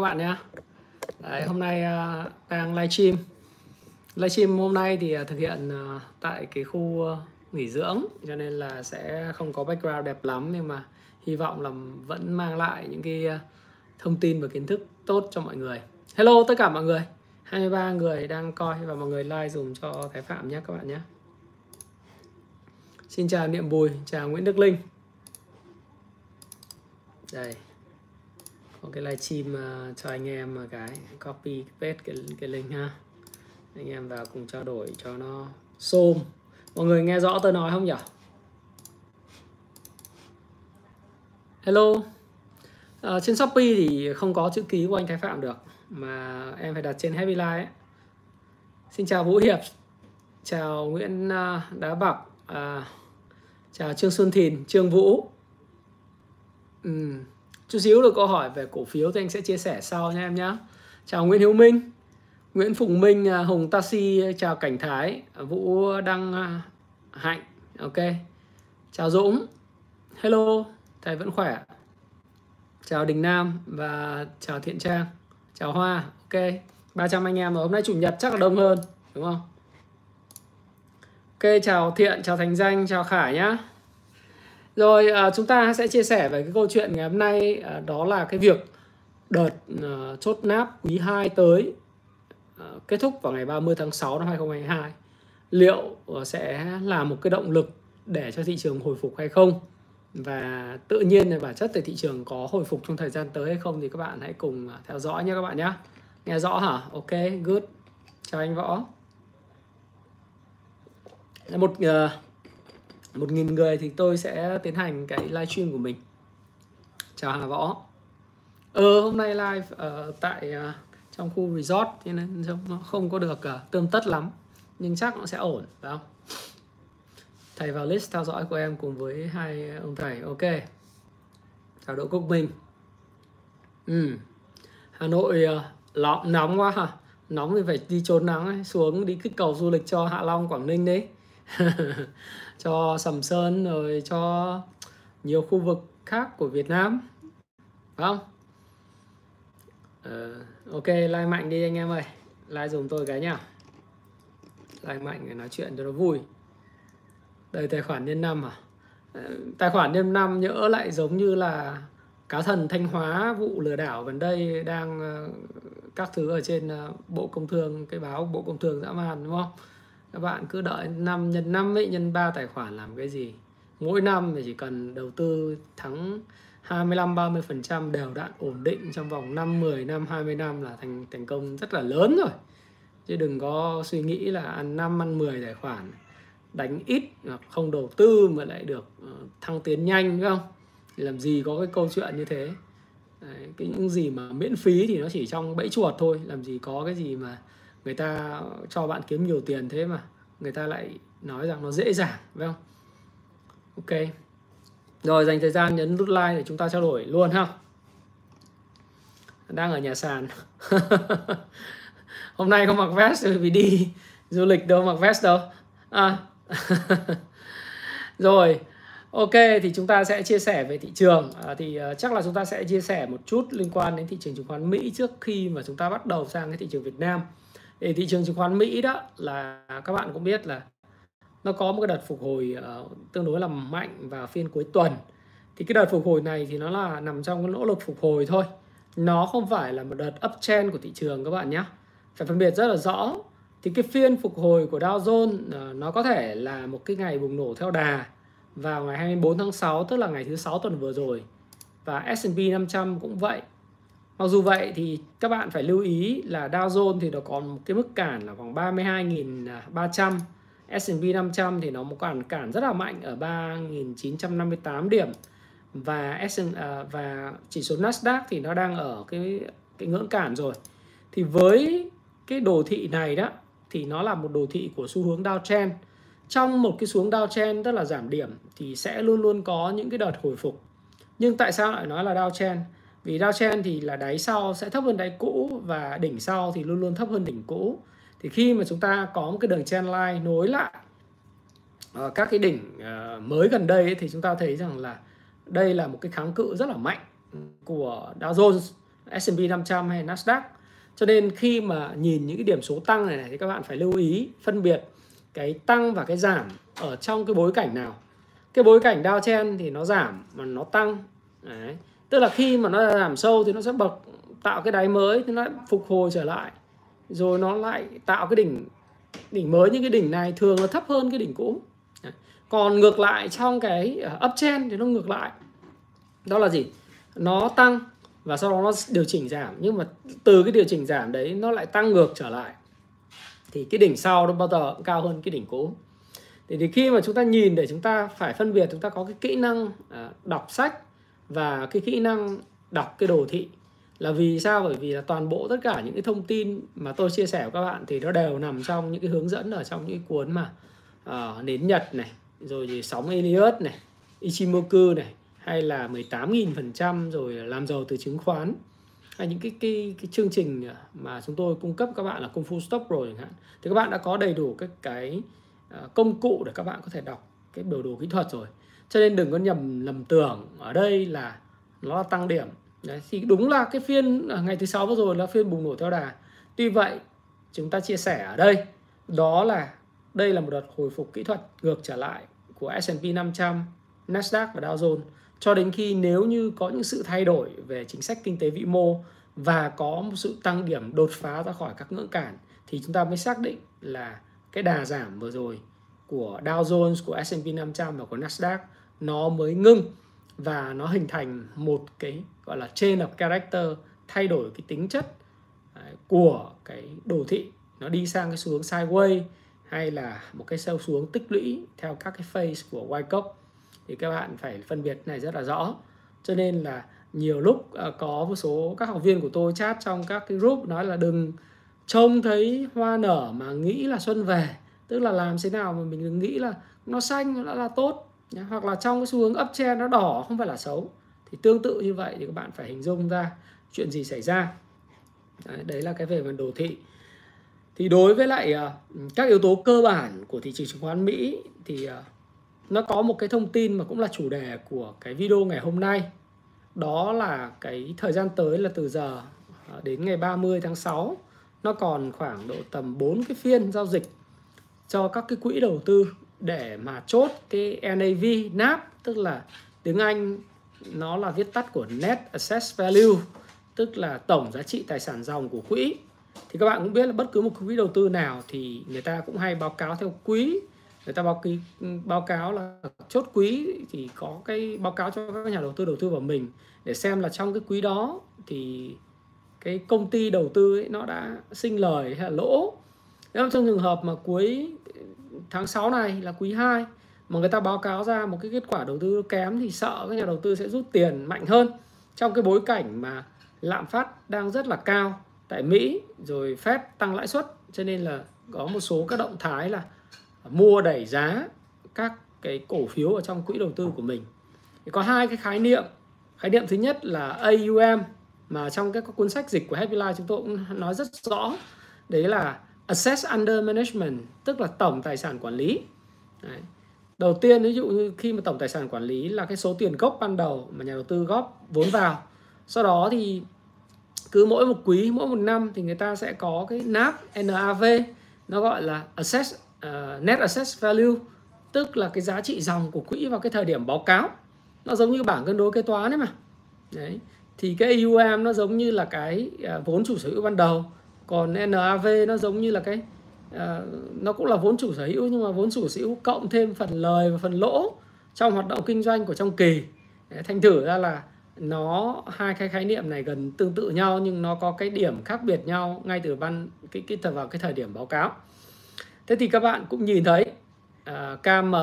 các bạn nhé. Đấy, hôm nay uh, đang livestream. Livestream hôm nay thì uh, thực hiện uh, tại cái khu uh, nghỉ dưỡng cho nên là sẽ không có background đẹp lắm nhưng mà hy vọng là vẫn mang lại những cái uh, thông tin và kiến thức tốt cho mọi người. Hello tất cả mọi người. 23 người đang coi và mọi người like dùng cho Thái Phạm nhé các bạn nhé. Xin chào Niệm Bùi, chào Nguyễn Đức Linh. Đây có cái livestream uh, à, cho anh em à, cái copy paste cái cái link ha. Anh em vào cùng trao đổi cho nó xôm. Mọi người nghe rõ tôi nói không nhỉ hello. À, trên shopee thì không có chữ ký của anh thái phạm được mà em phải đặt trên happy life ấy. xin chào vũ hiệp. Chào nguyễn uh, đá bạc à, chào trương xuân thìn trương vũ. Ừ chút xíu được câu hỏi về cổ phiếu thì anh sẽ chia sẻ sau nha em nhé chào Nguyễn Hiếu Minh. Nguyễn Phùng Minh à, Hùng Taxi, chào Cảnh Thái, Vũ Đăng à, Hạnh. Ok. Chào Dũng. Hello thầy vẫn khỏe. Chào Đình Nam và chào Thiện Trang. Chào Hoa. Ok. 300 anh em rồi. Hôm nay chủ nhật chắc là đông hơn, đúng không? Ok, chào Thiện, chào Thành Danh, chào Khải nhá rồi à, chúng ta sẽ chia sẻ về cái câu chuyện ngày hôm nay à, đó là cái việc đợt à, chốt náp quý 2 tới à, kết thúc vào ngày 30 tháng 6 năm 2022 liệu à, sẽ là một cái động lực để cho thị trường hồi phục hay không? Và tự nhiên là bản chất thì thị trường có hồi phục trong thời gian tới hay không thì các bạn hãy cùng à, theo dõi nhé các bạn nhé. Nghe rõ hả? Ok good. Chào anh võ. Một uh, một nghìn người thì tôi sẽ tiến hành cái livestream của mình. Chào Hà Võ. Ờ hôm nay live ở tại uh, trong khu resort cho nên nó không có được uh, tươm tất lắm nhưng chắc nó sẽ ổn phải không? Thầy vào list theo dõi của em cùng với hai ông thầy ok. Chào Đỗ Quốc Minh. Ừ. Hà Nội uh, nóng quá hả? Nóng thì phải đi trốn nắng ấy. xuống đi kích cầu du lịch cho Hạ Long Quảng Ninh đấy cho Sầm Sơn rồi cho nhiều khu vực khác của Việt Nam. Phải không? Ờ, ok like mạnh đi anh em ơi. Like dùng tôi cái nhá. Like mạnh để nói chuyện cho nó vui. Đây tài khoản nhân năm à? Ờ, tài khoản nhân năm nhỡ lại giống như là cá thần thanh hóa vụ lừa đảo gần đây đang ờ, các thứ ở trên ờ, bộ công thương cái báo bộ công thương dã man đúng không? Các bạn cứ đợi năm nhân năm ấy nhân ba tài khoản làm cái gì. Mỗi năm thì chỉ cần đầu tư thắng 25 30 phần trăm đều đặn ổn định trong vòng 5 10 năm 20 năm là thành thành công rất là lớn rồi. Chứ đừng có suy nghĩ là ăn 5 ăn 10 tài khoản đánh ít hoặc không đầu tư mà lại được ờ, thăng tiến nhanh phải không? Thì làm gì có cái câu chuyện như thế? Đấy, cái những gì mà miễn phí thì nó chỉ trong bẫy chuột thôi. Làm gì có cái gì mà người ta cho bạn kiếm nhiều tiền thế mà người ta lại nói rằng nó dễ dàng phải không? Ok. Rồi dành thời gian nhấn nút like để chúng ta trao đổi luôn ha. Đang ở nhà sàn. Hôm nay không mặc vest vì đi du lịch đâu mặc vest đâu. À. rồi ok thì chúng ta sẽ chia sẻ về thị trường. À, thì uh, chắc là chúng ta sẽ chia sẻ một chút liên quan đến thị trường chứng khoán Mỹ trước khi mà chúng ta bắt đầu sang cái thị trường Việt Nam thì thị trường chứng khoán Mỹ đó là các bạn cũng biết là nó có một cái đợt phục hồi uh, tương đối là mạnh vào phiên cuối tuần. Thì cái đợt phục hồi này thì nó là nằm trong cái nỗ lực phục hồi thôi. Nó không phải là một đợt uptrend của thị trường các bạn nhé phải phân biệt rất là rõ. Thì cái phiên phục hồi của Dow Jones uh, nó có thể là một cái ngày bùng nổ theo đà vào ngày 24 tháng 6 tức là ngày thứ sáu tuần vừa rồi. Và S&P 500 cũng vậy. Mặc dù vậy thì các bạn phải lưu ý là Dow Jones thì nó còn một cái mức cản là khoảng 32.300 S&P 500 thì nó một cản cản rất là mạnh ở 3.958 điểm và S à, và chỉ số Nasdaq thì nó đang ở cái cái ngưỡng cản rồi. Thì với cái đồ thị này đó, thì nó là một đồ thị của xu hướng downtrend. Trong một cái xuống downtrend tức là giảm điểm thì sẽ luôn luôn có những cái đợt hồi phục. Nhưng tại sao lại nói là downtrend? Vì downtrend thì là đáy sau sẽ thấp hơn đáy cũ và đỉnh sau thì luôn luôn thấp hơn đỉnh cũ. Thì khi mà chúng ta có một cái đường trend line nối lại uh, các cái đỉnh uh, mới gần đây ấy, thì chúng ta thấy rằng là đây là một cái kháng cự rất là mạnh của Dow Jones S&P 500 hay Nasdaq. Cho nên khi mà nhìn những cái điểm số tăng này, này thì các bạn phải lưu ý phân biệt cái tăng và cái giảm ở trong cái bối cảnh nào. Cái bối cảnh Dow Chen thì nó giảm mà nó tăng. Đấy tức là khi mà nó giảm sâu thì nó sẽ bật tạo cái đáy mới thì nó lại phục hồi trở lại. Rồi nó lại tạo cái đỉnh đỉnh mới. Những cái đỉnh này thường là thấp hơn cái đỉnh cũ. Còn ngược lại trong cái ờ, uptrend thì nó ngược lại. Đó là gì? Nó tăng và sau đó nó điều chỉnh giảm. Nhưng mà từ cái điều chỉnh giảm đấy nó lại tăng ngược trở lại. Thì cái đỉnh sau nó bao giờ cũng cao hơn cái đỉnh cũ. Thì, thì khi mà chúng ta nhìn để chúng ta phải phân biệt chúng ta có cái kỹ năng ờ, đọc sách và cái kỹ năng đọc cái đồ thị là vì sao? Bởi vì là toàn bộ tất cả những cái thông tin mà tôi chia sẻ với các bạn thì nó đều nằm trong những cái hướng dẫn ở trong những cái cuốn mà uh, nến nhật này rồi thì sóng Elliot này Ichimoku này hay là 18.000% rồi làm giàu từ chứng khoán. Hay những cái cái cái chương trình mà chúng tôi cung cấp các bạn là công phu stop rồi chẳng hạn. Thì các bạn đã có đầy đủ các cái ờ, công cụ để các bạn có thể đọc cái biểu đồ kỹ thuật rồi cho nên đừng có nhầm lầm tưởng ở đây là nó là tăng điểm. Đấy, thì đúng là cái phiên à, ngày thứ sáu vừa rồi là phiên bùng nổ theo đà. Tuy vậy chúng ta chia sẻ ở đây đó là đây là một đợt hồi phục kỹ thuật ngược trở lại của S&P 500, Nasdaq và Dow Jones. Cho đến khi nếu như có những sự thay đổi về chính sách kinh tế vĩ mô và có một sự tăng điểm đột phá ra khỏi các ngưỡng cản thì chúng ta mới xác định là cái đà giảm vừa rồi của Dow Jones, của S&P 500 và của Nasdaq nó mới ngưng và nó hình thành một cái, gọi là, chain of character, thay đổi cái tính chất à, của cái đồ thị. Nó đi sang cái xu hướng sideways hay là một cái sâu xuống tích lũy theo các cái phase của Wyckoff thì các bạn phải phân biệt này rất là rõ. Cho nên là nhiều lúc à, có một số các học viên của tôi chat trong các cái group nói là đừng trông thấy hoa nở mà nghĩ là xuân về tức là làm thế nào mà mình đừng nghĩ là nó xanh, nó đã là tốt hoặc là trong cái xu hướng uptrend nó đỏ không phải là xấu thì tương tự như vậy thì các bạn phải hình dung ra chuyện gì xảy ra. Đấy, đấy là cái về phần đồ thị. Thì đối với lại ờ, các yếu tố cơ bản của thị trường chứng khoán Mỹ thì ờ, nó có một cái thông tin mà cũng là chủ đề của cái video ngày hôm nay. Đó là cái thời gian tới là từ giờ ờ, đến ngày 30 tháng 6 nó còn khoảng độ tầm 4 cái phiên giao dịch cho các cái quỹ đầu tư để mà chốt cái NAV NAV tức là tiếng Anh nó là viết tắt của Net Asset Value tức là tổng giá trị tài sản dòng của quỹ. Thì các bạn cũng biết là bất cứ một quỹ đầu tư nào thì người ta cũng hay báo cáo theo quý người ta báo ký báo cáo là chốt quý thì có cái báo cáo cho các nhà đầu tư đầu tư vào mình. Để xem là trong cái quý đó thì cái công ty đầu tư ấy, nó đã sinh lời hay là lỗ. Nếu trong trường hợp mà cuối tháng 6 này là quý 2 mà người ta báo cáo ra một cái kết quả đầu tư kém thì sợ các nhà đầu tư sẽ rút tiền mạnh hơn. Trong cái bối cảnh mà lạm phát đang rất là cao tại Mỹ, rồi Fed tăng lãi suất, cho nên là có một số các động thái là mua đẩy giá các cái cổ phiếu ở trong quỹ đầu tư của mình. Thì có hai cái khái niệm. Khái niệm thứ nhất là AUM mà trong các cuốn sách dịch của Happy Life chúng tôi cũng nói rất rõ. Đấy là Assets Under Management tức là tổng tài sản quản lý. Đấy. đầu tiên ví dụ như khi mà tổng tài sản quản lý là cái số tiền gốc ban đầu mà nhà đầu tư góp vốn vào. Sau đó thì cứ mỗi một quý mỗi một năm thì người ta sẽ có cái NAV NAV nó gọi là assets uh, ờ, Net Asset Value tức là cái giá trị dòng của quỹ vào cái thời điểm báo cáo. Nó giống như bảng cân đối kế toán ấy mà. Đấy. Thì cái AUM nó giống như là cái uh, vốn chủ sở hữu ban đầu còn NAV nó giống như là cái à, nó cũng là vốn chủ sở hữu nhưng mà vốn chủ sở hữu cộng thêm phần lời và phần lỗ trong hoạt động kinh doanh của trong kỳ. Thành thử ra là nó hai cái khái niệm này gần tương tự nhau nhưng nó có cái điểm khác biệt nhau ngay từ ban cái cái vào cái thời điểm báo cáo. Thế thì các bạn cũng nhìn thấy à, cam m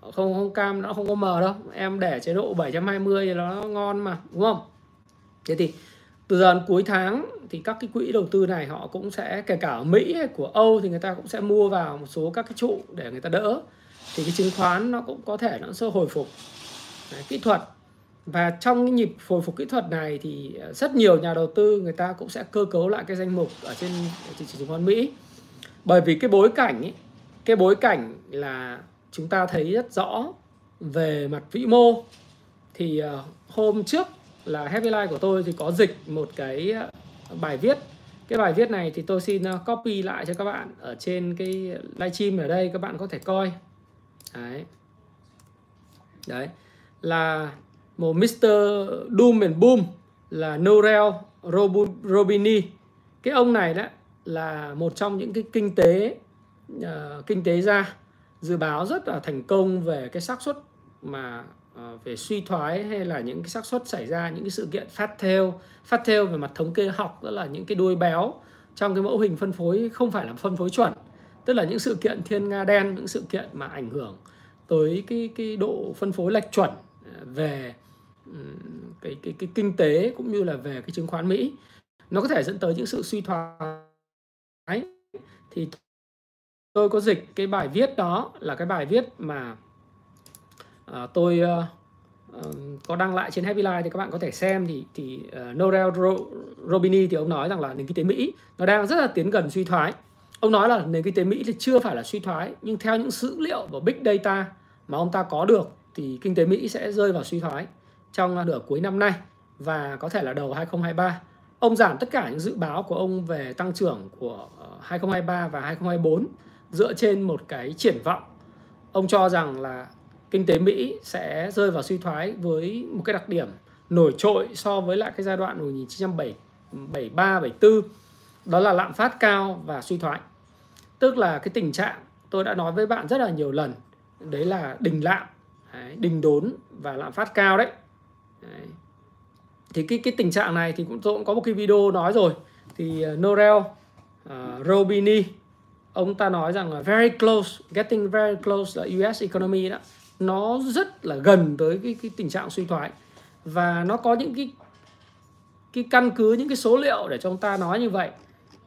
không không cam nó không có mờ đâu em để chế độ 720 thì nó ngon mà đúng không? Thế thì từ giờ đến cuối tháng thì các cái quỹ đầu tư này họ cũng sẽ kể cả ở Mỹ hay của Âu thì người ta cũng sẽ mua vào một số các cái trụ để người ta đỡ. Thì cái chứng khoán nó cũng có thể nó sẽ hồi phục. Đấy, kỹ thuật. Và trong cái nhịp hồi phục kỹ thuật này thì ờ, rất nhiều nhà đầu tư người ta cũng sẽ cơ cấu lại cái danh mục ở trên thị trường chứng khoán Mỹ. Bởi vì cái bối cảnh ấy, cái bối cảnh là chúng ta thấy rất rõ về mặt vĩ mô. Thì ờ, hôm trước là Happy Life của tôi thì có dịch một cái ờ, bài viết. Cái bài viết này thì tôi xin ờ, copy lại cho các bạn ở trên cái livestream ở đây các bạn có thể coi. Đấy. Đấy. Là một Mr. Doom and Boom là Norel Robini. Cái ông này đó là một trong những cái kinh tế uh, kinh tế gia dự báo rất là thành công về cái xác suất mà Ờ, về suy thoái hay là những cái xác suất xảy ra, những cái sự kiện phát theo phát theo về mặt thống kê học đó là những cái đuôi béo trong cái mẫu hình phân phối không phải là phân phối chuẩn. Tức là những sự kiện thiên nga đen, những sự kiện mà ảnh hưởng tới cái cái độ phân phối lệch chuẩn ờ, về cái cái cái kinh tế cũng như là về cái chứng khoán Mỹ. Nó có thể dẫn tới những sự suy thoái. Thì tôi có dịch cái bài viết đó là cái bài viết mà à, tôi uh, có đăng lại trên Happy Life thì các bạn có thể xem thì thì uh, Norel Robini thì ông nói rằng là nền kinh tế Mỹ nó đang rất là tiến gần suy thoái ông nói là nền kinh tế Mỹ thì chưa phải là suy thoái nhưng theo những dữ liệu và big data mà ông ta có được thì kinh tế Mỹ sẽ rơi vào suy thoái trong nửa cuối năm nay và có thể là đầu 2023. Ông giảm tất cả những dự báo của ông về tăng trưởng của 2023 và 2024 dựa trên một cái triển vọng. Ông cho rằng là kinh tế Mỹ sẽ rơi vào suy thoái với một cái đặc điểm nổi trội so với lại cái giai đoạn 1973 74 đó là lạm phát cao và suy thoái. Tức là cái tình trạng tôi đã nói với bạn rất là nhiều lần đấy là đình lạm, đấy, đình đốn và lạm phát cao đấy. đấy. Thì cái cái tình trạng này thì cũng tôi cũng có một cái video nói rồi thì ờ, Norel uh, Robini ông ta nói rằng là very close getting very close là US economy đó nó rất là gần tới cái, cái tình trạng suy thoái. Và nó có những cái cái căn cứ những cái số liệu để cho ông ta nói như vậy.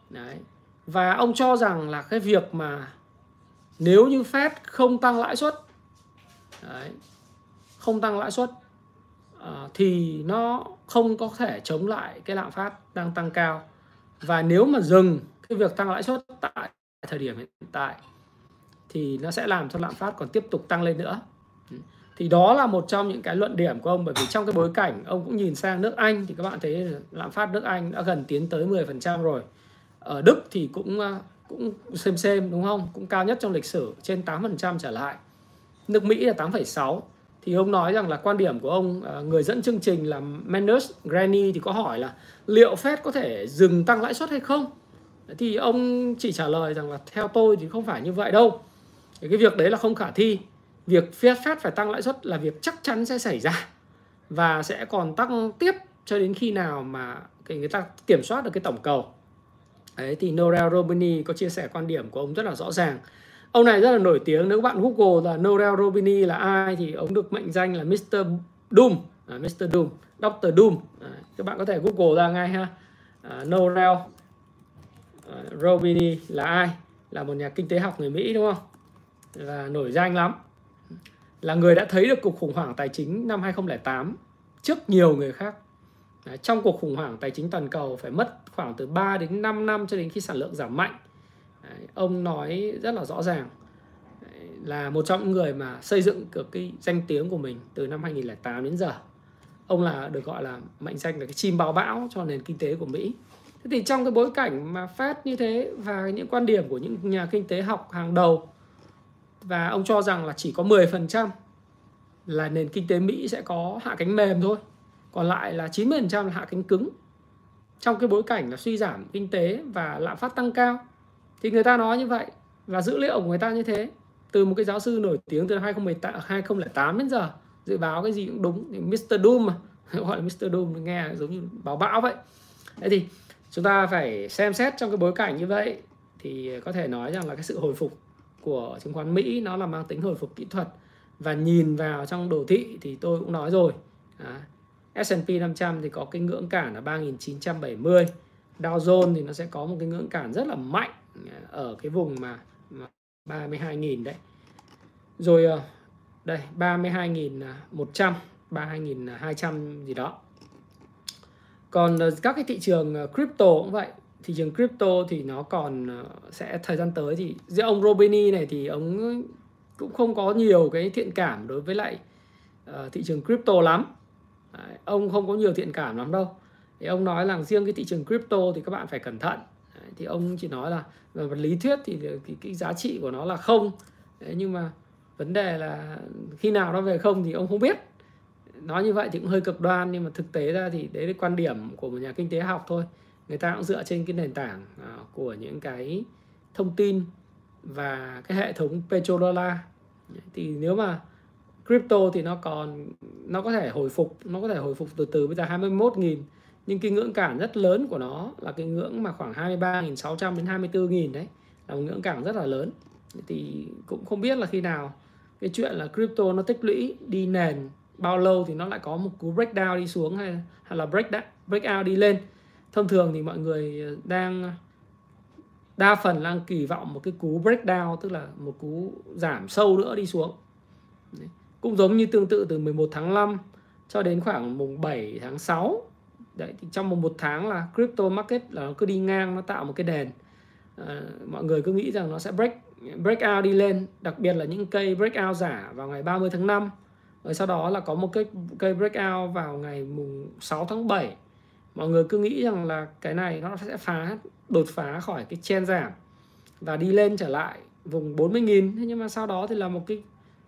Đấy. Và ông cho rằng là cái việc mà nếu như Fed không tăng lãi suất đấy, không tăng lãi suất à, thì nó không có thể chống lại cái lạm phát đang tăng cao. Và nếu mà dừng cái việc tăng lãi suất tại thời điểm hiện tại thì nó sẽ làm cho lạm phát còn tiếp tục tăng lên nữa thì đó là một trong những cái luận điểm của ông bởi vì trong cái bối cảnh ông cũng nhìn sang nước Anh thì các bạn thấy lạm phát nước Anh đã gần tiến tới 10% rồi. Ở Đức thì cũng ờ, cũng xem xem đúng không? Cũng cao nhất trong lịch sử trên 8% trở lại. Nước Mỹ là 8,6 thì ông nói rằng là quan điểm của ông ờ, người dẫn chương trình là Manus Granny thì có hỏi là liệu Fed có thể dừng tăng lãi suất hay không? Thì ông chỉ trả lời rằng là theo tôi thì không phải như vậy đâu. Cái việc đấy là không khả thi việc Fed phải tăng lãi suất là việc chắc chắn sẽ xảy ra và sẽ còn tăng tiếp cho đến khi nào mà cái người ta kiểm soát được cái tổng cầu đấy thì Norel Robini có chia sẻ quan điểm của ông rất là rõ ràng ông này rất là nổi tiếng nếu các bạn google là Norel Robini là ai thì ông được mệnh danh là Mr. Doom à, Mr. Doom Dr. Doom à, các bạn có thể google ra ngay ha à, Norel à, Robini là ai là một nhà kinh tế học người Mỹ đúng không là nổi danh lắm là người đã thấy được cuộc khủng hoảng tài chính năm 2008 trước nhiều người khác. Đấy, trong cuộc khủng hoảng tài chính toàn cầu phải mất khoảng từ 3 đến 5 năm cho đến khi sản lượng giảm mạnh. Đấy, ông nói rất là rõ ràng. Đấy, là một trong những người mà xây dựng được cái danh tiếng của mình từ năm 2008 đến giờ. Ông là được gọi là mệnh danh là cái chim báo bão cho nền kinh tế của Mỹ. Thế thì trong cái bối cảnh mà Fed như thế và những quan điểm của những nhà kinh tế học hàng đầu và ông cho rằng là chỉ có 10% là nền kinh tế Mỹ sẽ có hạ cánh mềm thôi còn lại là 90% là hạ cánh cứng trong cái bối cảnh là suy giảm kinh tế và lạm phát tăng cao thì người ta nói như vậy và dữ liệu của người ta như thế từ một cái giáo sư nổi tiếng từ 2018, 2008 đến giờ dự báo cái gì cũng đúng thì Mr. Doom mà gọi là Mr. Doom nghe giống như báo bão vậy thế thì chúng ta phải xem xét trong cái bối cảnh như vậy thì có thể nói rằng là cái sự hồi phục của chứng khoán Mỹ nó là mang tính hồi phục kỹ thuật. Và nhìn vào trong đồ thị thì tôi cũng nói rồi. À, S&P 500 thì có cái ngưỡng cản là 3.970 Dow Jones thì nó sẽ có một cái ngưỡng cản rất là mạnh à, ở cái vùng mà, 32.000 đấy. Rồi ờ, đây 32.100 32.200 gì đó. Còn ờ, các cái thị trường ờ, crypto cũng vậy thị trường crypto thì nó còn ờ, sẽ thời gian tới thì giữa ông Robini này thì ông cũng không có nhiều cái thiện cảm đối với lại uh, thị trường crypto lắm. Đấy, ông không có nhiều thiện cảm lắm đâu. Thì ông nói là riêng cái thị trường crypto thì các bạn phải cẩn thận. Đấy, thì ông chỉ nói là ờ, về lý thuyết thì cái, cái giá trị của nó là không. Đấy, nhưng mà vấn đề là khi nào nó về không thì ông không biết. Nói như vậy thì cũng hơi cực đoan nhưng mà thực tế ra thì đấy là quan điểm của một nhà kinh tế học thôi người ta cũng dựa trên cái nền tảng à, của những cái thông tin và cái hệ thống petrodollar. Thì nếu mà crypto thì nó còn, nó có thể hồi phục, nó có thể hồi phục từ từ bây giờ 21.000 nhưng cái ngưỡng cản rất lớn của nó là cái ngưỡng mà khoảng 23.600 đến 24.000 đấy, là một ngưỡng cản rất là lớn. Thì cũng không biết là khi nào cái chuyện là crypto nó tích lũy đi nền bao lâu thì nó lại có một cú breakdown đi xuống hay hay là break breakout đi lên thông thường thì mọi người đang đa phần đang kỳ vọng một cái cú breakdown tức là một cú giảm sâu nữa đi xuống. Cũng giống như tương tự từ 11 tháng 5 cho đến khoảng mùng 7 tháng 6 đấy thì trong một một tháng là crypto market là nó cứ đi ngang nó tạo một cái đèn à, ờ, mọi người cứ nghĩ rằng nó sẽ break break out đi lên. Đặc biệt là những cây break out giả vào ngày 30 tháng 5 rồi sau đó là có một cái cây break out vào ngày mùng 6 tháng 7 mọi người cứ nghĩ rằng là cái này nó sẽ phá, đột phá khỏi cái chen giảm và đi lên trở lại vùng 40.000 thế nhưng mà sau đó thì là một cái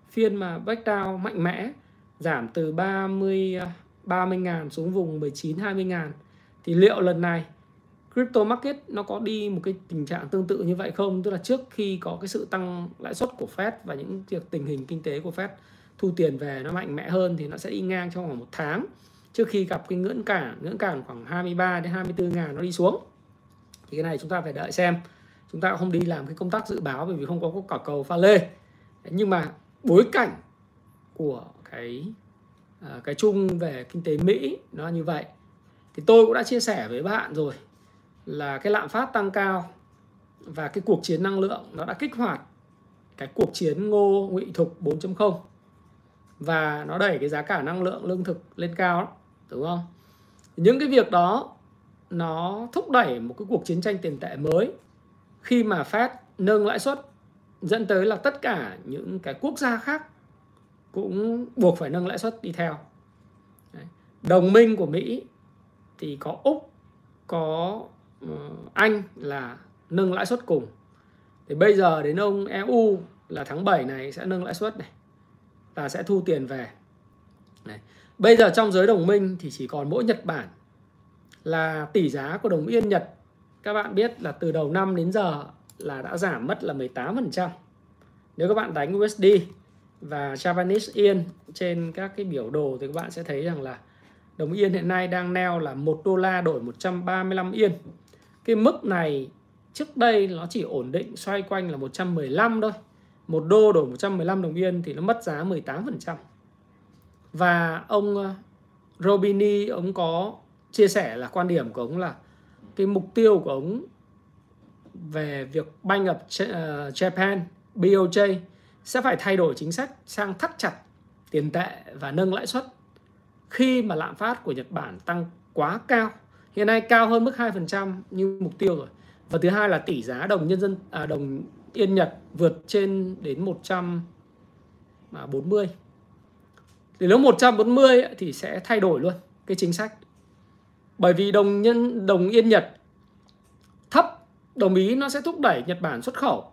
phiên mà breakdown mạnh mẽ, giảm từ 30 30 ngàn xuống vùng 19 20 ngàn thì liệu lần này crypto market nó có đi một cái tình trạng tương tự như vậy không? Tức là trước khi có cái sự tăng lãi suất của Fed và những việc tình hình kinh tế của Fed thu tiền về nó mạnh mẽ hơn thì nó sẽ đi ngang trong khoảng một tháng trước khi gặp cái ngưỡng cản ngưỡng cản khoảng 23 đến 24 ngàn nó đi xuống, thì cái này chúng ta phải đợi xem. Chúng ta không đi làm cái công tác dự báo bởi vì không có cả cầu pha lê. Nhưng mà bối cảnh của cái à, cái chung về kinh tế Mỹ nó như vậy. Thì tôi cũng đã chia sẻ với bạn rồi là cái lạm phát tăng cao và cái cuộc chiến năng lượng nó đã kích hoạt cái cuộc chiến ngô ngụy thục 4.0 và nó đẩy cái giá cả năng lượng lương thực lên cao lắm đúng không? Những cái việc đó, nó thúc đẩy một cái cuộc chiến tranh tiền tệ mới khi mà Fed nâng lãi suất, dẫn tới là tất cả những cái quốc gia khác cũng buộc phải nâng lãi suất đi theo. Đồng minh của Mỹ thì có Úc, có ờ, Anh là nâng lãi suất cùng. Thì bây giờ đến ông EU là tháng 7 này sẽ nâng lãi suất này và sẽ thu tiền về. Này bây giờ trong giới đồng minh thì chỉ còn mỗi Nhật Bản là tỷ giá của đồng yên Nhật các bạn biết là từ đầu năm đến giờ là đã giảm mất là 18%. Nếu các bạn đánh USD và Japanese Yen trên các cái biểu đồ thì các bạn sẽ thấy rằng là đồng yên hiện nay đang neo là 1 đô la đổi 135 yên. Cái mức này trước đây nó chỉ ổn định xoay quanh là 115 thôi. Một đô đổi 115 đồng yên thì nó mất giá 18%. Và ông ờ, Robini ông có chia sẻ là quan điểm của ông là cái mục tiêu của ông về việc Bank of ờ, Japan BOJ sẽ phải thay đổi chính sách sang thắt chặt tiền tệ và nâng lãi suất khi mà lạm phát của Nhật Bản tăng quá cao. Hiện nay cao hơn mức 2% như mục tiêu rồi. Và thứ hai là tỷ giá đồng nhân dân à, đồng yên Nhật vượt trên đến 140 thì nếu 140 thì sẽ thay đổi luôn cái chính sách. Bởi vì đồng nhân, đồng yên Nhật, thấp, đồng ý nó sẽ thúc đẩy Nhật Bản xuất khẩu.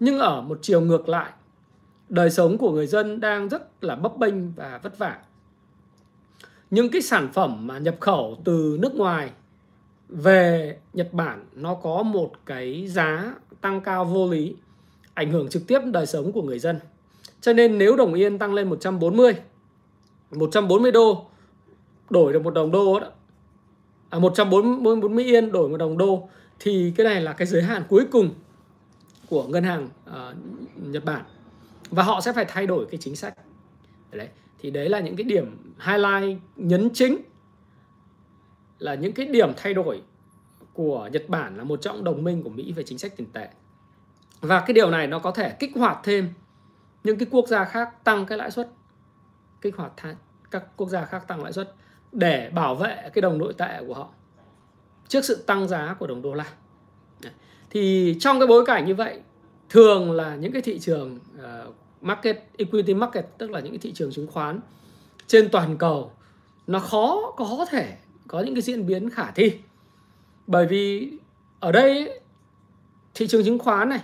Nhưng ở một chiều ngược lại, đời sống của người dân đang rất là bấp bênh và vất vả. Những cái sản phẩm mà nhập khẩu từ nước ngoài về Nhật Bản, nó có một cái giá tăng cao vô lý, ảnh hưởng trực tiếp đời sống của người dân. Cho nên nếu đồng yên tăng lên 140 140 đô đổi được một đồng đô đó. À, 140 40 yên đổi một đồng đô. Thì cái này là cái giới hạn cuối cùng của ngân hàng uh, Nhật Bản. Và họ sẽ phải thay đổi cái chính sách. Đấy thì đấy là những cái điểm highlight nhấn chính là những cái điểm thay đổi của Nhật Bản là một trong đồng minh của Mỹ về chính sách tiền tệ. Và cái điều này nó có thể kích hoạt thêm những cái quốc gia khác tăng cái lãi suất kích hoạt các quốc gia khác tăng lãi suất để bảo vệ cái đồng nội tệ của họ trước sự tăng giá của đồng đô la. Thì trong cái bối cảnh như vậy thường là những cái thị trường uh, market equity market tức là những cái thị trường chứng khoán trên toàn cầu nó khó có thể có những cái diễn biến khả thi. Bởi vì ở đây thị trường chứng khoán này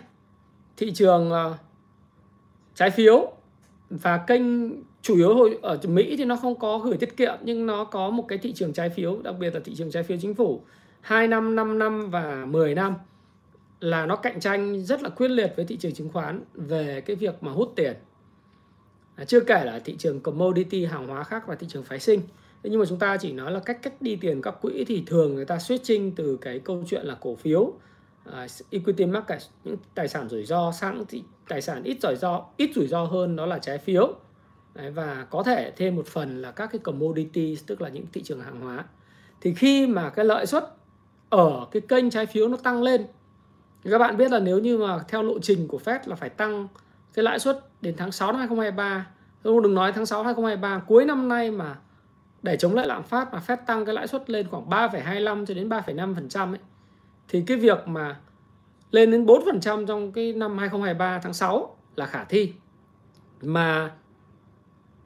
thị trường uh, trái phiếu và kênh chủ yếu hồi ở Mỹ thì nó không có gửi tiết kiệm nhưng nó có một cái thị trường trái phiếu đặc biệt là thị trường trái phiếu chính phủ 2 năm, 5 năm và 10 năm là nó cạnh tranh rất là quyết liệt với thị trường chứng khoán về cái việc mà hút tiền. À, chưa kể là thị trường commodity hàng hóa khác và thị trường phái sinh. Thế nhưng mà chúng ta chỉ nói là cách cách đi tiền các quỹ thì thường người ta switching từ cái câu chuyện là cổ phiếu, uh, equity market những tài sản rủi ro sang thì tài sản ít rủi ro ít rủi ro hơn đó là trái phiếu Đấy, và có thể thêm một phần là các cái commodity tức là những thị trường hàng hóa thì khi mà cái lợi suất ở cái kênh trái phiếu nó tăng lên các bạn biết là nếu như mà theo lộ trình của Fed là phải tăng cái lãi suất đến tháng 6 năm 2023 không đừng nói tháng 6 2023 cuối năm nay mà để chống lại lạm phát mà Fed tăng cái lãi suất lên khoảng 3,25 cho đến 3,5% ấy thì cái việc mà lên đến 4% trong cái năm 2023 tháng 6 là khả thi. Mà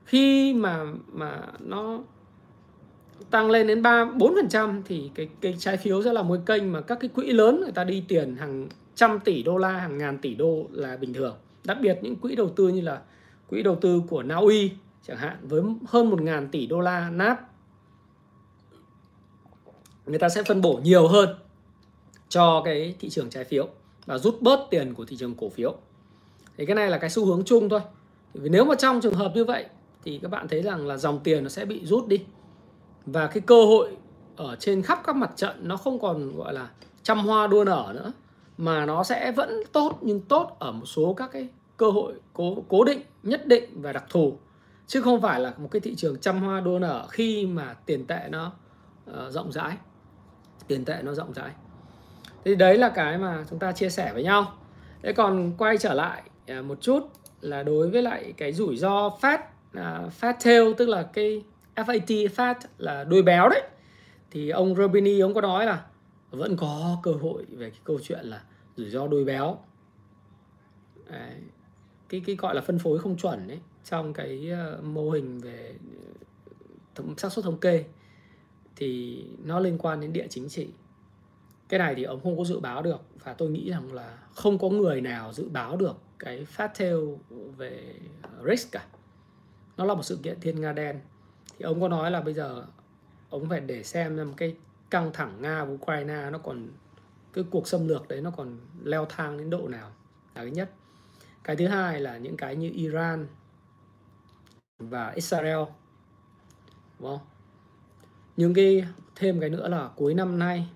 khi mà mà nó tăng lên đến 3 4% thì cái cái trái phiếu sẽ là một kênh mà các cái quỹ lớn người ta đi tiền hàng trăm tỷ đô la, hàng ngàn tỷ đô là bình thường. Đặc biệt những quỹ đầu tư như là quỹ đầu tư của Na Uy chẳng hạn với hơn 1 ngàn tỷ đô la nát người ta sẽ phân bổ nhiều hơn cho cái thị trường trái phiếu và rút bớt tiền của thị trường cổ phiếu thì cái này là cái xu hướng chung thôi vì nếu mà trong trường hợp như vậy thì các bạn thấy rằng là dòng tiền nó sẽ bị rút đi. Và cái cơ hội ở trên khắp các mặt trận nó không còn gọi là trăm hoa đua nở nữa mà nó sẽ vẫn tốt nhưng tốt ở một số các cái cơ hội cố cố định nhất định và đặc thù. Chứ không phải là một cái thị trường trăm hoa đua nở khi mà tiền tệ nó uh, rộng rãi. Tiền tệ nó rộng rãi. Thì đấy là cái mà chúng ta chia sẻ với nhau. Thế còn quay trở lại à, một chút là đối với lại cái rủi ro Fed uh, fat tail tức là cái FAT fat là đuôi béo đấy. Thì ông Robini ông có nói là vẫn có cơ hội về cái câu chuyện là rủi ro đuôi béo. Đấy. cái cái gọi là phân phối không chuẩn đấy trong cái uh, mô hình về ờ, xác suất thống kê thì nó liên quan đến địa chính trị. Cái này thì ông không có dự báo được và tôi nghĩ rằng là không có người nào dự báo được cái phát tail về risk cả nó là một sự kiện thiên nga đen. Thì ông có nói là bây giờ ông phải để xem rằng cái căng thẳng nga và ukraine nó còn, cái cuộc xâm lược đấy nó còn leo thang đến độ nào, là cái nhất. Cái thứ hai là những cái như iran và israel, đúng không? Những cái, thêm cái nữa là cuối năm nay,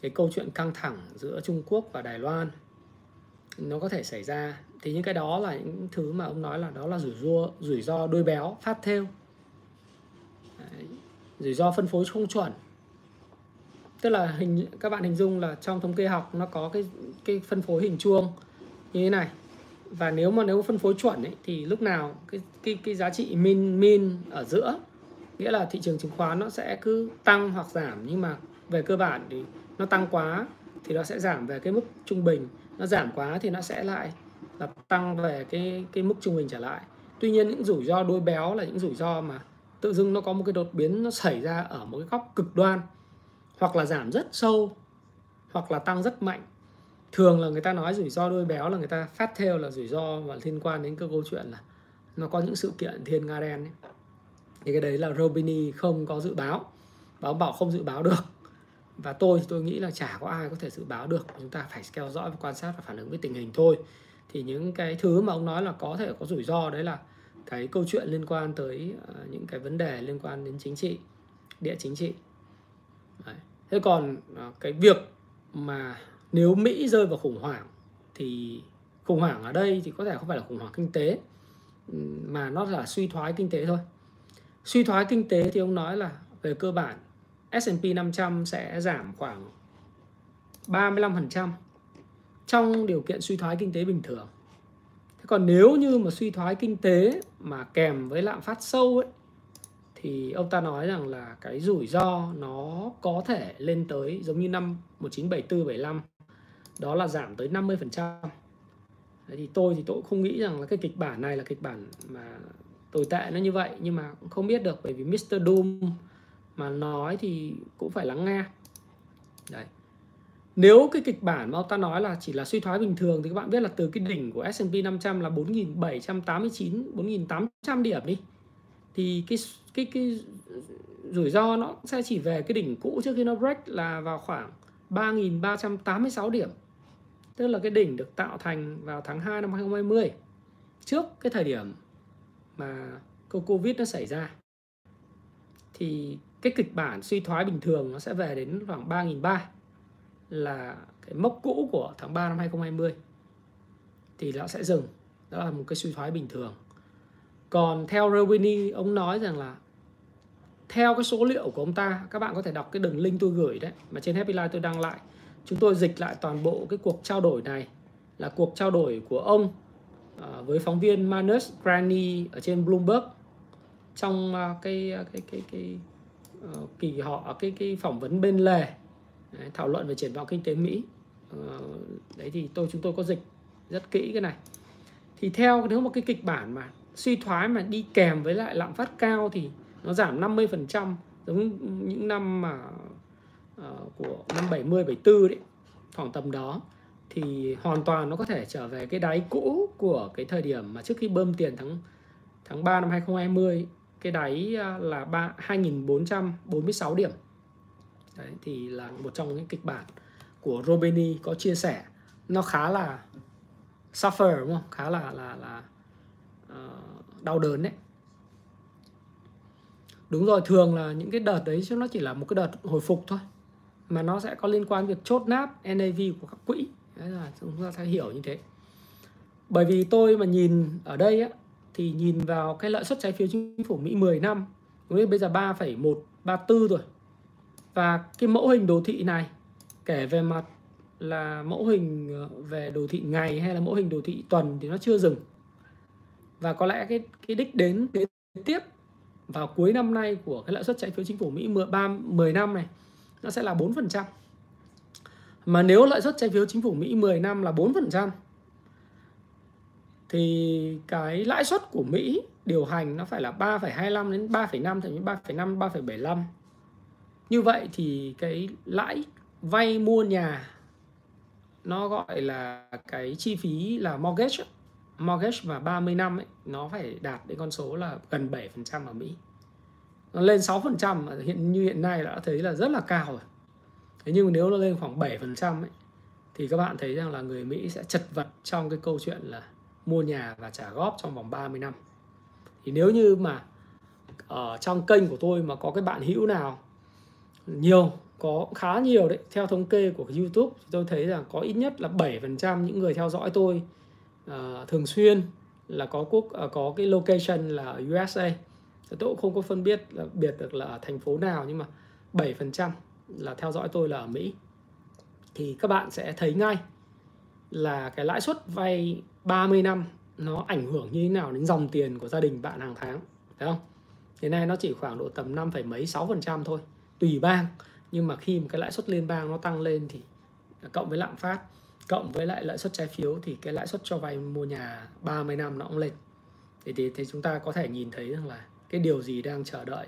cái câu chuyện căng thẳng giữa Trung Quốc và Đài Loan, nó có thể xảy ra thì những cái đó là những thứ mà ông nói là đó là rủi ro rủi ro đôi béo phát theo Đấy. rủi ro phân phối không chuẩn. Tức là hình các bạn hình dung là trong thống kê học nó có cái cái phân phối hình chuông như thế này. Và nếu mà nếu phân phối chuẩn ấy, thì lúc nào cái cái cái giá trị min min ở giữa nghĩa là thị trường chứng khoán nó sẽ cứ tăng hoặc giảm. Nhưng mà về cơ bản thì nó tăng quá thì nó sẽ giảm về cái mức trung bình. Nó giảm quá thì nó sẽ lại là tăng về cái cái mức trung bình trở lại. Tuy nhiên những rủi ro đôi béo là những rủi ro mà tự dưng nó có một cái đột biến nó xảy ra ở một cái góc cực đoan, hoặc là giảm rất sâu, hoặc là tăng rất mạnh. Thường là người ta nói rủi ro đôi béo là người ta phát theo là rủi ro và liên quan đến cái câu chuyện là nó có những sự kiện thiên nga đen ấy. thì cái đấy là Robini không có dự báo báo bảo không dự báo được. Và tôi thì tôi nghĩ là chả có ai có thể dự báo được. Chúng ta phải theo dõi và quan sát và phản ứng với tình hình thôi thì những cái thứ mà ông nói là có thể có rủi ro, đấy là cái câu chuyện liên quan tới ờ, những cái vấn đề liên quan đến chính trị, địa chính trị. Đấy. thế còn ờ, cái việc mà nếu Mỹ rơi vào khủng hoảng thì, khủng hoảng ở đây thì có thể không phải là khủng hoảng kinh tế mà nó là suy thoái kinh tế thôi. Suy thoái kinh tế thì ông nói là về cơ bản S&P 500 sẽ giảm khoảng 35% trong điều kiện suy thoái kinh tế bình thường. Thế còn nếu như mà suy thoái kinh tế mà kèm với lạm phát sâu ấy, thì ông ta nói rằng là cái rủi ro nó có thể lên tới giống như năm 1974 75 đó là giảm tới 50%. Đấy thì tôi thì tôi cũng không nghĩ rằng là cái kịch bản này là kịch bản mà tồi tệ nó như vậy, nhưng mà cũng không biết được, bởi vì Mr. Doom mà nói thì cũng phải lắng nghe đấy nếu cái kịch bản mà ta nói là chỉ là suy thoái bình thường thì các bạn biết là từ cái đỉnh của S&P 500 là 4789 4800 điểm đi. Thì cái cái cái rủi ro nó sẽ chỉ về cái đỉnh cũ trước khi nó break là vào khoảng 3.386 điểm. Tức là cái đỉnh được tạo thành vào tháng 2 năm 2020 trước cái thời điểm mà Covid nó xảy ra. Thì cái kịch bản suy thoái bình thường nó sẽ về đến khoảng 3.300 là cái mốc cũ của tháng 3 năm 2020 thì nó sẽ dừng. Đó là một cái suy thoái bình thường. Còn theo Rowini ông nói rằng là theo cái số liệu của ông ta, các bạn có thể đọc cái đường link tôi gửi đấy, mà trên Happy Life tôi đăng lại. Chúng tôi dịch lại toàn bộ cái cuộc trao đổi này là cuộc trao đổi của ông à, với phóng viên Manus Granny ở trên Bloomberg trong à, à, cái cái cái cái cái kỳ họ cái cái phỏng vấn bên lề đấy, thảo luận về triển vọng kinh tế Mỹ ờ, đấy thì tôi chúng tôi có dịch rất kỹ cái này thì theo nếu một cái kịch bản mà suy thoái mà đi kèm với lại lạm phát cao thì nó giảm 50% giống những năm mà uh, của năm 70 74 đấy khoảng tầm đó thì hoàn toàn nó có thể trở về cái đáy cũ của cái thời điểm mà trước khi bơm tiền tháng tháng 3 năm 2020 cái đáy ờ, là 3 2446 điểm. Đấy thì là một trong những kịch bản của Robeni có chia sẻ. Nó khá là suffer đúng không? Khá là là là uh, đau đớn đấy. Đúng rồi, thường là những cái đợt đấy chứ nó chỉ là một cái đợt hồi phục thôi. Mà nó sẽ có liên quan việc chốt nát NAV của các quỹ. Đấy là chúng ta sẽ hiểu như thế. Bởi vì tôi mà nhìn ở đây á thì nhìn vào cái lợi suất trái phiếu chính phủ Mỹ 10 năm đúng bây giờ 3,134 rồi và cái mẫu hình đồ thị này kể về mặt là mẫu hình ờ, về đồ thị ngày hay là mẫu hình đồ thị tuần thì nó chưa dừng và có lẽ cái cái đích đến kế tiếp vào cuối năm nay của cái lãi suất trái phiếu chính phủ Mỹ 13 10 năm này nó sẽ là 4%. Mà nếu lãi suất trái phiếu chính phủ Mỹ 10 năm là 4% thì cái lãi suất của Mỹ điều hành nó phải là 3,25 đến 3,5 thậm chí 3,5 3,75. Như vậy thì cái lãi vay mua nhà nó gọi là cái chi phí là mortgage mortgage và 30 năm ấy, nó phải đạt đến con số là gần 7% ở Mỹ. Nó lên 6% hiện như hiện nay đã thấy là rất là cao rồi. Thế nhưng nếu nó lên khoảng 7% ấy, thì các bạn thấy rằng là người Mỹ sẽ chật vật trong cái câu chuyện là mua nhà và trả góp trong vòng 30 năm. Thì nếu như mà ở trong kênh của tôi mà có cái bạn hữu nào nhiều có khá nhiều đấy. Theo thống kê của YouTube tôi thấy rằng có ít nhất là 7% những người theo dõi tôi uh, thường xuyên là có quốc uh, có cái location là USA tôi cũng không có phân biệt là biệt được là ở thành phố nào nhưng mà 7% là theo dõi tôi là ở Mỹ. Thì các bạn sẽ thấy ngay là cái lãi suất vay 30 năm nó ảnh hưởng như thế nào đến dòng tiền của gia đình bạn hàng tháng phải không? Thế này nó chỉ khoảng độ tầm 5, mấy 6 phần trăm thôi tùy bang nhưng mà khi mà cái lãi suất liên bang nó tăng lên thì cộng với lạm phát cộng với lại lãi suất trái phiếu thì cái lãi suất cho vay mua nhà 30 năm nó cũng lên thì, thì, thì chúng ta có thể nhìn thấy rằng là cái điều gì đang chờ đợi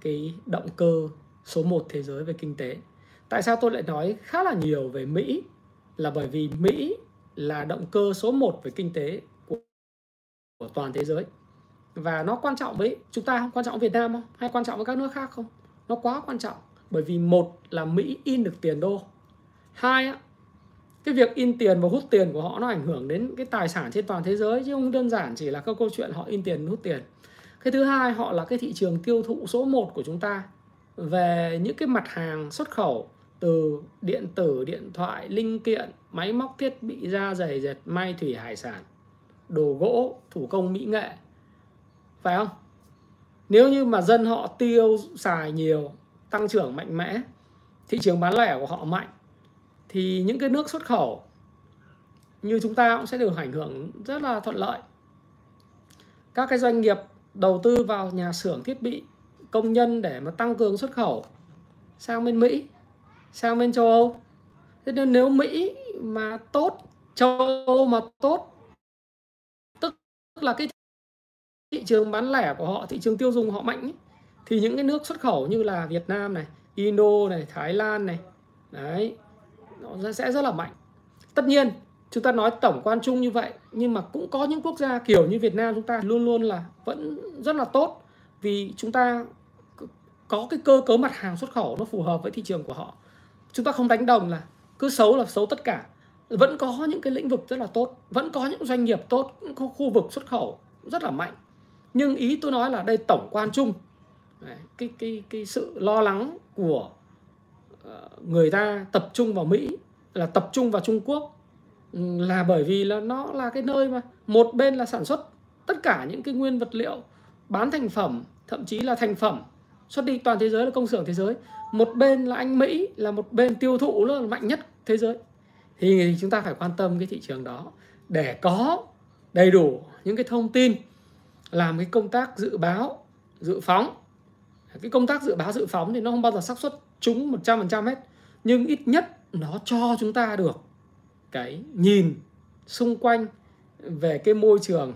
cái động cơ số 1 thế giới về kinh tế. Tại sao tôi lại nói khá là nhiều về Mỹ là bởi vì Mỹ là động cơ số 1 về kinh tế của, của toàn thế giới. Và nó quan trọng với chúng ta không? Quan trọng với Việt Nam không? Hay quan trọng với các nước khác không? Nó quá quan trọng. Bởi vì một là Mỹ in được tiền đô. Hai á, cái việc in tiền và hút tiền của họ nó ảnh hưởng đến cái tài sản trên toàn thế giới chứ không đơn giản chỉ là các câu chuyện họ in tiền hút tiền cái thứ hai họ là cái thị trường tiêu thụ số 1 của chúng ta về những cái mặt hàng xuất khẩu từ điện tử, điện thoại, linh kiện, máy móc thiết bị da giày dệt, may thủy hải sản, đồ gỗ, thủ công mỹ nghệ. Phải không? Nếu như mà dân họ tiêu xài nhiều, tăng trưởng mạnh mẽ, thị trường bán lẻ của họ mạnh thì những cái nước xuất khẩu như chúng ta cũng sẽ được ảnh hưởng rất là thuận lợi. Các cái doanh nghiệp đầu tư vào nhà xưởng thiết bị công nhân để mà tăng cường xuất khẩu sang bên Mỹ sang bên châu Âu thế nên nếu Mỹ mà tốt châu Âu mà tốt tức là cái thị trường bán lẻ của họ thị trường tiêu dùng họ mạnh ấy, thì những cái nước xuất khẩu như là Việt Nam này Indo này Thái Lan này đấy nó sẽ rất là mạnh. Tất nhiên chúng ta nói tổng quan chung như vậy nhưng mà cũng có những quốc gia kiểu như Việt Nam chúng ta luôn luôn là vẫn rất là tốt vì chúng ta có cái cơ cấu mặt hàng xuất khẩu nó phù hợp với thị trường của họ. Chúng ta không đánh đồng là cứ xấu là xấu tất cả. Vẫn có những cái lĩnh vực rất là tốt vẫn có những doanh nghiệp tốt có khu vực xuất khẩu rất là mạnh nhưng ý tôi nói là đây tổng quan chung. Cái cái cái sự lo lắng của ờ, người ta tập trung vào Mỹ, là tập trung vào Trung Quốc là bởi vì là nó là cái nơi mà một bên là sản xuất tất cả những cái nguyên vật liệu bán thành phẩm, thậm chí là thành phẩm, xuất đi toàn thế giới là công xưởng thế giới. Một bên là anh Mỹ, là một bên tiêu thụ nó là mạnh nhất thế giới. Thì chúng ta phải quan tâm cái thị trường đó để có đầy đủ những cái thông tin làm cái công tác dự báo dự phóng. Cái công tác dự báo dự phóng thì nó không bao giờ xác suất trúng 100% hết nhưng ít nhất nó cho chúng ta được cái nhìn xung quanh về cái môi trường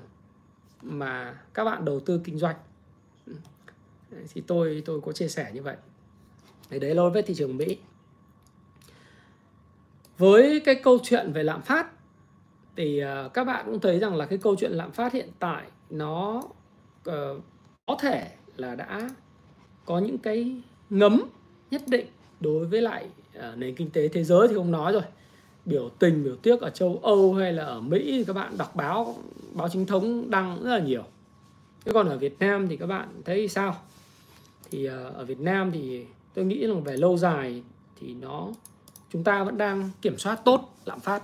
mà các bạn đầu tư kinh doanh. Thì tôi tôi có chia sẻ như vậy. Đấy, đấy là với thị trường Mỹ. Với cái câu chuyện về lạm phát thì à, các bạn cũng thấy rằng là cái câu chuyện lạm phát hiện tại nó uh, có thể là đã có những cái ngấm nhất định đối với lại uh, nền kinh tế thế giới thì không nói rồi. Biểu tình biểu tiếc ở châu Âu hay là ở Mỹ thì các bạn đọc báo báo chính thống đăng rất là nhiều. Thế còn ở Việt Nam thì các bạn thấy sao? Thì uh, ở Việt Nam thì tôi nghĩ là về lâu dài thì nó chúng ta vẫn đang kiểm soát tốt lạm phát.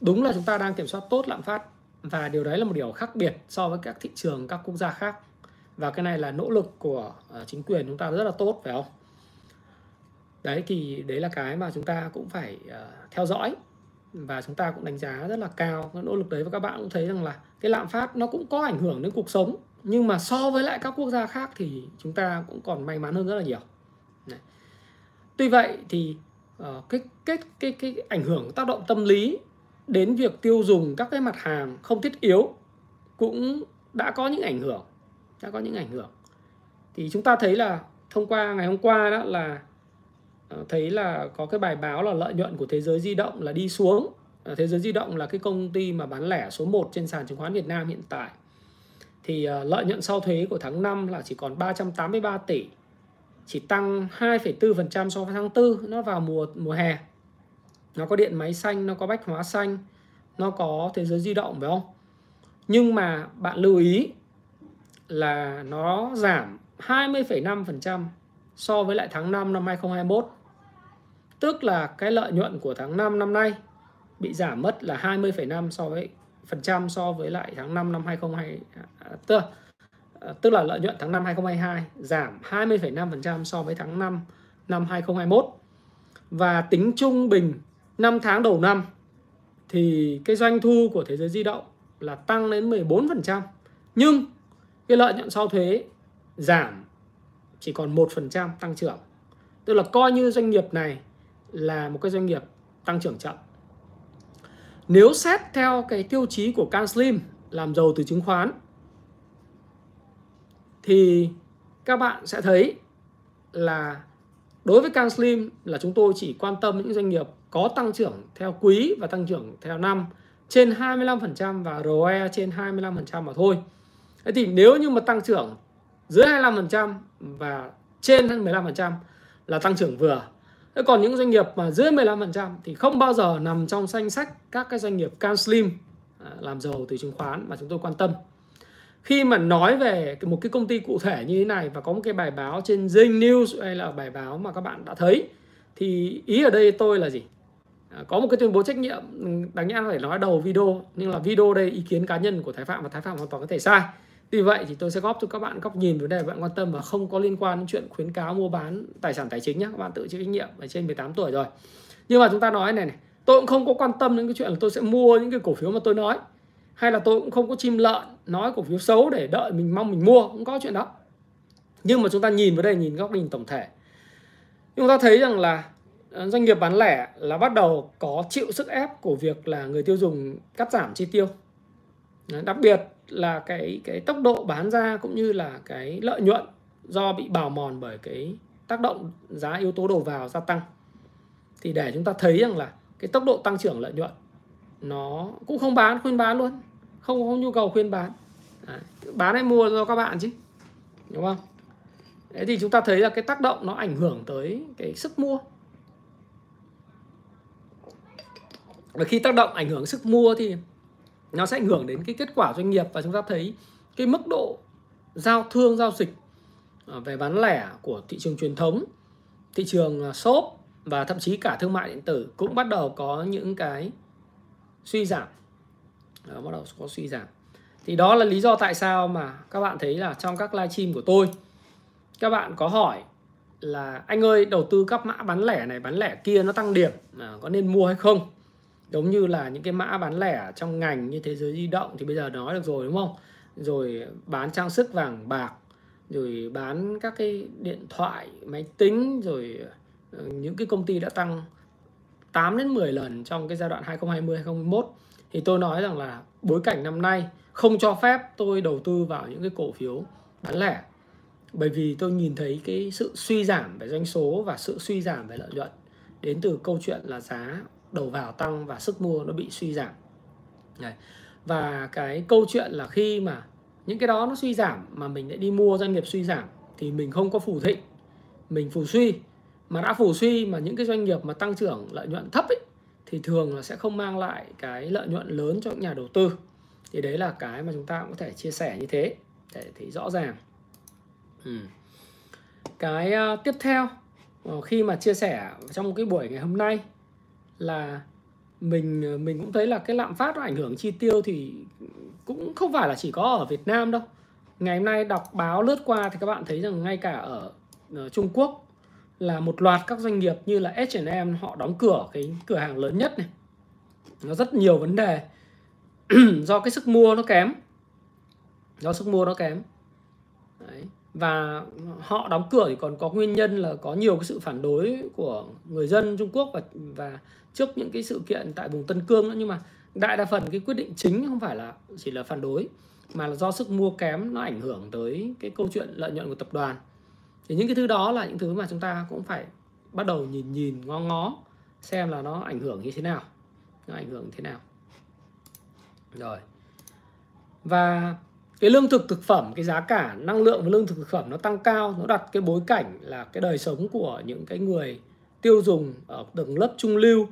Đúng là chúng ta đang kiểm soát tốt lạm phát và điều đấy là một điều khác biệt so với các thị trường các quốc gia khác. Và cái này là nỗ lực của ờ, chính quyền chúng ta rất là tốt phải không? Đấy thì đấy là cái mà chúng ta cũng phải ờ, theo dõi. Và chúng ta cũng đánh giá rất là cao cái nỗ lực đấy. Và các bạn cũng thấy rằng là cái lạm phát nó cũng có ảnh hưởng đến cuộc sống. Nhưng mà so với lại các quốc gia khác thì chúng ta cũng còn may mắn hơn rất là nhiều. Đấy. tuy vậy thì uh, cái, cái cái cái ảnh hưởng tác động tâm lý đến việc tiêu dùng các cái mặt hàng không thiết yếu cũng đã có những ảnh hưởng đã có những ảnh hưởng. Thì chúng ta thấy là thông qua ngày hôm qua đó là ờ, thấy là có cái bài báo là lợi nhuận của thế giới di động là đi xuống. Ờ, thế giới di động là cái công ty mà bán lẻ số 1 trên sàn chứng khoán Việt Nam hiện tại. Thì ờ, lợi nhuận sau thuế của tháng 5 là chỉ còn 383 tỷ chỉ tăng 2,4% so với tháng 4 nó vào mùa mùa hè nó có điện máy xanh nó có bách hóa xanh nó có thế giới di động phải không? Nhưng mà bạn lưu ý là nó giảm 20,5% so với lại tháng 5 năm 2021 tức là cái lợi nhuận của tháng 5 năm nay bị giảm mất là 20,5 so với phần trăm so với lại tháng 5 năm 2020 à, tức, à, tức là lợi nhuận tháng 5 2022 giảm 20,5% so với tháng 5 năm 2021 và tính trung bình 5 tháng đầu năm thì cái doanh thu của thế giới di động là tăng đến 14%. Nhưng cái lợi nhuận sau thuế giảm chỉ còn 1% tăng trưởng. Tức là coi như doanh nghiệp này là một cái doanh nghiệp tăng trưởng chậm. Nếu xét theo cái tiêu chí của Can Slim làm giàu từ chứng khoán, thì các bạn sẽ thấy là đối với Can Slim là chúng tôi chỉ quan tâm những doanh nghiệp có tăng trưởng theo quý và tăng trưởng theo năm trên 25% và ROE trên 25% mà thôi. Thế thì nếu như mà tăng trưởng dưới 25% và trên 15% là tăng trưởng vừa. Thế còn những doanh nghiệp mà dưới 15% thì không bao giờ nằm trong danh sách các cái doanh nghiệp can slim à, làm giàu từ chứng khoán mà chúng tôi quan tâm. Khi mà nói về một cái công ty cụ thể như thế này và có một cái bài báo trên Zing News hay là bài báo mà các bạn đã thấy, thì ý ở đây tôi là gì? À, có một cái tuyên bố trách nhiệm ừ, đáng nhẽ phải nói đầu video, nhưng là video đây, ý kiến cá nhân của Thái Phạm và Thái Phạm hoàn toàn có thể sai. Vì vậy thì tôi sẽ góp cho các bạn góc nhìn, vấn đề bạn quan tâm và không có liên quan đến chuyện khuyến cáo mua bán tài sản tài chính nhé các bạn tự chịu trách nhiệm ở trên 18 tuổi rồi. Nhưng mà chúng ta nói này này, tôi cũng không có quan tâm đến cái chuyện là tôi sẽ mua những cái cổ phiếu mà tôi nói, hay là tôi cũng không có chim lợn, nói cổ phiếu xấu để đợi mình mong mình mua, cũng có chuyện đó. Nhưng mà chúng ta nhìn vào đây, nhìn góc nhìn tổng thể. Chúng ta thấy rằng là Ờ, doanh nghiệp bán lẻ là bắt đầu có chịu sức ép của việc là người tiêu dùng cắt giảm chi tiêu. Đặc biệt là cái cái tốc độ bán ra cũng như là cái lợi nhuận do bị bào mòn bởi cái tác động giá yếu tố đầu vào gia tăng. Thì để chúng ta thấy rằng là cái tốc độ tăng trưởng lợi nhuận nó cũng không bán khuyên bán luôn. Không không nhu cầu khuyên bán. À, bán hay mua do các bạn chứ đúng không? Thế thì chúng ta thấy là cái tác động nó ảnh hưởng tới cái sức mua. Và khi tác động ảnh hưởng sức mua thì nó sẽ ảnh hưởng đến cái kết quả doanh nghiệp và chúng ta thấy cái mức độ giao thương giao dịch à, về bán lẻ của thị trường truyền thống thị trường à, shop và thậm chí cả thương mại điện tử cũng bắt đầu có những cái suy giảm. Đó, bắt đầu có suy giảm. Thì đó là lý do tại sao mà các bạn thấy là trong các livestream của tôi các bạn có hỏi là anh ơi đầu tư các mã bán lẻ này bán lẻ kia nó tăng điểm à, có nên mua hay không? Giống như là những cái mã bán lẻ trong ngành như thế giới di động thì bây giờ nói được rồi, đúng không? Rồi bán trang sức vàng bạc, rồi bán các cái điện thoại, máy tính, rồi ờ, những cái công ty đã tăng 8 đến 10 lần trong cái giai đoạn 2020 2021 thì tôi nói rằng là bối cảnh năm nay không cho phép tôi đầu tư vào những cái cổ phiếu bán lẻ. Bởi vì tôi nhìn thấy cái sự suy giảm về doanh số và sự suy giảm về lợi nhuận đến từ câu chuyện là giá đầu vào tăng và sức mua nó bị suy giảm Đấy. và cái câu chuyện là khi mà những cái đó nó suy giảm mà mình lại đi mua doanh nghiệp suy giảm thì mình không có phủ thịnh mình phủ suy mà đã phủ suy mà những cái doanh nghiệp mà tăng trưởng lợi nhuận thấp ấy, thì thường là sẽ không mang lại cái lợi nhuận lớn cho nhà đầu tư thì đấy là cái mà chúng ta cũng có thể chia sẻ như thế để thấy rõ ràng ừ. cái uh, tiếp theo uh, khi mà chia sẻ trong cái buổi ngày hôm nay là mình ờ, mình cũng thấy là cái lạm phát nó ảnh hưởng chi tiêu thì cũng không phải là chỉ có ở Việt Nam đâu. Ngày hôm nay đọc báo lướt qua thì các bạn thấy rằng ngay cả ở, ở Trung Quốc là một loạt các doanh nghiệp như là H&M họ đóng cửa cái cửa hàng lớn nhất này. Nó rất nhiều vấn đề. Do cái sức mua nó kém. Do sức mua nó kém. Đấy và họ đóng cửa thì còn có nguyên nhân là có nhiều cái sự phản đối của người dân Trung Quốc và và trước những cái sự kiện tại vùng Tân Cương nữa nhưng mà đại đa phần cái quyết định chính không phải là chỉ là phản đối, mà là do sức mua kém nó ảnh hưởng tới cái câu chuyện lợi nhuận của tập đoàn. Thì những cái thứ đó là những thứ mà chúng ta cũng phải bắt đầu nhìn nhìn, ngó ngó, xem là nó ảnh hưởng như thế nào. Nó ảnh hưởng thế nào. Rồi. Và cái lương thực thực phẩm cái giá cả năng lượng và lương thực thực phẩm nó tăng cao nó đặt cái bối cảnh là cái đời sống của những cái người tiêu dùng ở tầng lớp trung lưu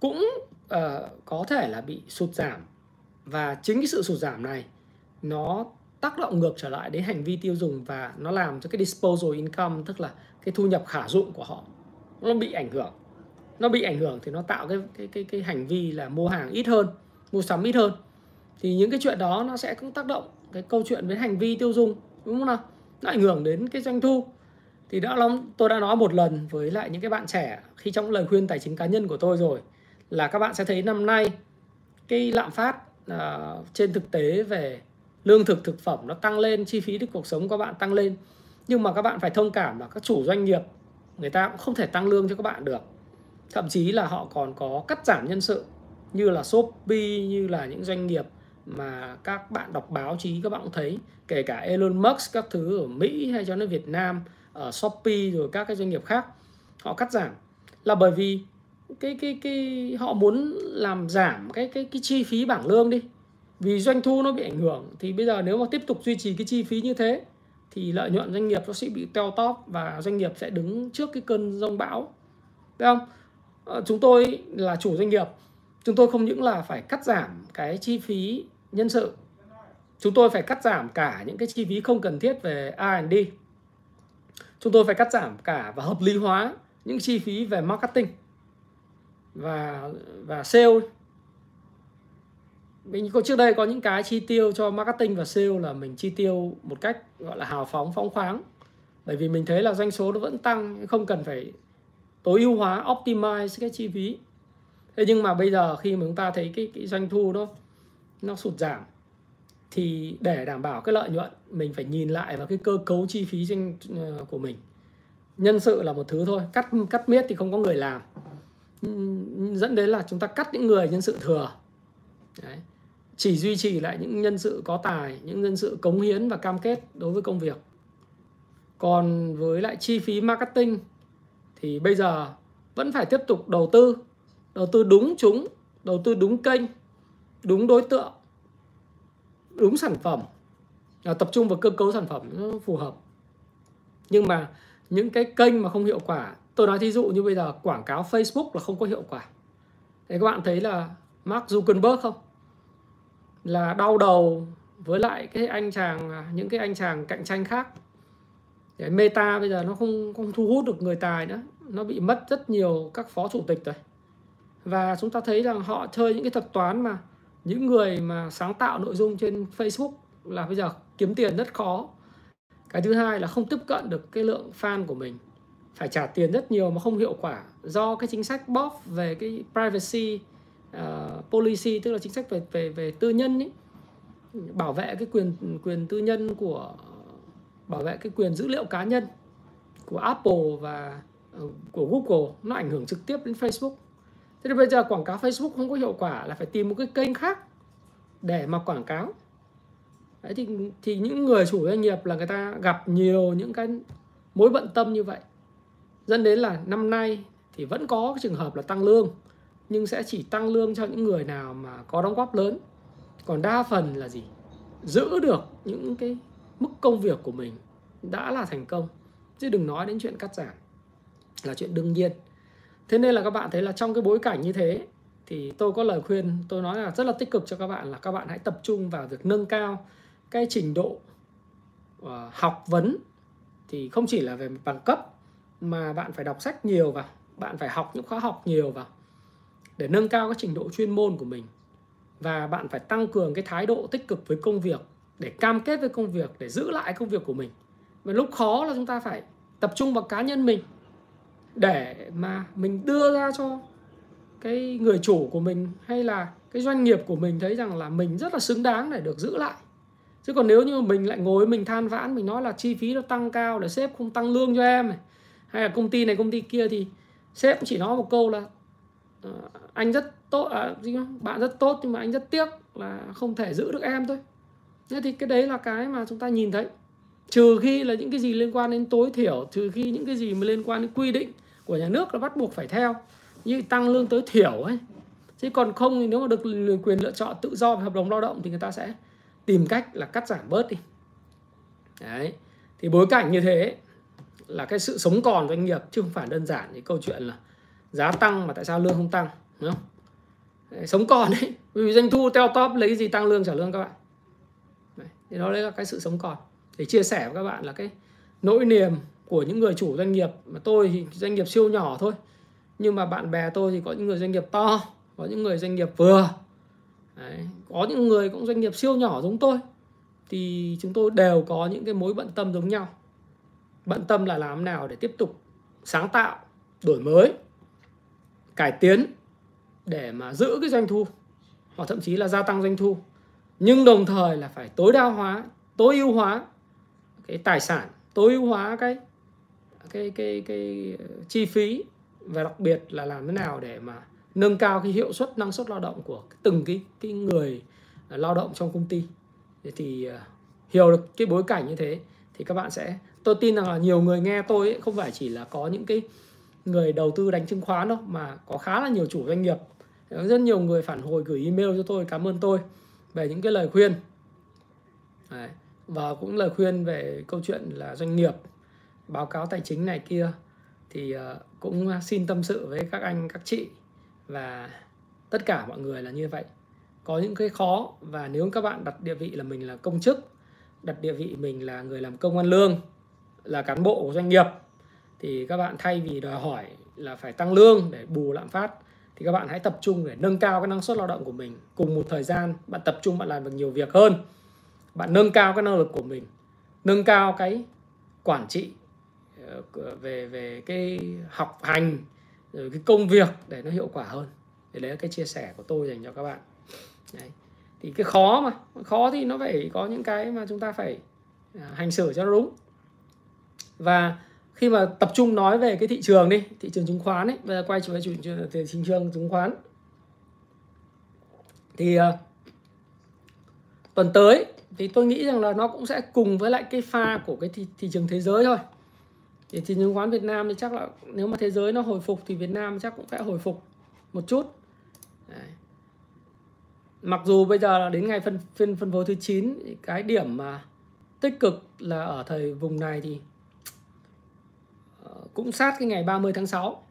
cũng uh, có thể là bị sụt giảm. Và chính cái sự sụt giảm này nó tác động ngược trở lại đến hành vi tiêu dùng và nó làm cho cái disposable income tức là cái thu nhập khả dụng của họ nó bị ảnh hưởng. Nó bị ảnh hưởng thì nó tạo cái cái cái cái hành vi là mua hàng ít hơn mua sắm ít hơn. Thì những cái chuyện đó nó sẽ cũng tác động cái câu chuyện với hành vi tiêu dùng đúng không nào? Nó ảnh hưởng đến cái doanh thu. Thì đã lắm tôi đã nói một lần với lại những cái bạn trẻ khi trong lời khuyên tài chính cá nhân của tôi rồi là các bạn sẽ thấy năm nay cái lạm phát à, trên thực tế về lương thực thực phẩm nó tăng lên chi phí của cuộc sống các bạn tăng lên. Nhưng mà các bạn phải thông cảm là các chủ doanh nghiệp người ta cũng không thể tăng lương cho các bạn được. Thậm chí là họ còn có cắt giảm nhân sự như là Shopee như là những doanh nghiệp mà các bạn đọc báo chí các bạn cũng thấy, kể cả Elon Musk các thứ ở Mỹ hay cho đến Việt Nam, ở Shopee rồi các cái doanh nghiệp khác, họ cắt giảm. Là bởi vì cái cái cái, họ muốn làm giảm cái cái cái chi phí bảng lương đi. Vì doanh thu nó bị ảnh hưởng, thì bây giờ nếu mà tiếp tục duy trì cái chi phí như thế, thì lợi nhuận doanh nghiệp nó sẽ bị teo tóp và doanh nghiệp sẽ đứng trước cái cơn rông bão. Thấy không? Ờ, chúng tôi là chủ doanh nghiệp, chúng tôi không những là phải cắt giảm cái chi phí nhân sự chúng tôi phải cắt giảm cả những cái chi phí không cần thiết về R&D chúng tôi phải cắt giảm cả và hợp lý hóa những chi phí về marketing và và sale. Mình có trước đây có những cái chi tiêu cho marketing và sale là mình chi tiêu một cách gọi là hào phóng phóng khoáng. Bởi vì mình thấy là doanh số nó vẫn tăng không cần phải tối ưu hóa optimize cái chi phí. Thế nhưng mà bây giờ khi mà chúng ta thấy cái, cái doanh thu nó nó sụt giảm, thì để đảm bảo cái lợi nhuận, mình phải nhìn lại vào cái cơ cấu chi phí doanh ờ, của mình. Nhân sự là một thứ thôi, cắt cắt miết thì không có người làm. Dẫn đến là chúng ta cắt những người nhân sự thừa. Đấy. chỉ duy trì lại những nhân sự có tài, những nhân sự cống hiến và cam kết đối với công việc. Còn với lại chi phí marketing thì bây giờ vẫn phải tiếp tục đầu tư. Đầu tư đúng chúng, đầu tư đúng kênh đúng đối tượng, đúng sản phẩm à, tập trung vào cơ cấu sản phẩm nó phù hợp. Nhưng mà những cái kênh mà không hiệu quả, tôi nói thí dụ như bây giờ quảng cáo Facebook là không có hiệu quả. Thế các bạn thấy là Mark Zuckerberg không? Là đau đầu với lại cái anh chàng à, những cái anh chàng cạnh tranh khác. Để Meta bây giờ nó không không thu hút được người tài nữa. Nó bị mất rất nhiều các phó chủ tịch rồi. Và chúng ta thấy rằng họ chơi những cái thuật toán mà những người mà sáng tạo nội dung trên Facebook là bây giờ kiếm tiền rất khó. Cái thứ hai là không tiếp cận được cái lượng fan của mình. Phải trả tiền rất nhiều mà không hiệu quả. Do cái chính sách bóp về cái privacy uh, policy tức là chính sách về về về tư nhân ấy bảo vệ cái quyền quyền tư nhân của bảo vệ cái quyền dữ liệu cá nhân của Apple và uh, của Google nó ảnh hưởng trực tiếp đến Facebook thế thì bây giờ quảng cáo Facebook không có hiệu quả là phải tìm một cái kênh khác để mà quảng cáo. Đấy thì, thì những người chủ doanh nghiệp là người ta gặp nhiều những cái mối bận tâm như vậy. Dẫn đến là năm nay thì vẫn có cái trường hợp là tăng lương nhưng sẽ chỉ tăng lương cho những người nào mà có đóng góp lớn. Còn đa phần là gì? Giữ được những cái mức công việc của mình đã là thành công. Chứ đừng nói đến chuyện cắt giảm là chuyện đương nhiên thế nên là các bạn thấy là trong cái bối cảnh như thế thì tôi có lời khuyên tôi nói là rất là tích cực cho các bạn là các bạn hãy tập trung vào việc nâng cao cái trình độ uh, học vấn. Thì không chỉ là về bằng cấp mà bạn phải đọc sách nhiều vào bạn phải học những khóa học nhiều vào để nâng cao cái trình độ chuyên môn của mình. Và bạn phải tăng cường cái thái độ tích cực với công việc để cam kết với công việc để giữ lại công việc của mình. Và lúc khó là chúng ta phải tập trung vào cá nhân mình để mà mình đưa ra cho cái người chủ của mình hay là cái doanh nghiệp của mình thấy rằng là mình rất là xứng đáng để được giữ lại. Chứ còn nếu như mình lại ngồi mình than vãn mình nói là chi phí nó tăng cao để sếp không tăng lương cho em này hay là công ty này công ty kia thì sếp chỉ nói một câu là uh, anh rất tốt à, bạn rất tốt nhưng mà anh rất tiếc là không thể giữ được em thôi. Thế thì cái đấy là cái mà chúng ta nhìn thấy. Trừ khi là những cái gì liên quan đến tối thiểu trừ khi những cái gì mà liên quan đến quy định của nhà nước là bắt buộc phải theo. Như tăng lương tối thiểu ấy. Chứ còn không thì nếu mà được quyền lựa chọn tự do về hợp đồng lao động thì người ta sẽ tìm cách là cắt giảm bớt đi. Đấy. Thì bối cảnh như thế là cái sự sống còn doanh nghiệp chứ không phải đơn giản cái câu chuyện là giá tăng mà tại sao lương không tăng đúng không? Đấy, sống còn đấy vì doanh thu teo top lấy cái gì tăng lương trả lương các bạn. Đấy, thì đó là cái sự sống còn. Để chia sẻ với các bạn là cái nỗi niềm của những người chủ doanh nghiệp. Mà tôi thì doanh nghiệp siêu nhỏ thôi. Nhưng mà bạn bè tôi thì có những người doanh nghiệp to, có những người doanh nghiệp vừa. Đấy. có những người cũng doanh nghiệp siêu nhỏ giống tôi. Thì chúng tôi đều có những cái mối bận tâm giống nhau. Bận tâm là làm nào để tiếp tục sáng tạo, đổi mới, cải tiến để mà giữ cái doanh thu hoặc thậm chí là gia tăng doanh thu. Nhưng đồng thời là phải tối đa hóa, tối ưu hóa cái tài sản, tối ưu hóa cái cái cái cái ờ, chi phí và đặc biệt là làm thế nào để mà nâng cao cái hiệu suất năng suất lao động của từng cái cái người ờ, lao động trong công ty. Thì ờ, hiểu được cái bối cảnh như thế thì các bạn sẽ tôi tin rằng là nhiều người nghe tôi ấy, không phải chỉ là có những cái người đầu tư đánh chứng khoán đâu mà có khá là nhiều chủ doanh nghiệp. Rất nhiều người phản hồi gửi email cho tôi cảm ơn tôi về những cái lời khuyên. Đấy. và cũng lời khuyên về câu chuyện là doanh nghiệp báo cáo tài chính này kia, thì ờ, cũng xin tâm sự với các anh, các chị và tất cả mọi người là như vậy. Có những cái khó và nếu các bạn đặt địa vị là mình là công chức, đặt địa vị mình là người làm công ăn lương, là cán bộ của doanh nghiệp, thì các bạn thay vì đòi hỏi là phải tăng lương để bù lạm phát, thì các bạn hãy tập trung để nâng cao cái năng suất lao động của mình. Cùng một thời gian, bạn tập trung bạn làm được nhiều việc hơn. Bạn nâng cao cái năng lực của mình, nâng cao cái quản trị Ờ, về về cái học hành rồi cái công việc để nó hiệu quả hơn. Thì đấy là cái chia sẻ của tôi dành cho các bạn. Đấy. thì cái khó mà khó thì nó phải có những cái mà chúng ta phải à, hành xử cho nó đúng. Và khi mà tập trung nói về cái thị trường đi thị trường chứng khoán ấy bây giờ quay trở về thị trường chứng khoán. Thì uh, tuần tới thì tôi nghĩ rằng là nó cũng sẽ cùng với lại cái pha của cái thị, thị trường thế giới thôi thì thị trường chứng khoán Việt Nam thì chắc là nếu mà thế giới nó hồi phục thì Việt Nam chắc cũng sẽ hồi phục một chút Đấy. mặc dù bây giờ là đến ngày phân phiên phân phối thứ 9 cái điểm mà tích cực là ở thời vùng này thì ờ, cũng sát cái ngày 30 tháng 6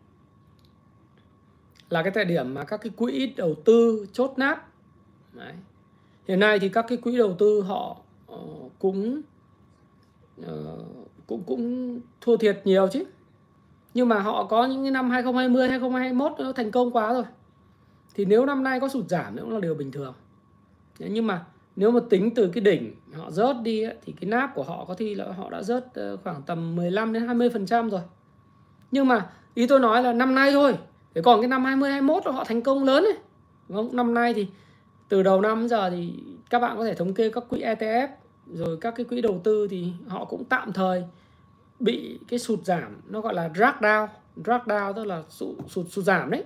là cái thời điểm mà các cái quỹ đầu tư chốt nát Đấy. hiện nay thì các cái quỹ đầu tư họ ờ, cũng uh, cũng cũng thua thiệt nhiều chứ. Nhưng mà họ có những cái năm 2020 2021 nó thành công quá rồi. Thì nếu năm nay có sụt giảm cũng là điều bình thường. Nhưng mà nếu mà tính từ cái đỉnh họ rớt đi ấy, thì cái náp của họ có khi là họ đã rớt ờ, khoảng tầm 15 đến 20 phần trăm rồi. Nhưng mà ý tôi nói là năm nay thôi. Thế còn cái năm 20 21 họ thành công lớn ấy. Đúng không? Năm nay thì từ đầu năm giờ thì các bạn có thể thống kê các quỹ ETF rồi các cái quỹ đầu tư thì họ cũng tạm thời bị cái sụt giảm nó gọi là drag down drag down tức là sụt sụt, sụt giảm đấy.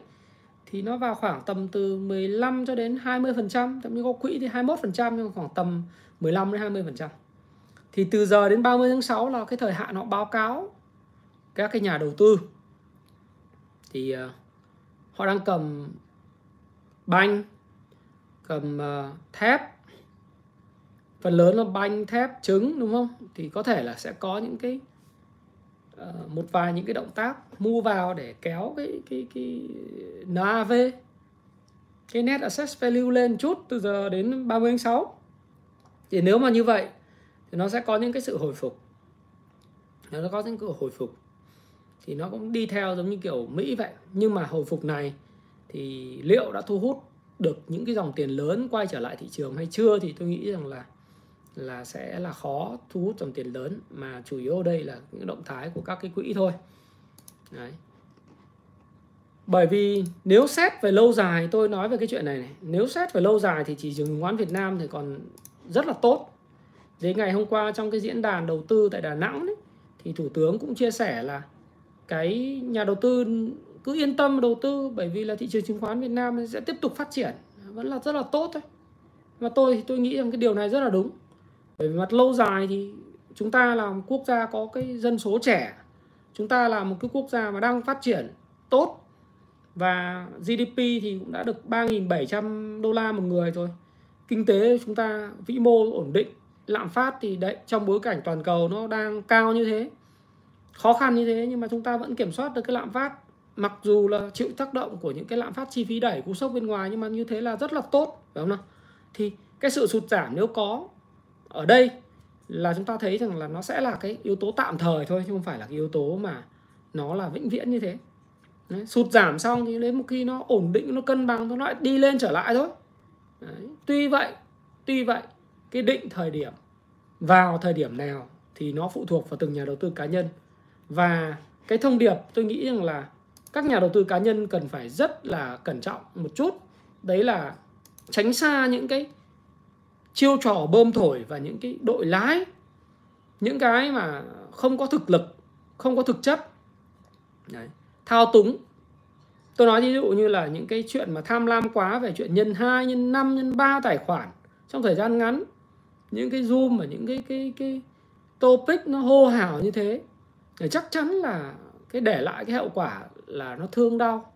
Thì nó vào khoảng tầm từ 15 cho đến 20 phần trăm thậm chí có quỹ thì 21 phần trăm nhưng khoảng tầm 15 đến 20 phần trăm. Thì từ giờ đến 30 tháng 6 là cái thời hạn họ báo cáo các cái nhà đầu tư. Thì uh, họ đang cầm banh cầm uh, thép phần lớn là banh thép trứng đúng không? Thì có thể là sẽ có những cái uh, một vài những cái động tác mua vào để kéo cái cái cái NAV cái net asset value lên chút từ giờ đến 30 tháng 6 thì nếu mà như vậy thì nó sẽ có những cái sự hồi phục. Nó có những cái hồi phục. Thì nó cũng đi theo giống như kiểu Mỹ vậy. Nhưng mà hồi phục này thì liệu đã thu hút được những cái dòng tiền lớn quay trở lại thị trường hay chưa? Thì tôi nghĩ rằng là là sẽ là khó thu hút dòng tiền lớn mà chủ yếu ở đây là những động thái của các cái quỹ thôi. Đấy. bởi vì nếu xét về lâu dài tôi nói về cái chuyện này này nếu xét về lâu dài thì chỉ chứng khoán Việt Nam thì còn rất là tốt. Với ngày hôm qua trong cái diễn đàn đầu tư tại Đà Nẵng đấy, thì thủ tướng cũng chia sẻ là cái nhà đầu tư cứ yên tâm đầu tư bởi vì là thị trường chứng khoán Việt Nam sẽ tiếp tục phát triển. Vẫn là rất là tốt thôi. Và tôi thì tôi nghĩ rằng cái điều này rất là đúng bởi vì mặt lâu dài thì chúng ta là một quốc gia có cái dân số trẻ. Chúng ta là một cái quốc gia mà đang phát triển tốt. Và GDP thì cũng đã được 3.700 đô la một người rồi kinh tế chúng ta vĩ mô ổn định. Lạm phát thì đấy, trong bối cảnh toàn cầu nó đang cao như thế. Khó khăn như thế nhưng mà chúng ta vẫn kiểm soát được cái lạm phát. Mặc dù là chịu tác động của những cái lạm phát chi phí đẩy cú sốc bên ngoài nhưng mà như thế là rất là tốt, phải không nào? Thì cái sự sụt giảm nếu có ở đây là chúng ta thấy rằng là nó sẽ là cái yếu tố tạm thời thôi chứ không phải là cái yếu tố mà nó là vĩnh viễn như thế. Đấy, sụt giảm xong thì đến một khi nó ổn định nó cân bằng nó lại đi lên trở lại thôi. Đấy. tuy vậy tuy vậy cái định thời điểm vào thời điểm nào thì nó phụ thuộc vào từng nhà đầu tư cá nhân. Và cái thông điệp tôi nghĩ rằng là các nhà đầu tư cá nhân cần phải rất là cẩn trọng một chút. Đấy là tránh xa những cái chiêu trò bơm thổi và những cái đội lái những cái mà không có thực lực không có thực chất. Đấy. thao túng. Tôi nói ví dụ như là những cái chuyện mà tham lam quá về chuyện nhân 2, nhân 5, nhân 3 tài khoản trong thời gian ngắn. Những cái zoom và những cái cái cái topic nó hô hào như thế thì chắc chắn là cái để lại cái hậu quả là nó thương đau.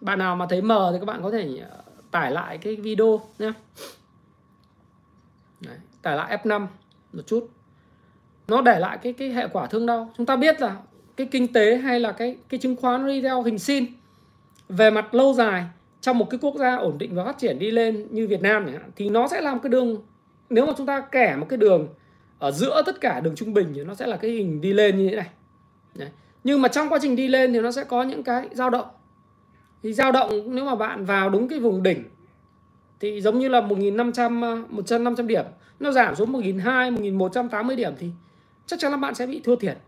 Bạn nào mà thấy mờ thì các bạn có thể ờ, tải lại cái video nhé Đấy, tải lại F5 một chút. Nó để lại cái cái hệ quả thương đau. Chúng ta biết là cái kinh tế hay là cái cái chứng khoán đi theo hình sin. Về mặt lâu dài trong một cái quốc gia ổn định và phát triển đi lên như Việt Nam này, thì nó sẽ làm cái đường nếu mà chúng ta kẻ một cái đường ở giữa tất cả đường trung bình thì nó sẽ là cái hình đi lên như thế này. Đấy. nhưng mà trong quá trình đi lên thì nó sẽ có những cái dao động thì dao động nếu mà bạn vào đúng cái vùng đỉnh thì giống như là 1.500 100 500 điểm nó giảm xuống 1.200 1.180 điểm thì chắc chắn là bạn sẽ bị thua thiệt.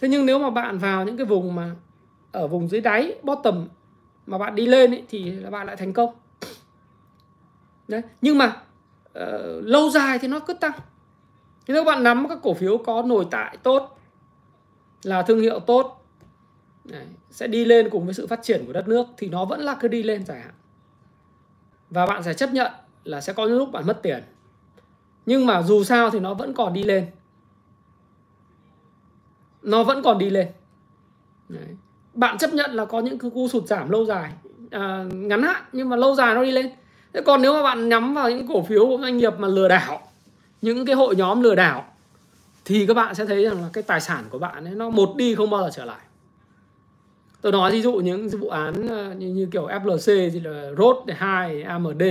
Thế nhưng nếu mà bạn vào những cái vùng mà ở vùng dưới đáy bottom mà bạn đi lên ấy, thì là bạn lại thành công. Đấy nhưng mà uh, lâu dài thì nó cứ tăng. Nếu bạn nắm các cổ phiếu có nổi tại tốt là thương hiệu tốt Đấy, sẽ đi lên cùng với sự phát triển của đất nước thì nó vẫn là cứ đi lên dài hạn. Và bạn sẽ chấp nhận là sẽ có những lúc bạn mất tiền. Nhưng mà dù sao thì nó vẫn còn đi lên. Nó vẫn còn đi lên. Đấy. bạn chấp nhận là có những cái cú sụt giảm lâu dài à, ngắn hạn nhưng mà lâu dài nó đi lên. Thế còn nếu mà bạn nhắm vào những cổ phiếu của doanh nghiệp mà lừa đảo những cái hội nhóm lừa đảo thì các bạn sẽ thấy rằng là cái tài sản của bạn ấy nó một đi không bao giờ trở lại tôi nói ví dụ những vụ án ờ, như, như kiểu FLC thì là Rốt 2 AMD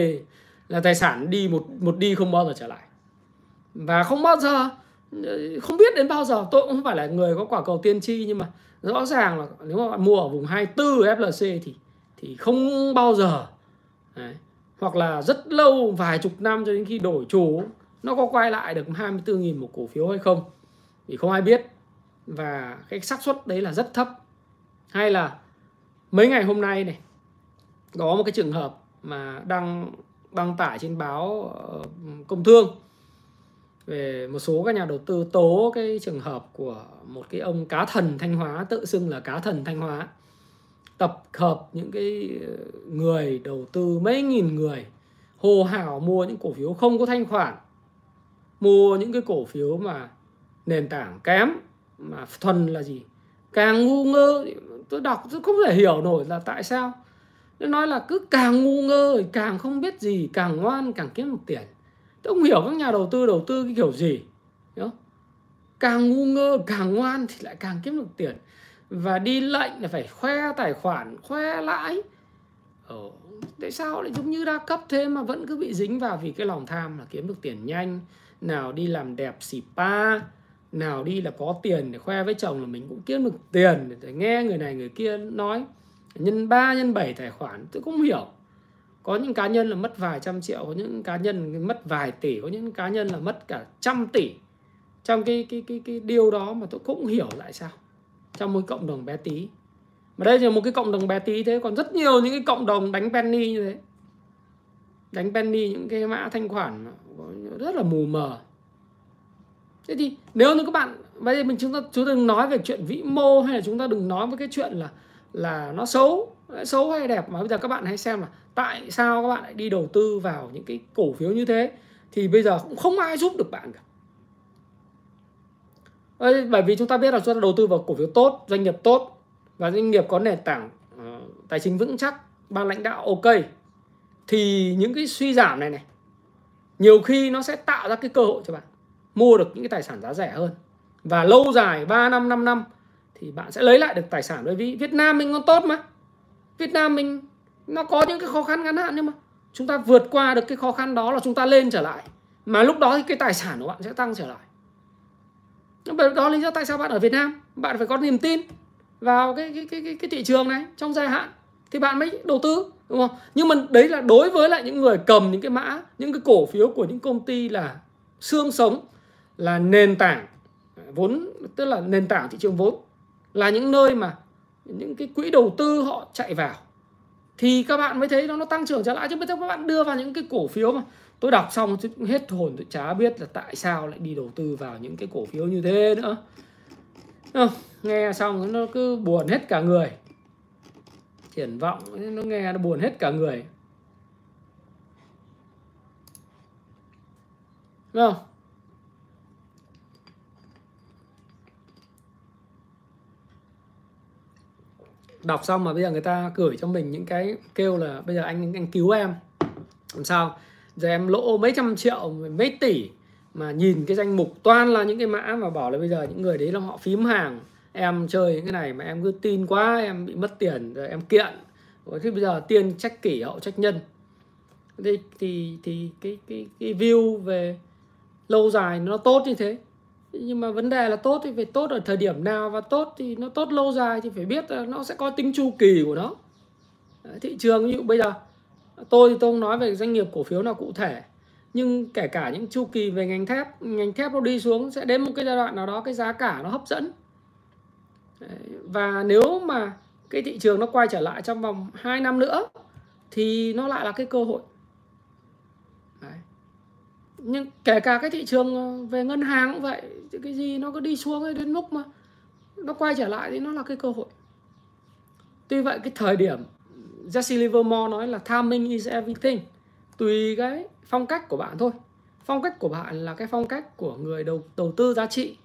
là tài sản đi một một đi không bao giờ trở lại. Và không bao giờ ờ, không biết đến bao giờ. Tôi cũng không phải là người có quả cầu tiên tri nhưng mà rõ ràng là nếu mà bạn mua ở vùng 24 FLC thì thì không bao giờ. Đấy. hoặc là rất lâu vài chục năm cho đến khi đổi chủ nó có quay lại được 24.000 một cổ phiếu hay không thì không ai biết. Và cái xác suất đấy là rất thấp hay là mấy ngày hôm nay này, có một cái trường hợp mà đăng đăng tải trên báo ờ, công thương về một số các nhà đầu tư tố cái trường hợp của một cái ông cá thần thanh hóa, tự xưng là cá thần thanh hóa, tập hợp những cái ờ, người đầu tư mấy nghìn người hồ hào mua những cổ phiếu không có thanh khoản, mua những cái cổ phiếu mà nền tảng kém, mà thuần là gì? Càng ngu ngơ tôi đọc tôi không thể hiểu nổi là tại sao. Nó nói là cứ càng ngu ngơ càng không biết gì càng ngoan càng kiếm được tiền. Tôi không hiểu các nhà đầu tư đầu tư cái kiểu gì hiểu càng ngu ngơ càng ngoan thì lại càng kiếm được tiền. Và đi lệnh là phải khoe tài khoản khoe lãi. Ờ, tại sao lại giống như đa cấp thế mà vẫn cứ bị dính vào vì cái lòng tham là kiếm được tiền nhanh nào đi làm đẹp xì pa nào đi là có tiền để khoe với chồng là mình cũng kiếm được tiền để nghe người này người kia nói. Nhân 3 nhân 7 tài khoản, tôi cũng hiểu. Có những cá nhân là mất vài trăm triệu, có những cá nhân mất vài tỷ, có những cá nhân là mất cả trăm tỷ. Trong cái cái cái cái điều đó mà tôi cũng hiểu lại sao? Trong một cộng đồng bé tí. Mà đây là một cái cộng đồng bé tí thế, còn rất nhiều những cái cộng đồng đánh penny như thế. Đánh penny những cái mã thanh khoản rất là mù mờ thế thì nếu như các bạn bây giờ mình chúng ta chúng ta đừng nói về chuyện vĩ mô hay là chúng ta đừng nói với cái chuyện là là nó xấu xấu hay đẹp mà bây giờ các bạn hãy xem là tại sao các bạn lại đi đầu tư vào những cái cổ phiếu như thế thì bây giờ cũng không ai giúp được bạn cả. Bởi vì chúng ta biết là chúng ta đầu tư vào cổ phiếu tốt doanh nghiệp tốt và doanh nghiệp có nền tảng uh, tài chính vững chắc ban lãnh đạo ok thì những cái suy giảm này này nhiều khi nó sẽ tạo ra cái cơ hội cho bạn mua được những cái tài sản giá rẻ hơn. Và lâu dài 3 năm 5 năm thì bạn sẽ lấy lại được tài sản. Bởi vì Việt Nam mình còn tốt mà. Việt Nam mình nó có những cái khó khăn ngắn hạn nhưng mà chúng ta vượt qua được cái khó khăn đó là chúng ta lên trở lại. Mà lúc đó thì cái tài sản của bạn sẽ tăng trở lại. Đó lý do tại sao bạn ở Việt Nam. Bạn phải có niềm tin vào cái cái cái cái, cái thị trường này trong dài hạn thì bạn mới đầu tư đúng không? Nhưng mà đấy là đối với lại những người cầm những cái mã những cái cổ phiếu của những công ty là xương sống là nền tảng vốn tức là nền tảng thị trường vốn là những nơi mà những cái quỹ đầu tư họ chạy vào. Thì các bạn mới thấy nó nó tăng trưởng trở lại. Chứ bây giờ các bạn đưa vào những cái cổ phiếu mà tôi đọc xong hết hồn tôi chả biết là tại sao lại đi đầu tư vào những cái cổ phiếu như thế nữa. Không, nghe xong nó cứ buồn hết cả người. Triển vọng nó nghe nó buồn hết cả người. Đúng không? Đọc xong mà bây giờ người ta gửi cho mình những cái kêu là bây giờ anh anh cứu em. Làm sao? Giờ em lỗ mấy trăm triệu, mấy tỷ mà nhìn cái danh mục toàn là những cái mã mà bảo là bây giờ những người đấy là họ phím hàng. Em chơi những cái này mà em cứ tin quá, em bị mất tiền, rồi em kiện. Rồi thì bây giờ tiên trách kỷ, hậu trách nhân. Thì thì thì cái cái cái view về lâu dài nó tốt như thế nhưng mà vấn đề là tốt thì phải tốt ở thời điểm nào, và tốt thì nó tốt lâu dài thì phải biết là nó sẽ có tính chu kỳ của nó. Thị trường như bây giờ, tôi thì tôi không nói về doanh nghiệp cổ phiếu nào cụ thể, nhưng kể cả những chu kỳ về ngành thép ngành thép nó đi xuống sẽ đến một cái giai đoạn nào đó cái giá cả nó hấp dẫn. Và nếu mà cái thị trường nó quay trở lại trong vòng 2 năm nữa thì nó lại là cái cơ hội nhưng kể cả cái thị trường ờ, về ngân hàng cũng vậy cái gì nó cứ đi xuống đến lúc mà nó quay trở lại thì nó là cái cơ hội. Tuy vậy cái thời điểm Jesse Livermore nói là timing is everything, tùy cái phong cách của bạn thôi. Phong cách của bạn là cái phong cách của người đầu đầu tư giá trị,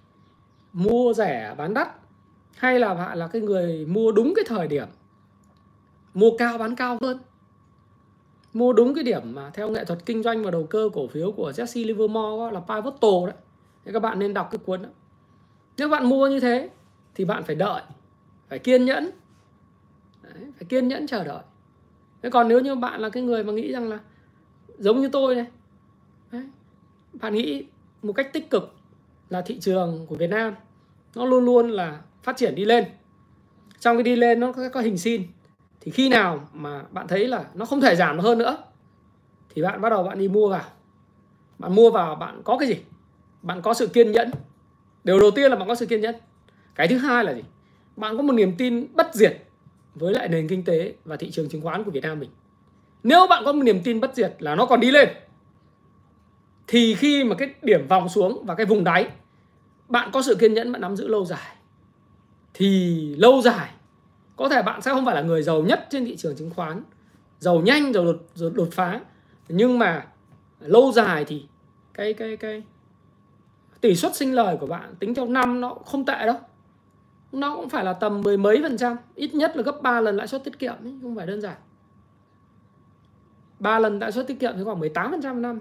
mua rẻ, bán đắt, hay là bạn là cái người mua đúng cái thời điểm, mua cao bán cao hơn mua đúng cái điểm mà theo nghệ thuật kinh doanh và đầu cơ cổ phiếu của Jesse Livermore là pivotal đấy. Thế các bạn nên đọc cái cuốn đó. Nếu bạn mua như thế thì bạn phải đợi phải kiên nhẫn. Đấy, phải kiên nhẫn chờ đợi. Thế còn nếu như bạn là cái người mà nghĩ rằng là giống như tôi này đấy, bạn nghĩ một cách tích cực là thị trường của Việt Nam nó luôn luôn là phát triển đi lên. Trong cái đi lên nó có, có hình sin thì khi nào mà bạn thấy là nó không thể giảm hơn nữa, thì bạn bắt đầu bạn đi mua vào. Bạn mua vào bạn có cái gì? Bạn có sự kiên nhẫn. Điều đầu tiên là bạn có sự kiên nhẫn. Cái thứ hai là gì? Bạn có một niềm tin bất diệt với lại nền kinh tế và thị trường chứng khoán của Việt Nam mình. Nếu bạn có một niềm tin bất diệt là nó còn đi lên, thì khi mà cái điểm vòng xuống và cái vùng đáy, bạn có sự kiên nhẫn bạn nắm giữ lâu dài, thì lâu dài có thể bạn sẽ không phải là người giàu nhất trên thị trường chứng khoán giàu nhanh rồi đột, rồi đột phá. Nhưng mà lâu dài thì cái cái cái tỷ suất sinh lời của bạn tính theo năm nó không tệ đâu. Nó cũng phải là tầm mười mấy phần trăm ít nhất là gấp 3 lần lãi suất tiết kiệm ấy, không phải đơn giản. 3 lần lãi suất tiết kiệm thì khoảng 18 phần trăm năm.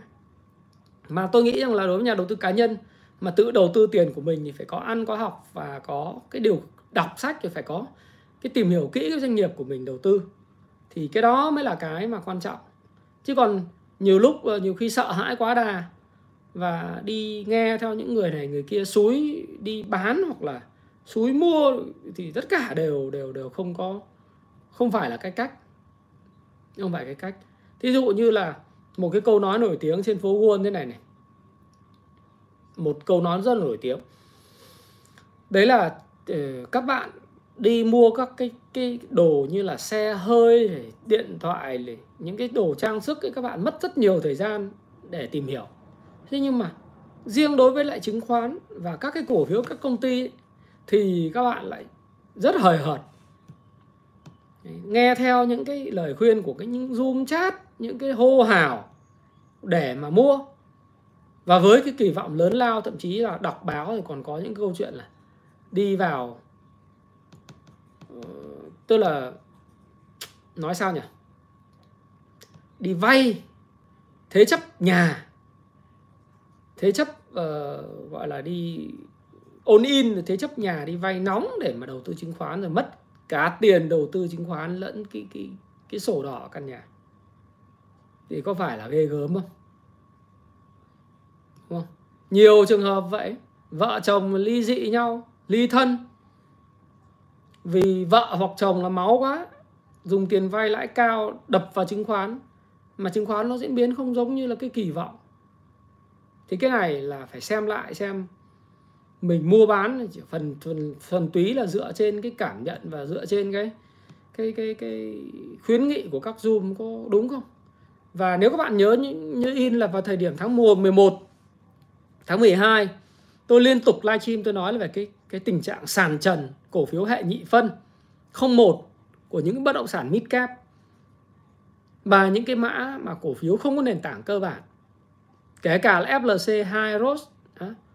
Mà tôi nghĩ rằng là đối với nhà đầu tư cá nhân mà tự đầu tư tiền của mình thì phải có ăn có học và có cái điều đọc sách thì phải có cái tìm hiểu kỹ cái doanh nghiệp của mình đầu tư, thì cái đó mới là cái mà quan trọng. Chứ còn nhiều lúc ờ, nhiều khi sợ hãi quá đà và đi nghe theo những người này, người kia suối đi bán hoặc là suối mua thì tất cả đều đều đều không có, không phải là cái cách. Không phải cái cách. Thí dụ như là một cái câu nói nổi tiếng trên phố Wall thế này này. Một câu nói rất là nổi tiếng. Đấy là ờ, các bạn đi mua các cái cái đồ như là xe hơi điện thoại những cái đồ trang sức ấy các bạn mất rất nhiều thời gian để tìm hiểu. Thế nhưng mà riêng đối với lại chứng khoán và các cái cổ phiếu các công ty ấy, thì các bạn lại rất hời hợt. Nghe theo những cái lời khuyên của cái những zoom chat những cái hô hào để mà mua. Và với cái kỳ vọng lớn lao thậm chí là đọc báo thì còn có những câu chuyện là đi vào tức là nói sao nhỉ? Đi vay thế chấp nhà thế chấp uh, gọi là đi ôn in thế chấp nhà đi vay nóng để mà đầu tư chứng khoán rồi mất cả tiền đầu tư chứng khoán lẫn cái cái cái sổ đỏ căn nhà. Thì có phải là ghê gớm không? Đúng không? Nhiều trường hợp vậy. Vợ chồng ly dị nhau Ly thân. Vì vợ hoặc chồng là máu quá Dùng tiền vay lãi cao Đập vào chứng khoán. Mà chứng khoán nó diễn biến không giống như là cái kỳ vọng. Thì cái này là phải xem lại xem Mình mua bán chỉ phần phần phần túy là dựa trên cái cảm nhận Và dựa trên cái cái cái cái khuyến nghị của các Zoom có đúng không? Và nếu các bạn nhớ như, như in là vào thời điểm tháng 1 11 tháng 12 tôi liên tục livestream tôi nói là về cái cái tình trạng sàn trần cổ phiếu hệ nhị phân 01 của những bất động sản midcap và những cái mã mà cổ phiếu không có nền tảng cơ bản kể cả là FLC hai Rose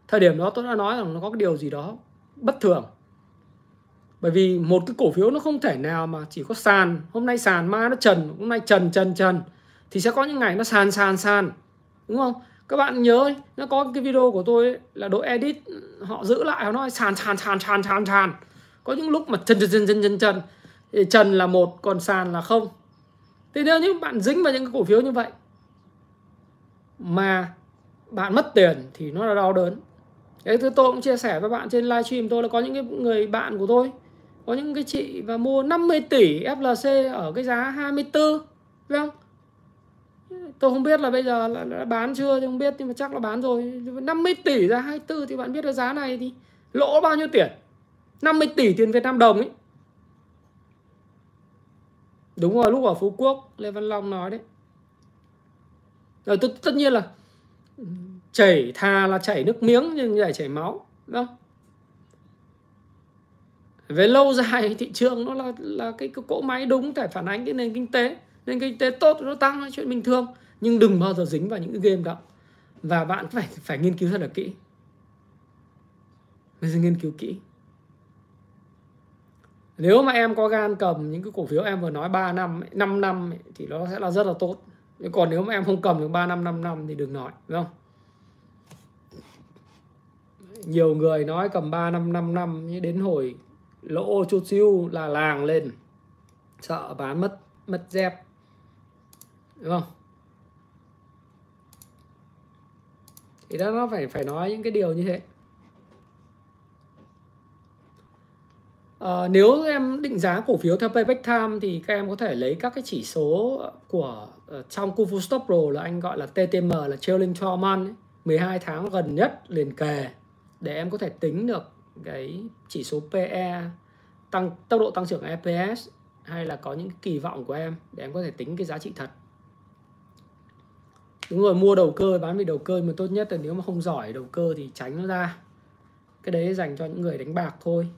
thời điểm đó tôi đã nói rằng nó có cái điều gì đó bất thường. Bởi vì một cái cổ phiếu nó không thể nào mà chỉ có sàn hôm nay sàn mai nó trần hôm nay trần trần trần thì sẽ có những ngày nó sàn sàn sàn đúng không? Các bạn nhớ nó có cái video của tôi ấy, là đội edit họ giữ lại họ nói sàn sàn sàn sàn sàn sàn có những lúc mà chân chân chân chân chân chân, thì trần là một còn sàn là không. Thì nếu như bạn dính vào những cái cổ phiếu như vậy mà bạn mất tiền thì nó là đau đớn. Đấy, tôi cũng chia sẻ với bạn trên livestream tôi là có những cái người bạn của tôi có những cái chị và mua 50 tỷ FLC ở cái giá 24 phải không? Tôi không biết là bây giờ là, là bán chưa thì không biết nhưng mà chắc là bán rồi. 50 tỷ ra 24 thì bạn biết là giá này thì lỗ bao nhiêu tiền? 50 tỷ tiền Việt Nam đồng ấy. Đúng rồi lúc ở Phú Quốc Lê Văn Long nói đấy. Rồi tất, tất nhiên là chảy thà là chảy nước miếng nhưng lại chảy máu đúng không? Về lâu dài thị trường nó là là cái, cái cỗ máy đúng thể phản ánh cái nền kinh tế. Nền kinh tế tốt nó tăng là chuyện bình thường. Nhưng đừng bao giờ dính vào những cái game đó. Và bạn phải phải nghiên cứu thật là kỹ. Phải nghiên cứu kỹ nếu mà em có gan cầm, những cái cổ phiếu em vừa nói 3 năm 5 năm thì nó sẽ là rất là tốt. Còn nếu mà em không cầm được 3 năm 5 năm thì đừng nói, đúng không? Nhiều người nói cầm 3 năm 5 năm, nhưng đến hồi lỗ chút xíu là làng lên. Sợ bán mất mất dép, đúng không? Thì đó, nó phải phải nói những cái điều như thế. À, nếu em định giá cổ phiếu theo payback time thì các em có thể lấy các cái chỉ số của uh, trong Kufu Stop Pro là anh gọi là TTM là trailing 12 month ấy, 12 tháng gần nhất liền kề để em có thể tính được cái chỉ số PE tăng tốc độ tăng trưởng EPS hay là có những kỳ vọng của em để em có thể tính cái giá trị thật. Đúng rồi mua đầu cơ bán vì đầu cơ mà tốt nhất là nếu mà không giỏi đầu cơ thì tránh nó ra. Cái đấy dành cho những người đánh bạc thôi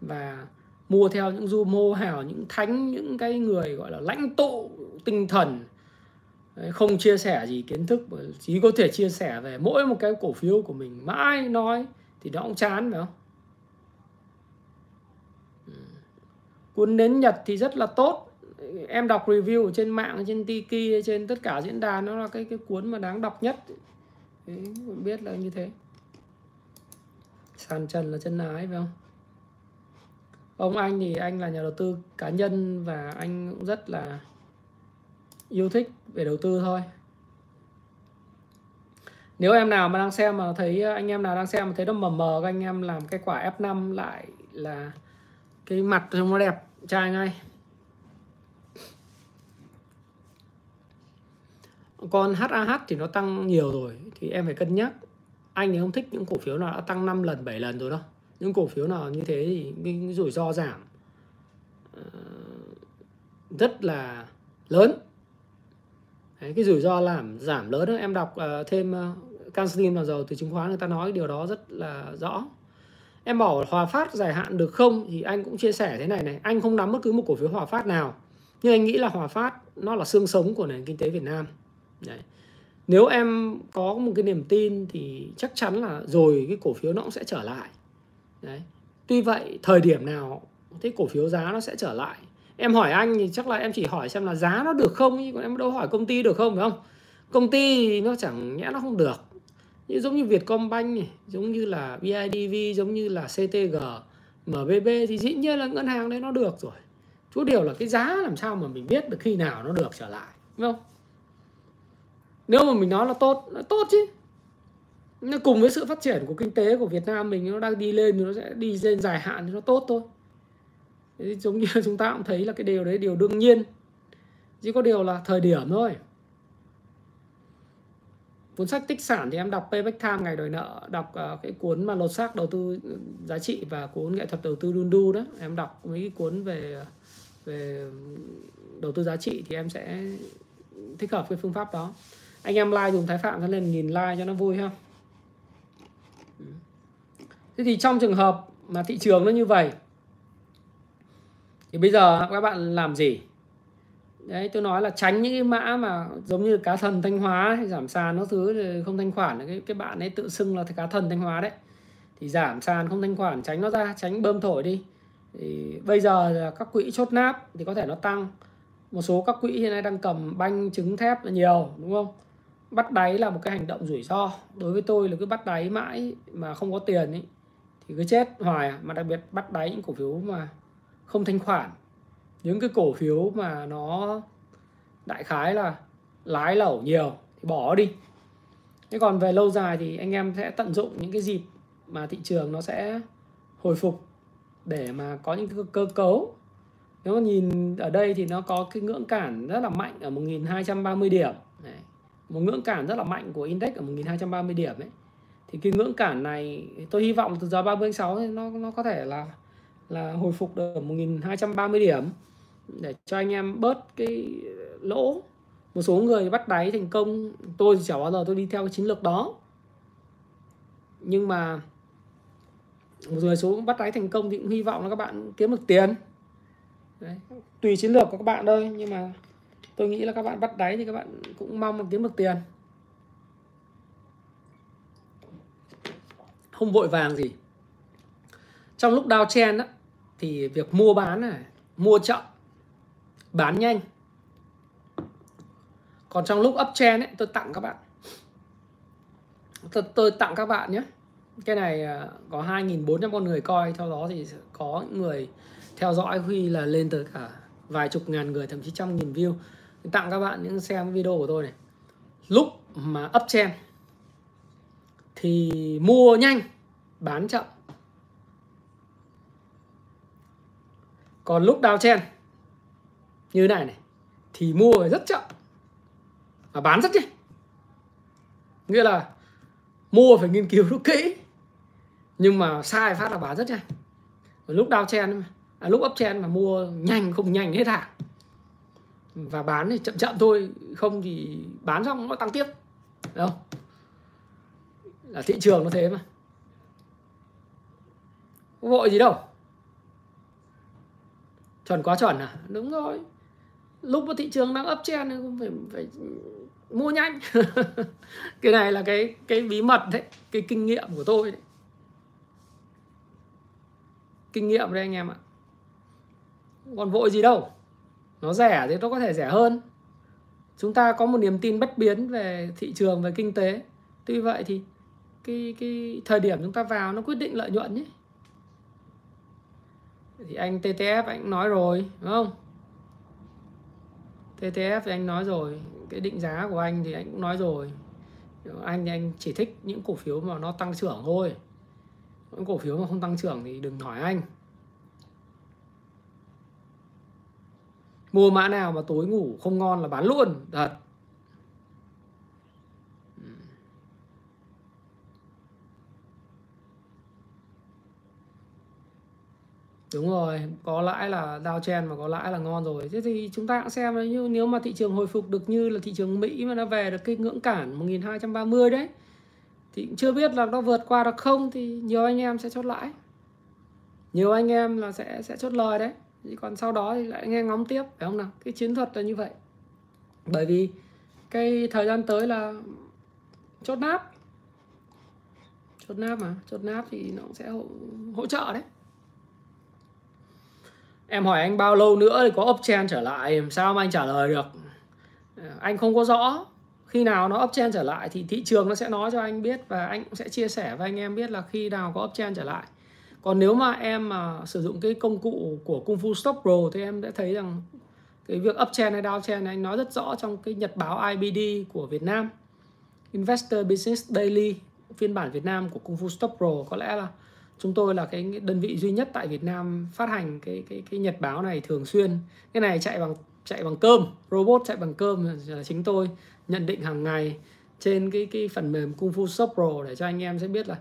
và mua theo những du mô hào những thánh những cái người gọi là lãnh tụ tinh thần. Không chia sẻ gì kiến thức chỉ có thể chia sẻ về mỗi một cái cổ phiếu của mình mãi nói thì nó cũng chán phải không? Ừ. Cuốn nến nhật thì rất là tốt. Em đọc review trên mạng trên tiki trên tất cả diễn đàn nó là cái cái cuốn mà đáng đọc nhất. Đấy, biết là như thế. Sàn trần là chân ái phải không? Ông anh thì anh là nhà đầu tư cá nhân và anh cũng rất là yêu thích về đầu tư thôi. Nếu em nào mà đang xem mà thấy, anh em nào đang xem mà thấy nó mờ mờ, các anh em làm cái quả F5 lại là cái mặt trông nó đẹp trai ngay. Con HAH thì nó tăng nhiều rồi, thì em phải cân nhắc. Anh thì không thích những cổ phiếu nào đã tăng 5 lần 7 lần rồi đâu những cổ phiếu nào như thế thì cái, rủi ro giảm uh, rất là lớn. Đấy, cái rủi ro làm giảm lớn đó em đọc uh, thêm ờ, uh, Canstein vào dầu từ chứng khoán người ta nói điều đó rất là rõ. Em bảo hòa phát dài hạn được không? Thì anh cũng chia sẻ thế này này anh không nắm bất cứ một cổ phiếu hòa phát nào. Nhưng anh nghĩ là hòa phát nó là xương sống của nền kinh tế Việt Nam. Đấy. nếu em có một cái niềm tin thì chắc chắn là rồi cái cổ phiếu nó cũng sẽ trở lại. Đấy. Tuy vậy, thời điểm nào, thế cổ phiếu giá nó sẽ trở lại? Em hỏi anh thì chắc là em chỉ hỏi xem là giá nó được không chứ còn em đâu hỏi công ty được không, phải không? Công ty thì nó chẳng nhẽ nó không được. Như giống như Vietcombank này, giống như là BIDV giống như là CTG MBB thì dĩ nhiên là ngân hàng đấy nó được rồi. Chú điều là cái giá làm sao mà mình biết được khi nào nó được trở lại đúng không? Nếu mà mình nói là tốt là tốt chứ nhưng cùng với sự phát triển của kinh tế của Việt Nam mình, nó đang đi lên thì nó sẽ đi lên dài hạn thì nó tốt thôi. Thế giống như chúng ta cũng thấy là cái điều đấy, điều đương nhiên. Chỉ có điều là thời điểm thôi. Cuốn sách tích sản thì em đọc Payback Time, ngày đòi nợ, đọc ờ, cái cuốn mà lột xác đầu tư giá trị và cuốn nghệ thuật đầu tư đun đu đó. Em đọc mấy cái cuốn về về đầu tư giá trị thì em sẽ thích hợp cái phương pháp đó. Anh em like dùng thái phạm cho nên nhìn like cho nó vui ha thế thì trong trường hợp mà thị trường nó như vậy, thì bây giờ các bạn làm gì? Đấy, tôi nói là tránh những cái mã mà giống như cá thần thanh hóa hay giảm sàn nó thứ không thanh khoản, cái cái bạn ấy tự xưng là cá thần thanh hóa đấy. Thì giảm sàn không thanh khoản, tránh nó ra, tránh bơm thổi đi. Thì bây giờ là các quỹ chốt náp thì có thể nó tăng. Một số các quỹ hiện nay đang cầm banh, trứng thép là nhiều, đúng không? Bắt đáy là một cái hành động rủi ro. Đối với tôi là cứ bắt đáy mãi mà không có tiền ấy thì cứ chết hoài à. mà đặc biệt bắt đáy những cổ phiếu mà không thanh khoản. Những cái cổ phiếu mà nó đại khái là lái lẩu nhiều thì bỏ đi. Thế còn về lâu dài thì anh em sẽ tận dụng những cái dịp mà thị trường nó sẽ hồi phục để mà có những cái cơ cấu. Nếu mà nhìn ở đây thì nó có cái ngưỡng cản rất là mạnh ở 1230 điểm. Đấy. một ngưỡng cản rất là mạnh của index ở 1230 điểm ấy thì cái ngưỡng cản này, tôi hy vọng từ giờ 30 6 thì nó nó có thể là là hồi phục được 1230 điểm để cho anh em bớt cái lỗ. Một số người bắt đáy thành công, tôi thì chả bao giờ tôi đi theo cái chiến lược đó. Nhưng mà một người số bắt đáy thành công thì cũng hy vọng là các bạn kiếm được tiền. Đấy. tùy chiến lược của các bạn thôi, nhưng mà tôi nghĩ là các bạn bắt đáy thì các bạn cũng mong kiếm được tiền. Không vội vàng gì. Trong lúc downtrend á thì việc mua bán này mua chậm bán nhanh. Còn trong lúc up chen ấy tôi tặng các bạn. Tôi, tôi tặng các bạn nhé. Cái này à, có 2.400 con người coi theo đó thì có người theo dõi huy là lên tới cả vài chục ngàn người thậm chí trăm nghìn view. Tặng các bạn những xem video của tôi này. Lúc mà up chen thì mua nhanh bán chậm. Còn lúc đào chen như này này thì mua rất chậm và bán rất nhanh. Nghĩa là mua phải nghiên cứu rất kỹ nhưng mà sai phát là bán rất nhanh. Lúc downtrend à, lúc uptrend mà mua nhanh không nhanh hết hàng và bán thì chậm chậm thôi không thì bán xong nó tăng tiếp. Đúng không? Là thị trường nó thế mà. Không vội gì đâu. Chuẩn quá chuẩn à? Đúng rồi. Lúc mà thị trường đang uptrend thì cũng phải phải mua nhanh. Cái này là cái cái bí mật đấy. Cái kinh nghiệm của tôi đấy. Kinh nghiệm đây anh em ạ. Còn vội gì đâu. Nó rẻ thì nó có thể rẻ hơn. Chúng ta có một niềm tin bất biến về thị trường, về kinh tế. Tuy vậy thì cái cái thời điểm chúng ta vào nó quyết định lợi nhuận nhé. Thì anh TTF anh nói rồi, đúng không? TTF thì anh nói rồi, cái định giá của anh thì anh cũng nói rồi. Anh thì anh chỉ thích những cổ phiếu mà nó tăng trưởng thôi. Những cổ phiếu mà không tăng trưởng thì đừng hỏi anh. Mua mã nào mà tối ngủ không ngon là bán luôn, thật. Đúng rồi, có lãi là downtrend mà có lãi là ngon rồi. Thế thì chúng ta cũng xem như nếu mà thị trường hồi phục được như là thị trường Mỹ mà nó về được cái ngưỡng cản 1230 đấy thì chưa biết là nó vượt qua được không thì nhiều anh em sẽ chốt lãi. Nhiều anh em là sẽ sẽ chốt lời đấy. Thì còn sau đó thì lại nghe ngóng tiếp phải không nào? Cái chiến thuật là như vậy. Bởi vì cái thời gian tới là chốt náp. Chốt náp mà, chốt náp thì nó cũng sẽ hỗ, hỗ trợ đấy em hỏi anh bao lâu nữa thì có uptrend trở lại sao mà anh trả lời được? Anh không có rõ. Khi nào nó uptrend trở lại thì thị trường nó sẽ nói cho anh biết và anh cũng sẽ chia sẻ với anh em biết là khi nào có uptrend trở lại. Còn nếu mà em mà sử dụng cái công cụ của Kung Fu Stop Pro thì em sẽ thấy rằng cái việc uptrend hay downtrend này, anh nói rất rõ trong cái nhật báo IBD của Việt Nam. Investor Business Daily, phiên bản Việt Nam của Kung Fu Stop Pro. Có lẽ là chúng tôi là cái đơn vị duy nhất tại Việt Nam phát hành cái cái cái nhật báo này thường xuyên. Cái này chạy bằng chạy bằng cơm robot chạy bằng cơm là chính tôi nhận định hàng ngày trên cái cái phần mềm Kung Fu Shop Pro để cho anh em sẽ biết là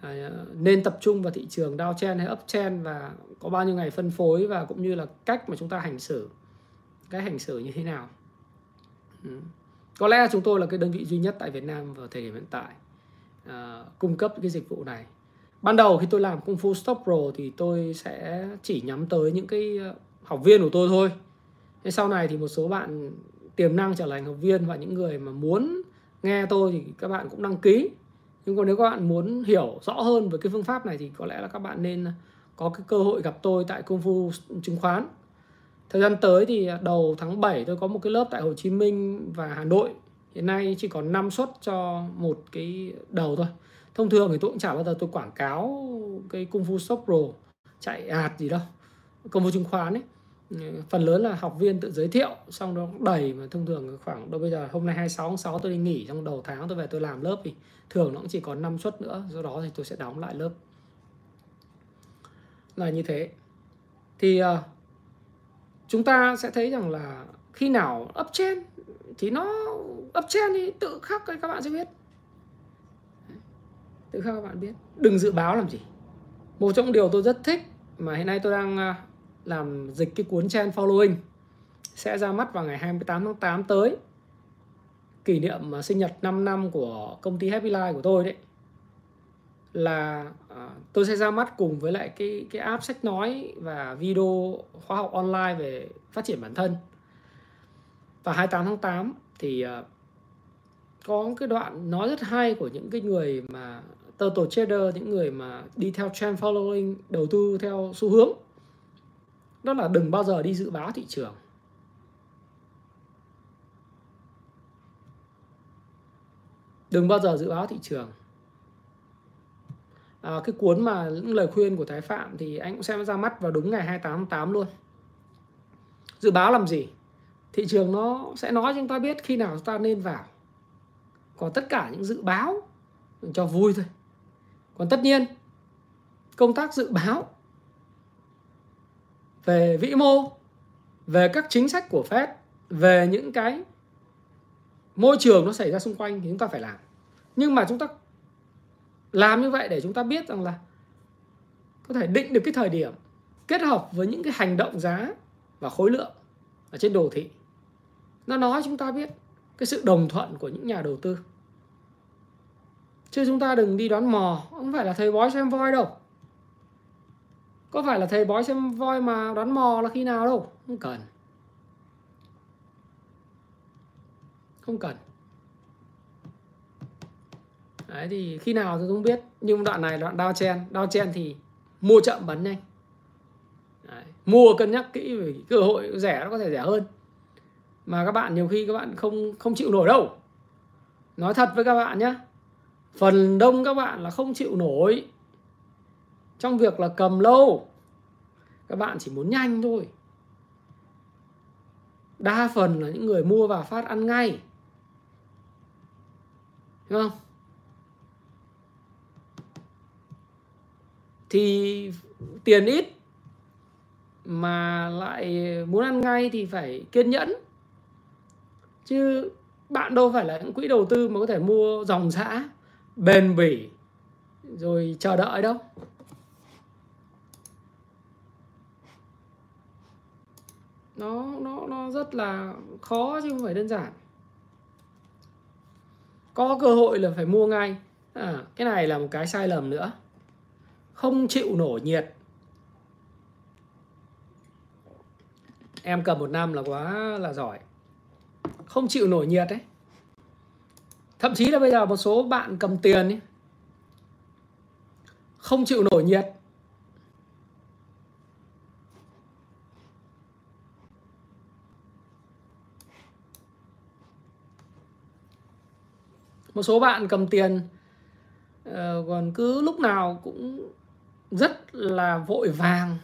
à, nên tập trung vào thị trường downtrend hay uptrend và có bao nhiêu ngày phân phối và cũng như là cách mà chúng ta hành xử cái hành xử như thế nào. Ừ. có lẽ chúng tôi là cái đơn vị duy nhất tại Việt Nam vào thời điểm hiện tại à, cung cấp cái dịch vụ này ban đầu khi tôi làm công phu Stop Pro thì tôi sẽ chỉ nhắm tới những cái ờ, học viên của tôi thôi. Thế sau này thì một số bạn tiềm năng trở thành học viên và những người mà muốn nghe tôi thì các bạn cũng đăng ký. Nhưng còn nếu các bạn muốn hiểu rõ hơn về cái phương pháp này thì có lẽ là các bạn nên ờ, có cái cơ hội gặp tôi tại công phu chứng khoán. Thời gian tới thì ờ, đầu tháng 7 tôi có một cái lớp tại Hồ Chí Minh và Hà Nội. Hiện nay chỉ còn 5 suất cho một cái đầu thôi thông thường thì tôi cũng chả bao giờ tôi quảng cáo cái công phu shop pro chạy ạt gì đâu công phu chứng khoán ấy. Ừ, phần lớn là học viên tự giới thiệu xong đó đầy mà thông thường khoảng đâu bây giờ hôm nay 26 tháng 6 tôi đi nghỉ trong đầu tháng tôi về tôi làm lớp thì thường nó cũng chỉ còn 5 suất nữa do đó thì tôi sẽ đóng lại lớp. Là như thế. Thì uh, chúng ta sẽ thấy rằng là khi nào uptrend thì nó uptrend thì tự khắc các bạn sẽ biết tự khắc các bạn biết. Đừng dự báo làm gì. Một trong điều tôi rất thích mà hiện nay tôi đang à, làm dịch cái cuốn trend following sẽ ra mắt vào ngày 28 tháng 8 tới. Kỷ niệm à, sinh nhật 5 năm của công ty Happy Life của tôi đấy. Là à, tôi sẽ ra mắt cùng với lại cái cái app sách nói và video khóa học online về phát triển bản thân. Và 28 tháng 8 thì có cái đoạn nói rất hay của những cái người mà total trader những người mà đi theo trend following đầu tư theo xu hướng đó là đừng bao giờ đi dự báo thị trường. Đừng bao giờ dự báo thị trường. À, cái cuốn mà những lời khuyên của Thái Phạm thì anh cũng xem ra mắt vào đúng ngày 28 tháng 8 luôn. Dự báo làm gì? Thị trường nó sẽ nói cho chúng ta biết khi nào chúng ta nên vào. Còn tất cả những dự báo cho vui thôi còn tất nhiên, công tác dự báo về vĩ mô, về các chính sách của Fed, về những cái môi trường nó xảy ra xung quanh thì chúng ta phải làm. Nhưng mà chúng ta làm như vậy để chúng ta biết rằng là có thể định được cái thời điểm kết hợp với những cái hành động giá và khối lượng ở trên đồ thị. Nó nói chúng ta biết cái sự đồng thuận của những nhà đầu tư chứ chúng ta đừng đi đoán mò. Không phải là thầy bói xem voi đâu. Có phải là thầy bói xem voi mà đoán mò là khi nào đâu? Không cần. Không cần. Đấy, thì khi nào tôi không biết. Nhưng đoạn này đoạn đao chen. Đao chen thì mua chậm bắn nhanh. Đấy. mua cân nhắc kỹ, vì cơ hội rẻ nó có thể rẻ hơn. Mà các bạn, nhiều khi các bạn không không chịu nổi đâu. Nói thật với các bạn nhé phần đông các bạn là không chịu nổi. Trong việc là cầm lâu, các bạn chỉ muốn nhanh thôi. Đa phần là những người mua và phát ăn ngay. Đúng không? Thì tiền ít mà lại muốn ăn ngay thì phải kiên nhẫn. Chứ bạn đâu phải là những quỹ đầu tư mà có thể mua dòng xã bền bỉ rồi chờ đợi đâu nó nó nó rất là khó chứ không phải đơn giản. Có cơ hội là phải mua ngay. À, cái này là một cái sai lầm nữa. Không chịu nổi nhiệt. Em cầm một năm là quá là giỏi. Không chịu nổi nhiệt đấy thậm chí là bây giờ một số bạn cầm tiền ấy, không chịu nổi nhiệt. Một số bạn cầm tiền uh, còn cứ lúc nào cũng rất là vội vàng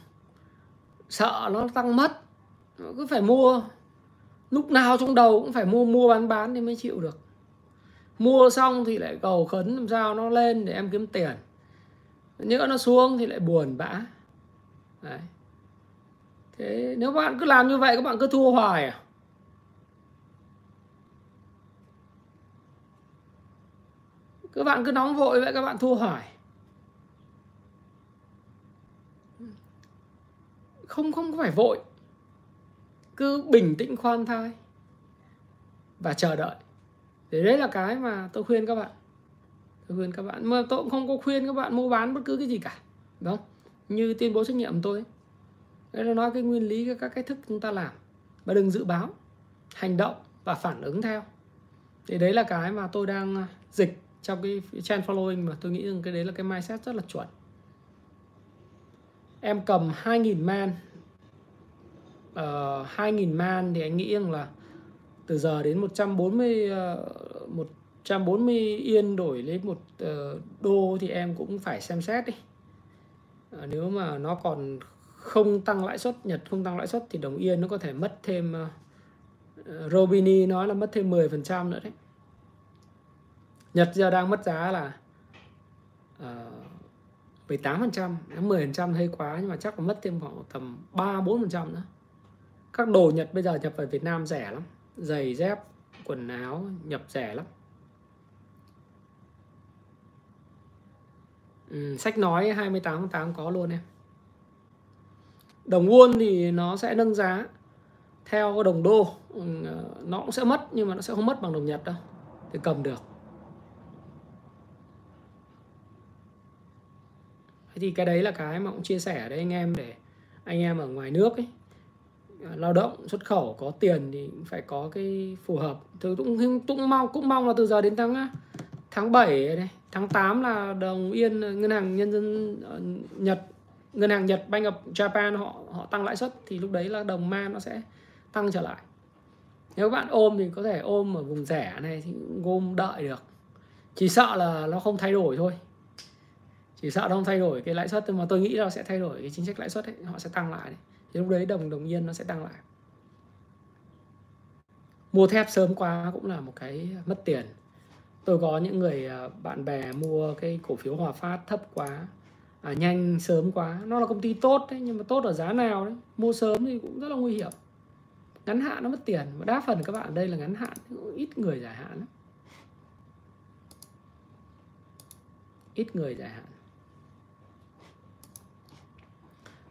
sợ nó tăng mất cứ phải mua. Lúc nào trong đầu cũng phải mua mua bán bán thì mới chịu được mua xong thì lại cầu khấn làm sao nó lên để em kiếm tiền. Nhỡ nó xuống thì lại buồn bã. Đấy. thế nếu bạn cứ làm như vậy, các bạn cứ thua hoài à? Các bạn cứ nóng vội vậy, các bạn thua hoài. Không không phải vội. Cứ bình tĩnh khoan thai và chờ đợi để đấy là cái mà tôi khuyên các bạn. Tôi khuyên các bạn. Mà tôi cũng không có khuyên các bạn mua bán bất cứ cái gì cả đúng không? Như tuyên bố trách nhiệm tôi đấy là nói cái nguyên lý các cách thức chúng ta làm. Và đừng dự báo hành động và phản ứng theo. Thì đấy là cái mà tôi đang à, dịch trong cái trend following mà tôi nghĩ rằng cái đấy là cái mindset rất là chuẩn. Em cầm 2.000 man. Ờ, uh, 2.000 man thì anh nghĩ rằng là từ giờ đến 140 uh, 140 yên đổi lấy một uh, đô thì em cũng phải xem xét đi. Uh, nếu mà nó còn không tăng lãi suất Nhật không tăng lãi suất thì đồng yên nó có thể mất thêm uh, Robini nói là mất thêm 10% nữa đấy. Nhật giờ đang mất giá là uh, 18% 10% hơi quá nhưng mà chắc là mất thêm khoảng tầm 3 4% nữa. Các đồ Nhật bây giờ nhập về Việt Nam rẻ lắm giày dép quần áo nhập rẻ lắm. Ừ, sách nói 28 tháng 8 có luôn em. Đồng won thì nó sẽ nâng giá theo đồng đô. Ừ, nó cũng sẽ mất nhưng mà nó sẽ không mất bằng đồng Nhật đâu. Thì cầm được. Thế thì cái đấy là cái mà cũng chia sẻ đấy anh em để anh em ở ngoài nước ấy. À, lao động, xuất khẩu, có tiền thì phải có cái phù hợp. Tôi cũng cũng mong cũng mong là từ giờ đến tháng tháng 7 này, tháng 8 là đồng yên, ngân hàng nhân dân ờ, Nhật, ngân hàng Nhật, Bank of Japan họ họ tăng lãi suất thì lúc đấy là đồng man nó sẽ tăng trở lại. Nếu bạn ôm thì có thể ôm ở vùng rẻ này thì ôm đợi được. Chỉ sợ là nó không thay đổi thôi. Chỉ sợ nó không thay đổi cái lãi suất, nhưng mà tôi nghĩ là sẽ thay đổi cái chính sách lãi suất ấy, họ sẽ tăng lại đấy thì lúc đấy đồng đồng yên nó sẽ tăng lại. Mua thép sớm quá cũng là một cái mất tiền. Tôi có những người à, bạn bè mua cái cổ phiếu Hòa Phát thấp quá à, nhanh sớm quá. Nó là công ty tốt đấy nhưng mà tốt ở giá nào đấy. Mua sớm thì cũng rất là nguy hiểm. Ngắn hạn nó mất tiền và đa phần các bạn ở đây là ngắn hạn ít người dài hạn lắm. ít người dài hạn.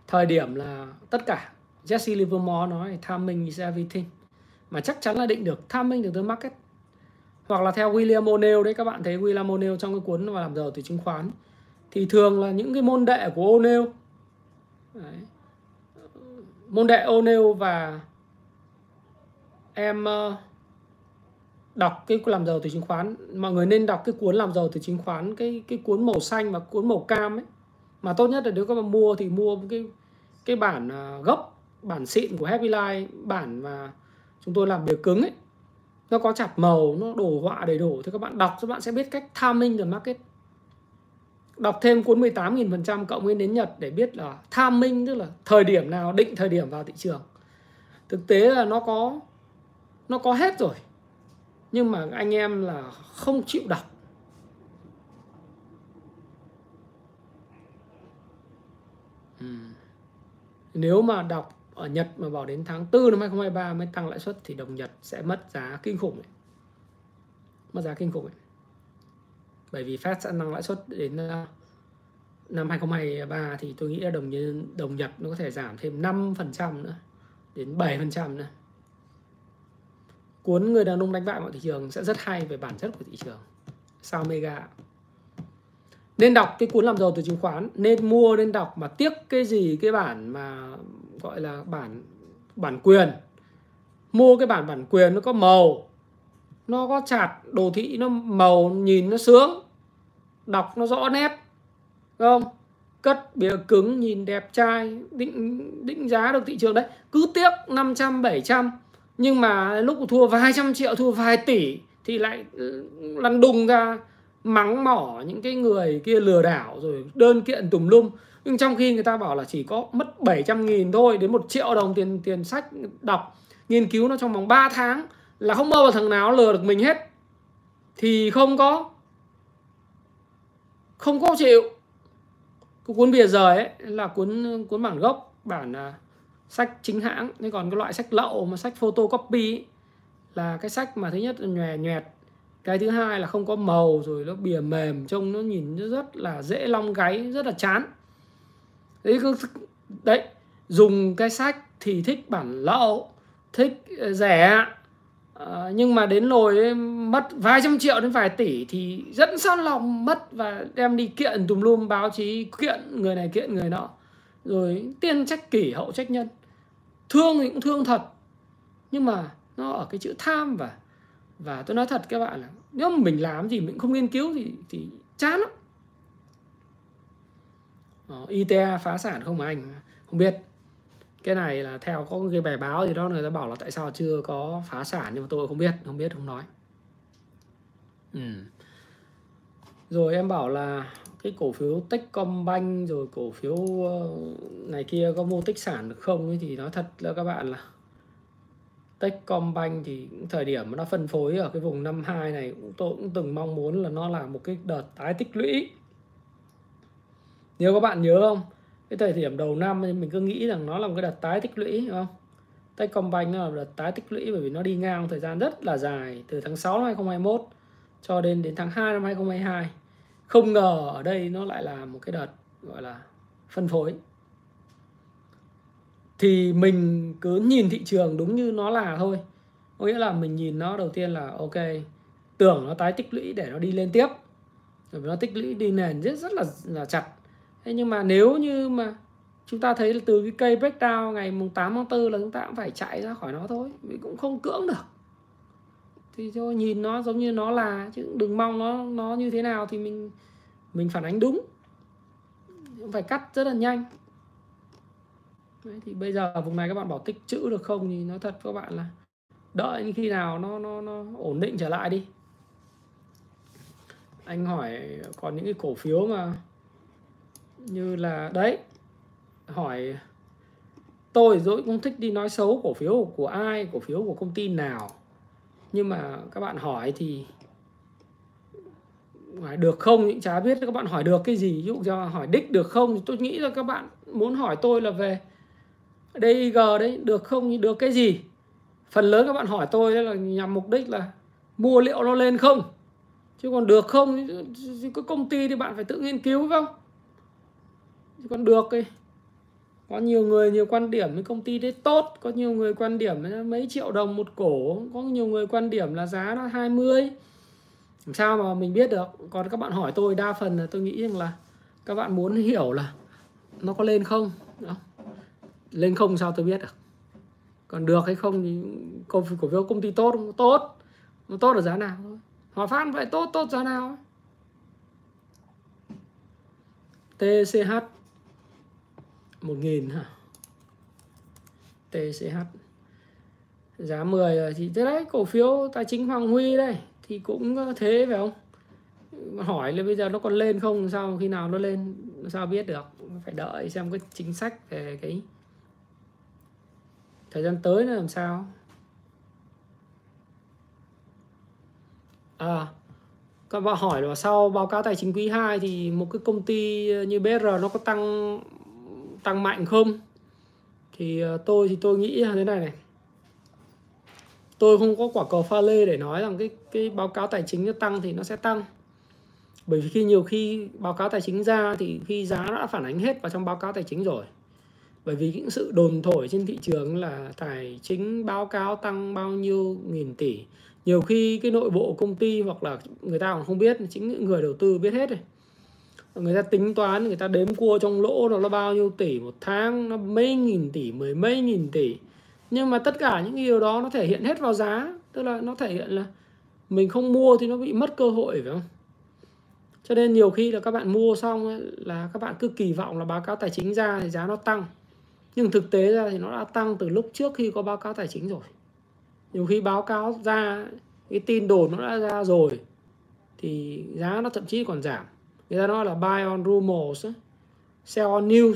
Thời điểm là tất cả Jesse Livermore nói timing is everything. Mà chắc chắn là định được timing được từ market. Hoặc là theo William O'Neill đấy, các bạn thấy William O'Neill trong cái cuốn mà làm giàu từ chứng khoán, thì thường là những cái môn đệ của O'Neill. Đấy. môn đệ O'Neill và em ờ, đọc cái làm giàu từ chứng khoán, mọi người nên đọc cái cuốn làm giàu từ chứng khoán, cái cái cuốn màu xanh và cuốn màu cam ấy mà tốt nhất là nếu các bạn mua thì mua cái cái bản à, gốc, bản xịn của Happy Life, bản mà chúng tôi làm bìa cứng ấy. Nó có chặt màu, nó đồ họa đầy đủ. Thì các bạn đọc các bạn sẽ biết cách timing the market. Đọc thêm cuốn 18.000% cộng nguyên đến Nhật để biết là timing, tức là thời điểm nào, định thời điểm vào thị trường. Thực tế là nó có nó có hết rồi. Nhưng mà anh em là không chịu đọc. Ừ. nếu mà đọc ở Nhật mà bảo đến tháng 4 năm 2023 mới tăng lãi suất thì đồng Nhật sẽ mất giá kinh khủng ấy. mất giá kinh khủng ấy. bởi vì Fed sẽ tăng lãi suất đến ờ, năm 2023 thì tôi nghĩ là đồng đồng Nhật nó có thể giảm thêm 5% nữa, đến 7% nữa cuốn người đàn ông đánh bại mọi thị trường sẽ rất hay về bản chất của thị trường sao mega nên đọc cái cuốn làm giàu từ chứng khoán, nên mua, nên đọc mà tiếc cái gì, cái bản mà gọi là bản bản quyền. Mua cái bản bản quyền nó có màu, nó có chặt đồ thị, nó màu, nhìn nó sướng, đọc nó rõ nét không? Cất bìa cứng, nhìn đẹp trai, định định giá được thị trường đấy. Cứ tiếc 500 700 nhưng mà lúc thua vài trăm triệu, thua vài tỷ thì lại ừ, lăn đùng ra mắng mỏ những cái người kia lừa đảo rồi đơn kiện tùm lum. Nhưng trong khi người ta bảo là chỉ có mất 700 nghìn thôi đến một triệu đồng tiền tiền sách đọc nghiên cứu nó trong vòng 3 tháng là không bao giờ thằng nào lừa được mình hết. Thì không có không có chịu. Cái cuốn bìa rời ấy là cuốn cuốn bản gốc bản uh, sách chính hãng. Thế còn cái loại sách lậu mà sách photocopy ấy, là cái sách mà thứ nhất là nhòe nhòe cái thứ hai là không có màu rồi nó bìa mềm trông nó nhìn nó rất là dễ long gáy rất là chán. Đấy đấy dùng cái sách thì thích bản lậu thích ờ, rẻ. À, nhưng mà đến rồi mất vài trăm triệu đến vài tỷ thì dẫn sát lòng mất và đem đi kiện tùm lum báo chí kiện người này kiện người nọ. Rồi tiên trách kỷ hậu trách nhân. Thương thì cũng thương thật nhưng mà nó ở cái chữ tham và và tôi nói thật các bạn là nếu mà mình làm gì mình không nghiên cứu thì thì chán lắm. Đó, ITA phá sản không mà anh không biết. Cái này là theo có cái bài báo gì đó người ta bảo là tại sao chưa có phá sản nhưng mà tôi không biết không biết không nói. Ừ. rồi em bảo là cái cổ phiếu Techcombank rồi cổ phiếu ờ, này kia có mua tích sản được không ấy thì nói thật là các bạn là Techcombank thì thời điểm nó phân phối ở cái vùng năm hai này tôi cũng từng mong muốn là nó là một cái đợt tái tích lũy. Nếu các bạn nhớ không? Cái thời điểm đầu năm mình cứ nghĩ rằng nó là một cái đợt tái tích lũy đúng không? Techcombank nó là đợt tái tích lũy bởi vì nó đi ngang thời gian rất là dài, từ tháng 6 năm 2021 cho đến đến tháng 2 năm 2022 không ngờ ở đây nó lại là một cái đợt, gọi là, phân phối thì mình cứ nhìn thị trường đúng như nó là thôi. Có nghĩa là mình nhìn nó đầu tiên là, ok, tưởng nó tái tích lũy để nó đi lên tiếp. Rồi nó tích lũy đi nền rất rất là là chặt. Thế nhưng mà nếu như mà chúng ta thấy là từ cái cây breakdown ngày mùng 8 tháng 4 là chúng ta cũng phải chạy ra khỏi nó thôi. Vì cũng không cưỡng được. Thì cho nhìn nó giống như nó là, chứ đừng mong nó nó như thế nào thì mình mình phản ánh đúng. Phải cắt rất là nhanh. Đấy, thì bây giờ vùng này các bạn bảo tích chữ được không thì nói thật các bạn là đợi khi nào nó nó nó ổn định trở lại đi. Anh hỏi còn những cái cổ phiếu mà như là đấy hỏi tôi dỗi cũng thích đi nói xấu cổ phiếu của ai cổ phiếu của công ty nào. Nhưng mà các bạn hỏi thì hỏi được không những chả biết các bạn hỏi được cái gì. Ví dụ cho hỏi đích được không thì tôi nghĩ là các bạn muốn hỏi tôi là về DIG đấy, được không? Được cái gì? Phần lớn các bạn hỏi tôi là nhằm mục đích là mua liệu nó lên không? Chứ còn được không? Cái có công ty thì bạn phải tự nghiên cứu phải không? Chứ còn được thì có nhiều người, nhiều quan điểm với công ty đấy tốt. Có nhiều người quan điểm là mấy triệu đồng một cổ. Có nhiều người quan điểm là giá nó 20 làm sao mà mình biết được? Còn các bạn hỏi tôi đa phần là tôi nghĩ rằng là các bạn muốn hiểu là nó có lên không? Đó lên không sao tôi biết được. Còn được hay không thì cổ phiếu công ty tốt không tốt. Nó tốt ở giá nào? Thôi Hòa Phát vậy tốt tốt giá nào? TCH 1000 hả? TCH giá 10 rồi thì thế đấy, cổ phiếu tài chính Hoàng Huy đây, thì cũng thế phải không? Hỏi là bây giờ nó còn lên không? Sao khi nào nó lên? Sao biết được? Phải đợi xem cái chính sách về cái thời gian tới là làm sao? À các bạn hỏi là sau báo cáo tài chính quý 2 thì một cái công ty như BR nó có tăng tăng mạnh không? Thì ờ, tôi thì tôi nghĩ là thế này này. Tôi không có quả cầu pha lê để nói rằng cái cái báo cáo tài chính nó tăng thì nó sẽ tăng. Bởi vì khi nhiều khi báo cáo tài chính ra thì khi giá nó đã phản ánh hết vào trong báo cáo tài chính rồi bởi vì những sự đồn thổi trên thị trường là tài chính báo cáo tăng bao nhiêu nghìn tỷ. Nhiều khi cái nội bộ công ty hoặc là người ta còn không biết chính những người đầu tư biết hết rồi người ta tính toán người ta đếm cua trong lỗ nó là bao nhiêu tỷ một tháng nó mấy nghìn tỷ mười mấy nghìn tỷ. Nhưng mà tất cả những điều đó nó thể hiện hết vào giá. Tức là nó thể hiện là mình không mua thì nó bị mất cơ hội phải không? Cho nên nhiều khi là các bạn mua xong ấy, là các bạn cứ kỳ vọng là báo cáo tài chính ra thì giá nó tăng nhưng thực tế ra thì nó đã tăng từ lúc trước khi có báo cáo tài chính rồi. Nhiều khi báo cáo ra, cái tin đồn nó đã ra rồi, thì giá nó thậm chí còn giảm. Người ta nói là buy on rumors sell on news,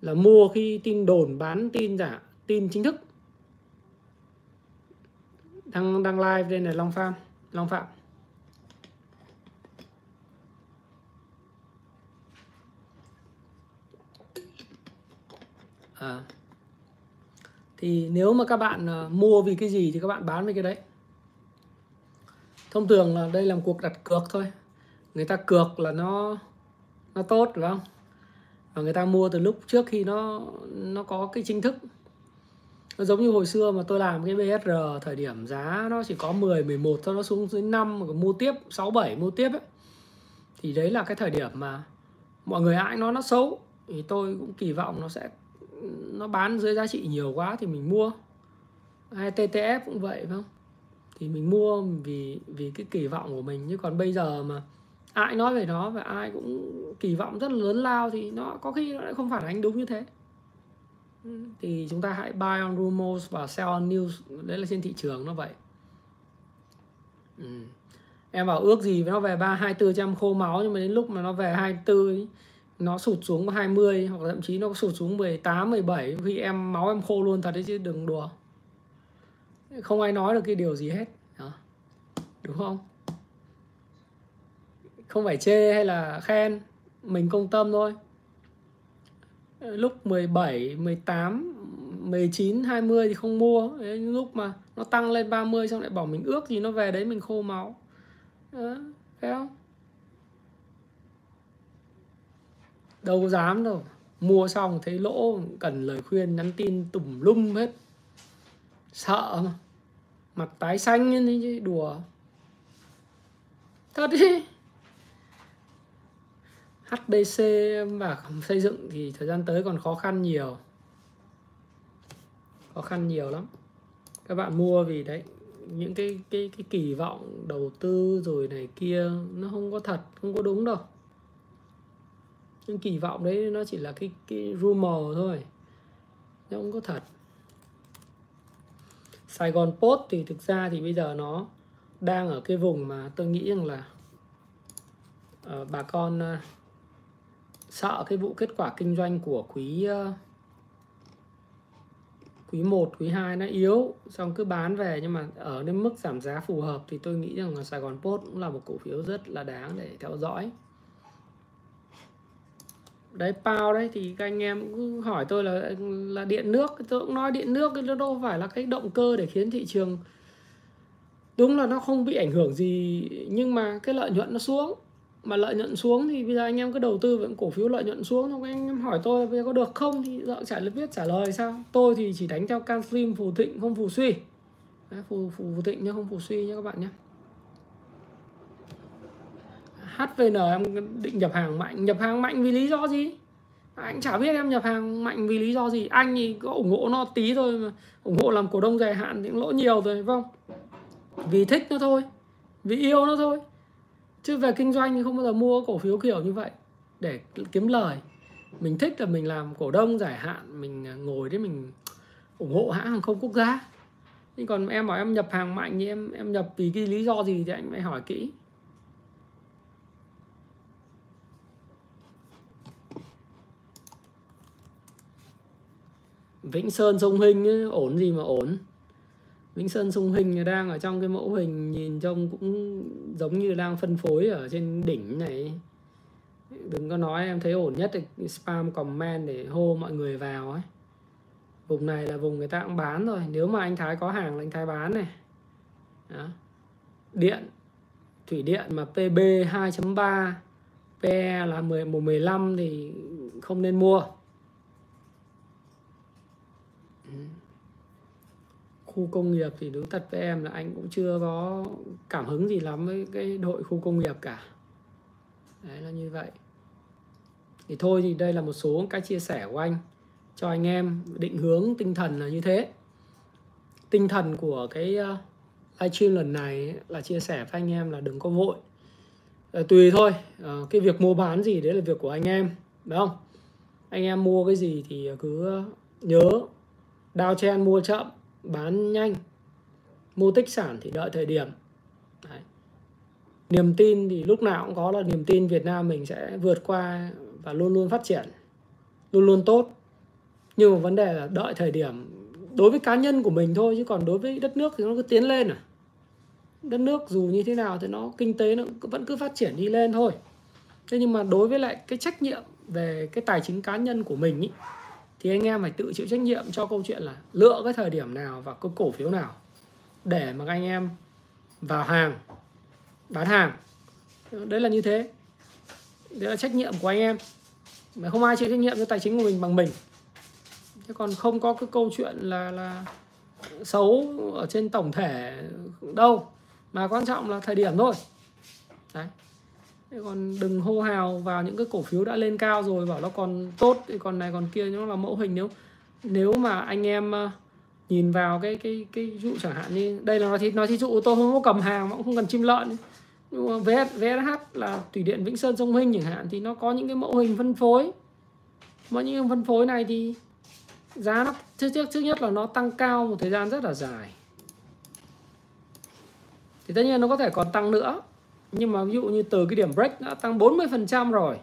là mua khi tin đồn bán tin giả, tin chính thức. Đang đang live đây này, Long Phạm Long Phạm. À. thì nếu mà các bạn ờ, mua vì cái gì thì các bạn bán với cái đấy. Thông thường là đây là một cuộc đặt cược thôi. Người ta cược là nó nó tốt, phải không? Và người ta mua từ lúc trước khi nó nó có cái chính thức. Nó giống như hồi xưa mà tôi làm cái BSR thời điểm giá nó chỉ có 10 11 thôi, nó xuống dưới 5 mà mua tiếp 6 7 mua tiếp ấy. thì đấy là cái thời điểm mà mọi người ai nó nó xấu. Thì tôi cũng kỳ vọng nó sẽ nó bán dưới giá trị nhiều quá thì mình mua. Hay TTF cũng vậy phải không? Thì mình mua vì vì cái kỳ vọng của mình. Chứ còn bây giờ mà ai nói về nó và ai cũng kỳ vọng rất là lớn lao thì nó có khi nó lại không phản ánh đúng như thế. Ừ, thì chúng ta hãy buy on rumors và sell on news. Đấy là trên thị trường nó vậy. Ừ. em bảo ước gì với nó về ba hai tư trăm khô máu nhưng mà đến lúc mà nó về hai tư ấy, nó sụt xuống 20 hoặc thậm chí nó sụt xuống 18 17 khi em máu em khô luôn thật đấy chứ đừng đùa. Không ai nói được cái điều gì hết đó. đúng không? Không phải chê hay là khen mình công tâm thôi. Lúc 17 18 19 20 thì không mua. Đấy, lúc mà nó tăng lên 30 xong lại bảo mình ước gì nó về đấy mình khô máu. Ờ, đó, phải không? Đâu có dám đâu. Mua xong thấy lỗ, cần lời khuyên, nhắn tin tùm lum hết. Sợ mà. Mặt tái xanh như thế chứ, đùa. Thật đi HDC và xây dựng thì thời gian tới còn khó khăn nhiều. Khó khăn nhiều lắm. Các bạn mua vì đấy, những cái cái cái kỳ vọng đầu tư rồi này kia, nó không có thật, không có đúng đâu những kỳ vọng đấy nó chỉ là cái cái rumor thôi. Nó không có thật. Sài Gòn Post thì thực ra thì bây giờ nó đang ở cái vùng mà tôi nghĩ rằng là uh, bà con uh, sợ cái vụ kết quả kinh doanh của quý uh, quý 1, quý 2 nó yếu xong cứ bán về. Nhưng mà ở đến mức giảm giá phù hợp thì tôi nghĩ rằng là Sài Gòn Post cũng là một cổ phiếu rất là đáng để theo dõi đấy pao đấy thì các anh em cứ hỏi tôi là là điện nước. Tôi cũng nói điện nước nó đâu phải là cái động cơ để khiến thị trường đúng là nó không bị ảnh hưởng gì nhưng mà cái lợi nhuận nó xuống. Mà lợi nhuận xuống thì bây giờ anh em cứ đầu tư vào cổ phiếu lợi nhuận xuống thôi. Anh em hỏi tôi bây giờ có được không thì dạo trả lời viết trả lời sao. Tôi thì chỉ đánh theo canxim phù thịnh không phù suy. Đấy, phù, phù, phù thịnh nhưng không phù suy nhé các bạn nhé HVN em định nhập hàng mạnh. Nhập hàng mạnh vì lý do gì? Anh chả biết em nhập hàng mạnh vì lý do gì. Anh thì có ủng hộ nó tí thôi mà. Ủng hộ làm cổ đông dài hạn thì lỗ nhiều rồi, phải không? Vì thích nó thôi. Vì yêu nó thôi. Chứ về kinh doanh thì không bao giờ mua cổ phiếu kiểu như vậy. Để kiếm lời. Mình thích là mình làm cổ đông dài hạn, mình ngồi đấy mình ủng hộ hãng hàng không quốc gia. Nhưng còn em bảo em nhập hàng mạnh thì em em nhập vì cái lý do gì thì anh phải hỏi kỹ. Vĩnh Sơn Sông Hinh ấy, ổn gì mà ổn. Vĩnh Sơn Sông Hinh đang ở trong cái mẫu hình nhìn trông cũng giống như đang phân phối ở trên đỉnh này. Đừng có nói em thấy ổn nhất thì spam comment để hô mọi người vào ấy. Vùng này là vùng người ta cũng bán rồi nếu mà anh Thái có hàng là anh Thái bán này. Đó. điện thủy điện mà PB 2.3 PE là 10 15 thì không nên mua. Khu công nghiệp thì đúng thật với em là anh cũng chưa có cảm hứng gì lắm với cái đội khu công nghiệp cả. Đấy là như vậy. Thì thôi thì đây là một số cái chia sẻ của anh cho anh em định hướng tinh thần là như thế. Tinh thần của cái ờ, livestream lần này là chia sẻ với anh em là đừng có vội. À, tùy thôi à, cái việc mua bán gì đấy là việc của anh em đúng không? Anh em mua cái gì thì cứ nhớ đao chen mua chậm bán nhanh. Mua tích sản thì đợi thời điểm. Đấy. niềm tin thì lúc nào cũng có là niềm tin Việt Nam mình sẽ vượt qua và luôn luôn phát triển luôn luôn tốt. Nhưng mà vấn đề là đợi thời điểm đối với cá nhân của mình thôi chứ còn đối với đất nước thì nó cứ tiến lên à. Đất nước dù như thế nào thì nó kinh tế nó vẫn cứ phát triển đi lên thôi. Thế nhưng mà đối với lại cái trách nhiệm về cái tài chính cá nhân của mình ý, thì anh em phải tự chịu trách nhiệm cho câu chuyện là lựa cái thời điểm nào và cái cổ phiếu nào để mà các anh em vào hàng, bán hàng. Đấy là như thế. Đấy là trách nhiệm của anh em. Mà không ai chịu trách nhiệm cho tài chính của mình bằng mình. Chứ còn không có cái câu chuyện là là xấu ở trên tổng thể đâu. Mà quan trọng là thời điểm thôi. Đấy còn đừng hô hào vào những cái cổ phiếu đã lên cao rồi bảo nó còn tốt thì còn này còn kia nó là mẫu hình nếu nếu mà anh em ờ, nhìn vào cái cái cái dụ chẳng hạn như đây là nói thì nói thí dụ tôi không có cầm hàng mà cũng không cần chim lợn. Nhưng mà VS, VSH là thủy điện Vĩnh Sơn Sông Hinh chẳng hạn thì nó có những cái mẫu hình phân phối. Mà những phân phối này thì giá nó trước trước trước nhất là nó tăng cao một thời gian rất là dài. Thì tất nhiên nó có thể còn tăng nữa nhưng mà ví dụ như từ cái điểm break đã tăng 40% rồi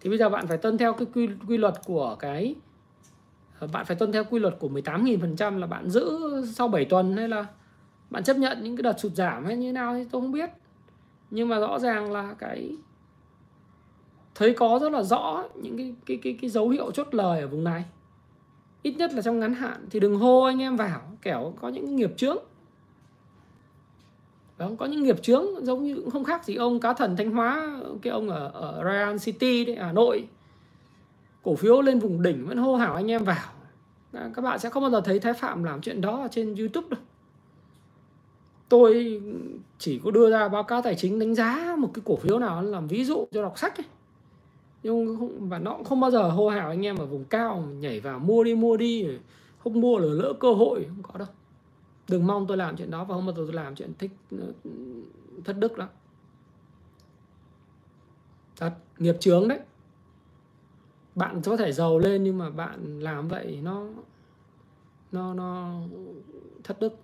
thì bây giờ bạn phải tuân theo cái quy, quy luật của cái ờ, bạn phải tuân theo quy luật của 18.000% là bạn giữ sau 7 tuần hay là bạn chấp nhận những cái đợt sụt giảm hay như thế nào thì tôi không biết. Nhưng mà rõ ràng là cái thấy có rất là rõ những cái cái cái cái dấu hiệu chốt lời ở vùng này. Ít nhất là trong ngắn hạn thì đừng hô anh em vào kẻo có những nghiệp chướng đó, có những nghiệp chướng giống như cũng không khác gì ông cá thần thanh hóa cái ông ở ở Ryan City đấy Hà Nội. Cổ phiếu lên vùng đỉnh vẫn hô hào anh em vào. Các bạn sẽ không bao giờ thấy Thái Phạm làm chuyện đó trên YouTube đâu. Tôi chỉ có đưa ra báo cáo tài chính đánh giá một cái cổ phiếu nào làm ví dụ cho đọc sách ấy. nhưng không, và nó cũng không bao giờ hô hào anh em ở vùng cao nhảy vào mua đi mua đi không mua là lỡ cơ hội không có đâu đừng mong tôi làm chuyện đó và không bao giờ tôi làm chuyện thích ờ, thất đức đó, thật nghiệp chướng đấy. Bạn có thể giàu lên nhưng mà bạn làm vậy nó nó nó thất đức.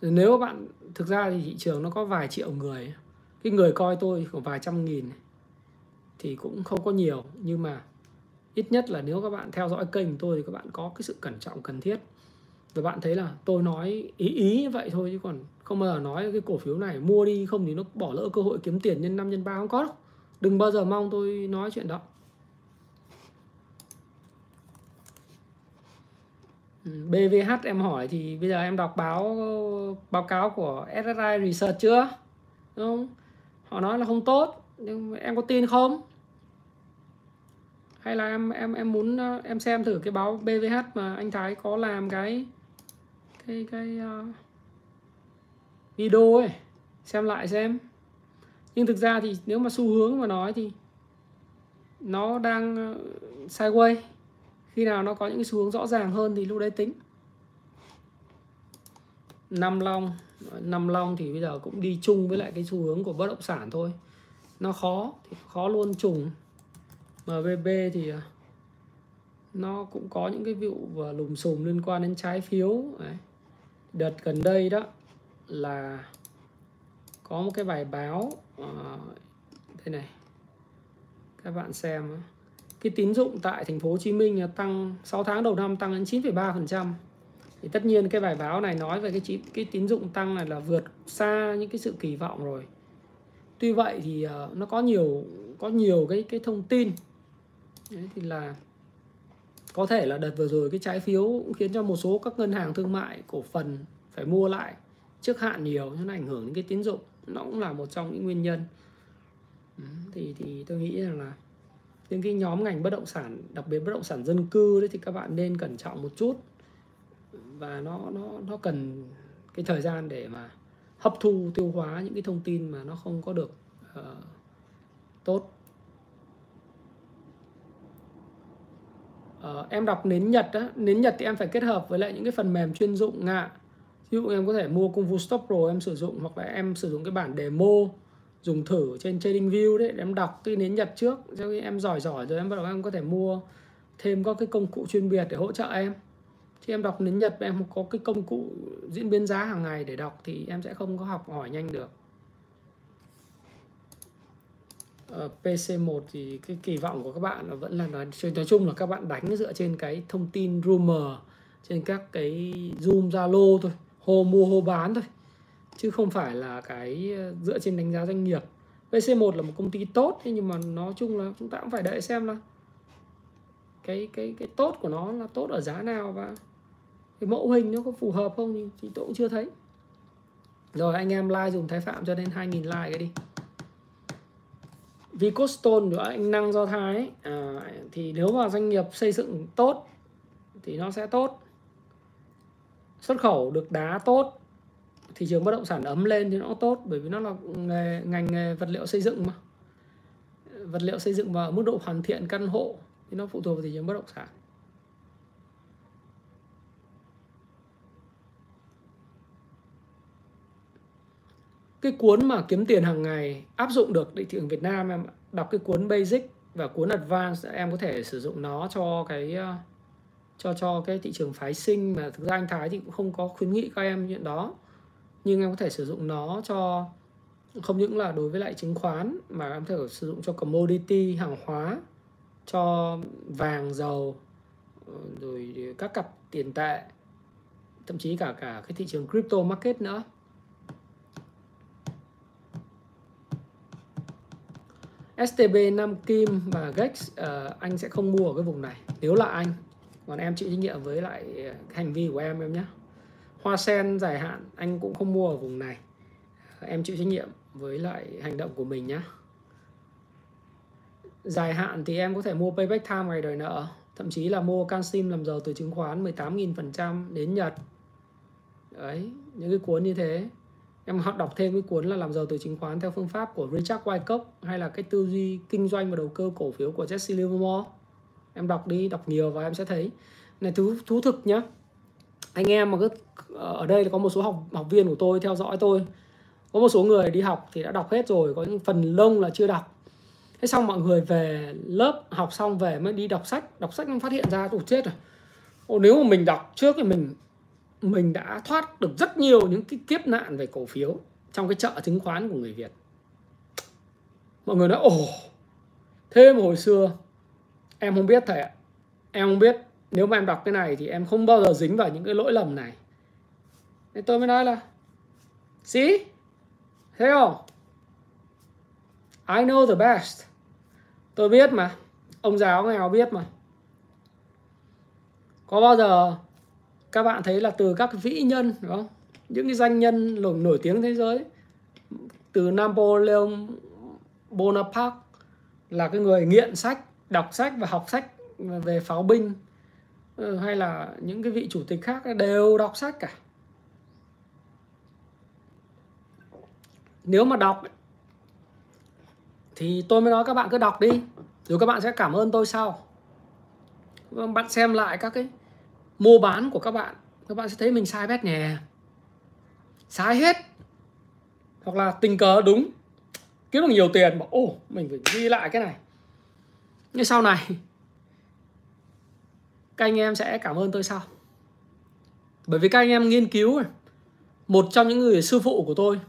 Nếu bạn thực ra thì thị trường nó có vài triệu người. Cái người coi tôi khoảng vài trăm nghìn. Thì cũng không có nhiều nhưng mà ít nhất là nếu các bạn theo dõi kênh tôi thì các bạn có cái sự cẩn trọng cần thiết và bạn thấy là tôi nói ý ý như vậy thôi chứ còn không bao giờ nói cái cổ phiếu này mua đi không thì nó bỏ lỡ cơ hội kiếm tiền nhân 5 nhân 3 không có đâu. Đừng bao giờ mong tôi nói chuyện đó. Ừ, BVH em hỏi thì bây giờ em đọc báo báo cáo của SSI Research chưa? Đúng không? Họ nói là không tốt, nhưng em có tin không? Hay là em em em muốn, em xem thử cái báo BVH mà anh Thái có làm cái cái cái uh, video ấy xem lại xem. Nhưng thực ra thì nếu mà xu hướng mà nói thì nó đang ờ, sideways. Khi nào nó có những cái xu hướng rõ ràng hơn thì lúc đấy tính. Năm long năm long thì bây giờ cũng đi chung với lại cái xu hướng của bất động sản thôi. Nó khó thì khó luôn trùng. MBB thì ờ, nó cũng có những cái vụ và lùm xùm liên quan đến trái phiếu Đấy đợt gần đây đó là có một cái bài báo uh, đây này các bạn xem cái tín dụng tại thành phố Hồ Chí Minh tăng 6 tháng đầu năm tăng đến 9,3% thì tất nhiên cái bài báo này nói về cái cái tín dụng tăng này là vượt xa những cái sự kỳ vọng rồi. Tuy vậy thì uh, nó có nhiều có nhiều cái cái thông tin. Đấy thì là có thể là đợt vừa rồi cái trái phiếu cũng khiến cho một số các ngân hàng thương mại cổ phần phải mua lại trước hạn nhiều nó ảnh hưởng đến cái tín dụng. Nó cũng là một trong những nguyên nhân. Ừ, thì thì tôi nghĩ rằng là những cái nhóm ngành bất động sản đặc biệt bất động sản dân cư đấy thì các bạn nên cẩn trọng một chút. Và nó nó nó cần cái thời gian để mà hấp thu tiêu hóa những cái thông tin mà nó không có được uh, tốt. Uh, em đọc nến Nhật á. Nến Nhật thì em phải kết hợp với lại những cái phần mềm chuyên dụng ngạ. Ví dụ em có thể mua công vụ Stop Pro em sử dụng hoặc là em sử dụng cái bản demo dùng thử trên Trading View đấy. Để em đọc cái nến Nhật trước sau khi em giỏi giỏi rồi em bắt đầu em có thể mua thêm các cái công cụ chuyên biệt để hỗ trợ em. Khi em đọc nến Nhật em có cái công cụ diễn biến giá hàng ngày để đọc thì em sẽ không có học hỏi nhanh được uh, ờ, Ờ, PC1 thì cái kỳ vọng của các bạn là vẫn là nói, nói chung là các bạn đánh dựa trên cái thông tin rumor trên các cái zoom zalo thôi hô mua hô bán thôi chứ không phải là cái ờ, dựa trên đánh giá doanh nghiệp. PC1 là một công ty tốt nhưng mà nói chung là chúng ta cũng phải đợi xem là cái cái cái tốt của nó là tốt ở giá nào và cái mẫu hình nó có phù hợp không thì, thì tôi cũng chưa thấy. Rồi anh em like dùng thái phạm cho nên 2.000 like cái đi. Vicostone của anh năng do thái à, thì nếu mà doanh nghiệp xây dựng tốt thì nó sẽ tốt. Xuất khẩu được đá tốt thị trường bất động sản ấm lên thì nó tốt bởi vì nó là nghề, ngành nghề vật liệu xây dựng mà. Vật liệu xây dựng và mức độ hoàn thiện căn hộ thì nó phụ thuộc vào thị trường bất động sản. Cái cuốn mà kiếm tiền hàng ngày áp dụng được thị trường Việt Nam em đọc cái cuốn Basic và cuốn Advanced, em có thể sử dụng nó cho cái ờ, cho cho cái thị trường phái sinh mà thực ra anh Thái thì cũng không có khuyến nghị các em chuyện đó. Nhưng em có thể sử dụng nó cho, không những là đối với lại chứng khoán mà em có thể sử dụng cho commodity, hàng hóa, cho vàng dầu ờ, rồi các cặp tiền tệ, thậm chí cả cả cái thị trường crypto market nữa. STB Nam Kim và Gex uh, anh sẽ không mua ở cái vùng này. Nếu là anh. Còn em chịu trách nhiệm với lại ờ, hành vi của em em nhé hoa sen dài hạn anh cũng không mua ở vùng này. Em chịu trách nhiệm với lại hành động của mình nhé dài hạn thì em có thể mua payback time ngày đòi nợ thậm chí là mua canxim làm giàu từ chứng khoán 18.000% đến Nhật. Đấy những cái cuốn như thế em học đọc thêm cái cuốn là làm giàu từ chứng khoán theo phương pháp của Richard Wyckoff hay là cái tư duy kinh doanh và đầu cơ cổ phiếu của Jesse Livermore. Em đọc đi đọc nhiều và em sẽ thấy. Này thú thú thực nhá. Anh em mà cứ ờ, ở đây có một số học học viên của tôi theo dõi tôi. Có một số người đi học thì đã đọc hết rồi có những phần lông là chưa đọc. Thế xong mọi người về lớp học xong về mới đi đọc sách. Đọc sách mới phát hiện ra tụt chết rồi. Ồ, nếu mà mình đọc trước thì mình mình đã thoát được rất nhiều những cái kiếp nạn về cổ phiếu trong cái chợ chứng khoán của người Việt. Mọi người nói, ồ thế mà hồi xưa. Em không biết thầy ạ. Em không biết, nếu mà em đọc cái này thì em không bao giờ dính vào những cái lỗi lầm này. Nên tôi mới nói là see thấy không? I know the best. Tôi biết mà. Ông giáo nghèo biết mà. Có bao giờ các bạn thấy là từ các vĩ nhân đúng không? Những cái danh nhân nổi, nổi tiếng thế giới từ Napoleon Bonaparte là cái người nghiện sách đọc sách và học sách về pháo binh ờ, hay là những cái vị chủ tịch khác đều đọc sách cả. Nếu mà đọc thì tôi mới nói các bạn cứ đọc đi rồi các bạn sẽ cảm ơn tôi sau. Vâng, bạn xem lại các cái mua bán của các bạn các bạn sẽ thấy mình sai bét nhè. Sai hết. Hoặc là tình cờ đúng. Kiếm được nhiều tiền bảo ô mình phải ghi lại cái này. Nhưng sau này, các anh em sẽ cảm ơn tôi sau. Bởi vì các anh em nghiên cứu một trong những người sư phụ của tôi,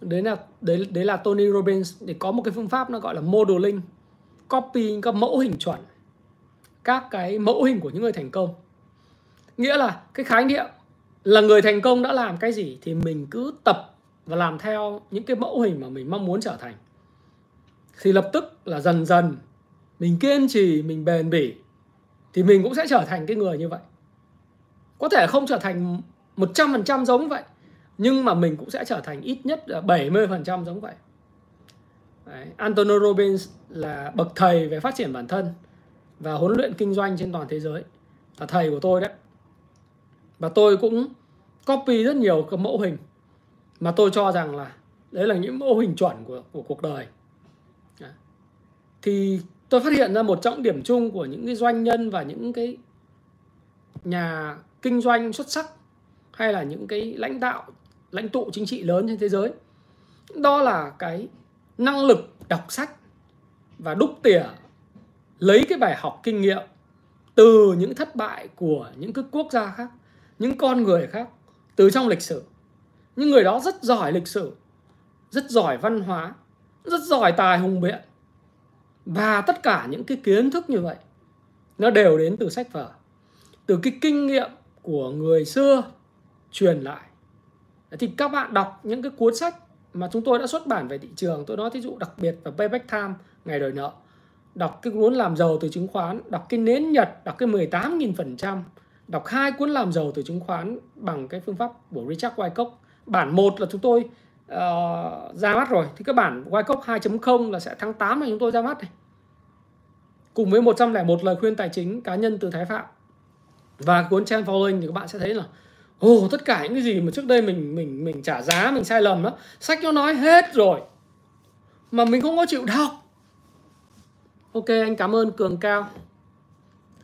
đấy là, đấy đấy là Tony Robbins. Để có một cái phương pháp nó gọi là modeling, copy các mẫu hình chuẩn các cái mẫu hình của những người thành công. Nghĩa là cái khái niệm là người thành công đã làm cái gì thì mình cứ tập và làm theo những cái mẫu hình mà mình mong muốn trở thành. Thì lập tức là dần dần mình kiên trì, mình bền bỉ thì mình cũng sẽ trở thành cái người như vậy. Có thể không trở thành 100% giống vậy, nhưng mà mình cũng sẽ trở thành ít nhất là 70% giống vậy. Đấy. Antonio Robbins là bậc thầy về phát triển bản thân và huấn luyện kinh doanh trên toàn thế giới. Là thầy của tôi đấy. Và tôi cũng copy rất nhiều các mẫu hình mà tôi cho rằng là đấy là những mẫu hình chuẩn của, của cuộc đời. Thì tôi phát hiện ra một trọng điểm chung của những cái doanh nhân và những cái nhà kinh doanh xuất sắc hay là những cái lãnh đạo lãnh tụ chính trị lớn trên thế giới đó là cái năng lực đọc sách và đúc tỉa lấy cái bài học kinh nghiệm từ những thất bại của những cái quốc gia khác, những con người khác từ trong lịch sử. Những người đó rất giỏi lịch sử, rất giỏi văn hóa, rất giỏi tài hùng biện. Và tất cả những cái kiến thức như vậy, nó đều đến từ sách vở, từ cái kinh nghiệm của người xưa truyền lại. Thì các bạn đọc những cái cuốn sách mà chúng tôi đã xuất bản về thị trường, tôi nói thí dụ đặc biệt là payback time ngày đời nợ đọc cái cuốn làm giàu từ chứng khoán đọc cái nến nhật đọc cái 18.000% đọc hai cuốn làm giàu từ chứng khoán bằng cái phương pháp của Richard Wyckoff. Bản 1 là chúng tôi uh, ra mắt rồi thì các bản Wyckoff 2.0 là sẽ tháng 8 này chúng tôi ra mắt này. Cùng với 101 lời khuyên tài chính cá nhân từ Thái Phạm. Và cuốn Chen Following thì các bạn sẽ thấy là ồ oh, tất cả những cái gì mà trước đây mình mình mình trả giá mình sai lầm đó sách nó nói hết rồi mà mình không có chịu đọc ok, anh cảm ơn cường cao.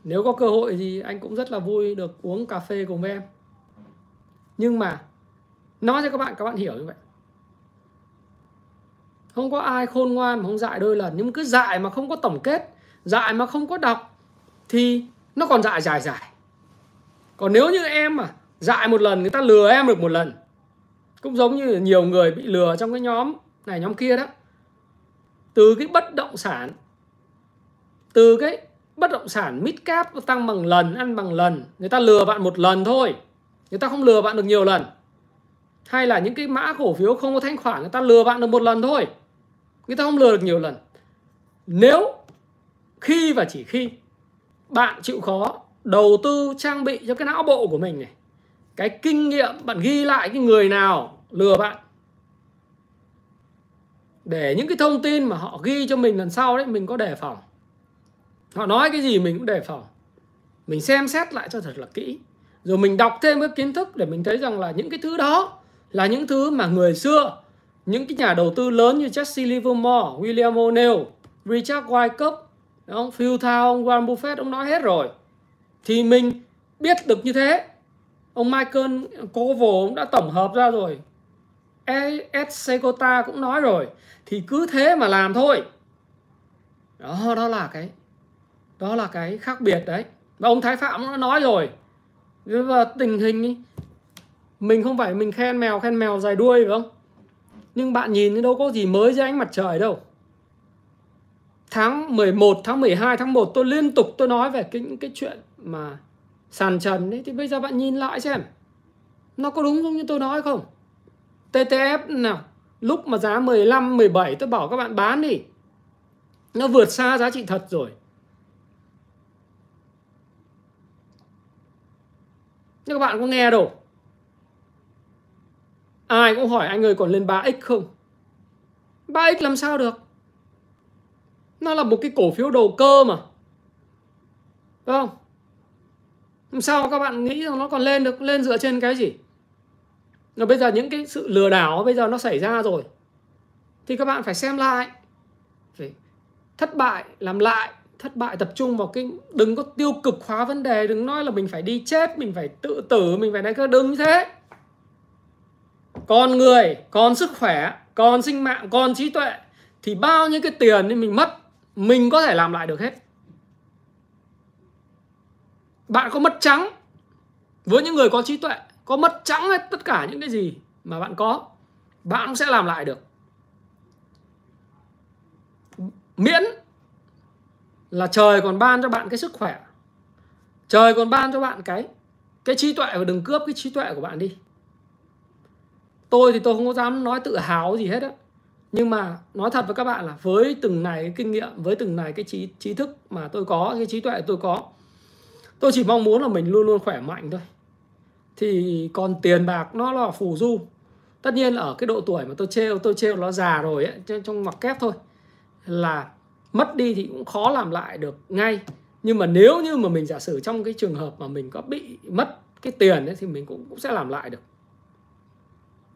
Nếu có cơ hội thì anh cũng rất là vui được uống cà phê cùng với em. Nhưng mà, nói cho các bạn các bạn hiểu như vậy. Không có ai khôn ngoan mà không dạy đôi lần. Nhưng cứ dạy mà không có tổng kết dạy mà không có đọc, thì nó còn dạy dài dài. Còn nếu như em mà dạy một lần, người ta lừa em được một lần, cũng giống như nhiều người bị lừa trong cái nhóm này, nhóm kia đó. Từ cái bất động sản từ cái bất động sản mid cap tăng bằng lần, ăn bằng lần, người ta lừa bạn một lần thôi. Người ta không lừa bạn được nhiều lần. Hay là những cái mã cổ phiếu không có thanh khoản, người ta lừa bạn được một lần thôi. Người ta không lừa được nhiều lần. Nếu khi và chỉ khi bạn chịu khó đầu tư trang bị cho cái não bộ của mình này, cái kinh nghiệm, bạn ghi lại cái người nào lừa bạn, để những cái thông tin mà họ ghi cho mình lần sau đấy, mình có đề phòng họ nói cái gì mình cũng đề phòng mình xem xét lại cho thật là kỹ rồi mình đọc thêm các kiến thức để mình thấy rằng là những cái thứ đó là những thứ mà người xưa những cái nhà đầu tư lớn như Jesse Livermore, William O'Neill, Richard Wyckoff, ông Phil Thao, ông Warren Buffett ông nói hết rồi. Thì mình biết được như thế. Ông Michael Covo cũng đã tổng hợp ra rồi. E, S. Segota cũng nói rồi. Thì cứ thế mà làm thôi. Đó, đó là cái đó là cái khác biệt đấy. Và ông Thái Phạm nó nói rồi. Và tình hình mình không phải mình khen mèo khen mèo dài đuôi phải không? Nhưng bạn nhìn đâu có gì mới dưới ánh mặt trời đâu tháng 11, tháng 12, tháng 1 tôi liên tục tôi nói về cái những cái chuyện mà sàn trần ấy thì bây giờ bạn nhìn lại xem nó có đúng không như tôi nói không? TTF nào lúc mà giá 15, 17 tôi bảo các bạn bán đi. Nó vượt xa giá trị thật rồi. Nhưng các bạn có nghe đâu. Ai cũng hỏi anh ơi còn lên 3x không? 3x làm sao được? nó là một cái cổ phiếu đầu cơ mà đúng không làm sao các bạn nghĩ rằng nó còn lên được, lên dựa trên cái gì rồi bây giờ những cái sự lừa đảo bây giờ nó xảy ra rồi thì các bạn phải xem lại phải thất bại, làm lại thất bại tập trung vào cái, đừng có tiêu cực hóa vấn đề, đừng nói là mình phải đi chết, mình phải tự tử, mình phải này cơ, đừng như thế. Còn người còn sức khỏe còn sinh mạng còn trí tuệ, thì bao nhiêu cái tiền thì mình mất, mình có thể làm lại được hết. Bạn có mất trắng với những người có trí tuệ, có mất trắng hết tất cả những cái gì mà bạn có, bạn cũng sẽ làm lại được. Miễn là trời còn ban cho bạn cái sức khỏe. Trời còn ban cho bạn cái cái trí tuệ và đừng cướp cái trí tuệ của bạn đi. Tôi thì tôi không có dám nói tự hào gì hết á. Nhưng mà nói thật với các bạn là với từng này cái kinh nghiệm, với từng này cái trí trí thức mà tôi có, cái trí tuệ tôi có, tôi chỉ mong muốn là mình luôn luôn khỏe mạnh thôi. Thì còn tiền bạc nó là phù du. Tất nhiên ở cái độ tuổi mà tôi trêu tôi trêu nó già rồi ấy trong mặc kép thôi, là mất đi thì cũng khó làm lại được ngay. Nhưng mà nếu như mà mình giả sử trong cái trường hợp mà mình có bị mất cái tiền ấy, thì mình cũng cũng sẽ làm lại được.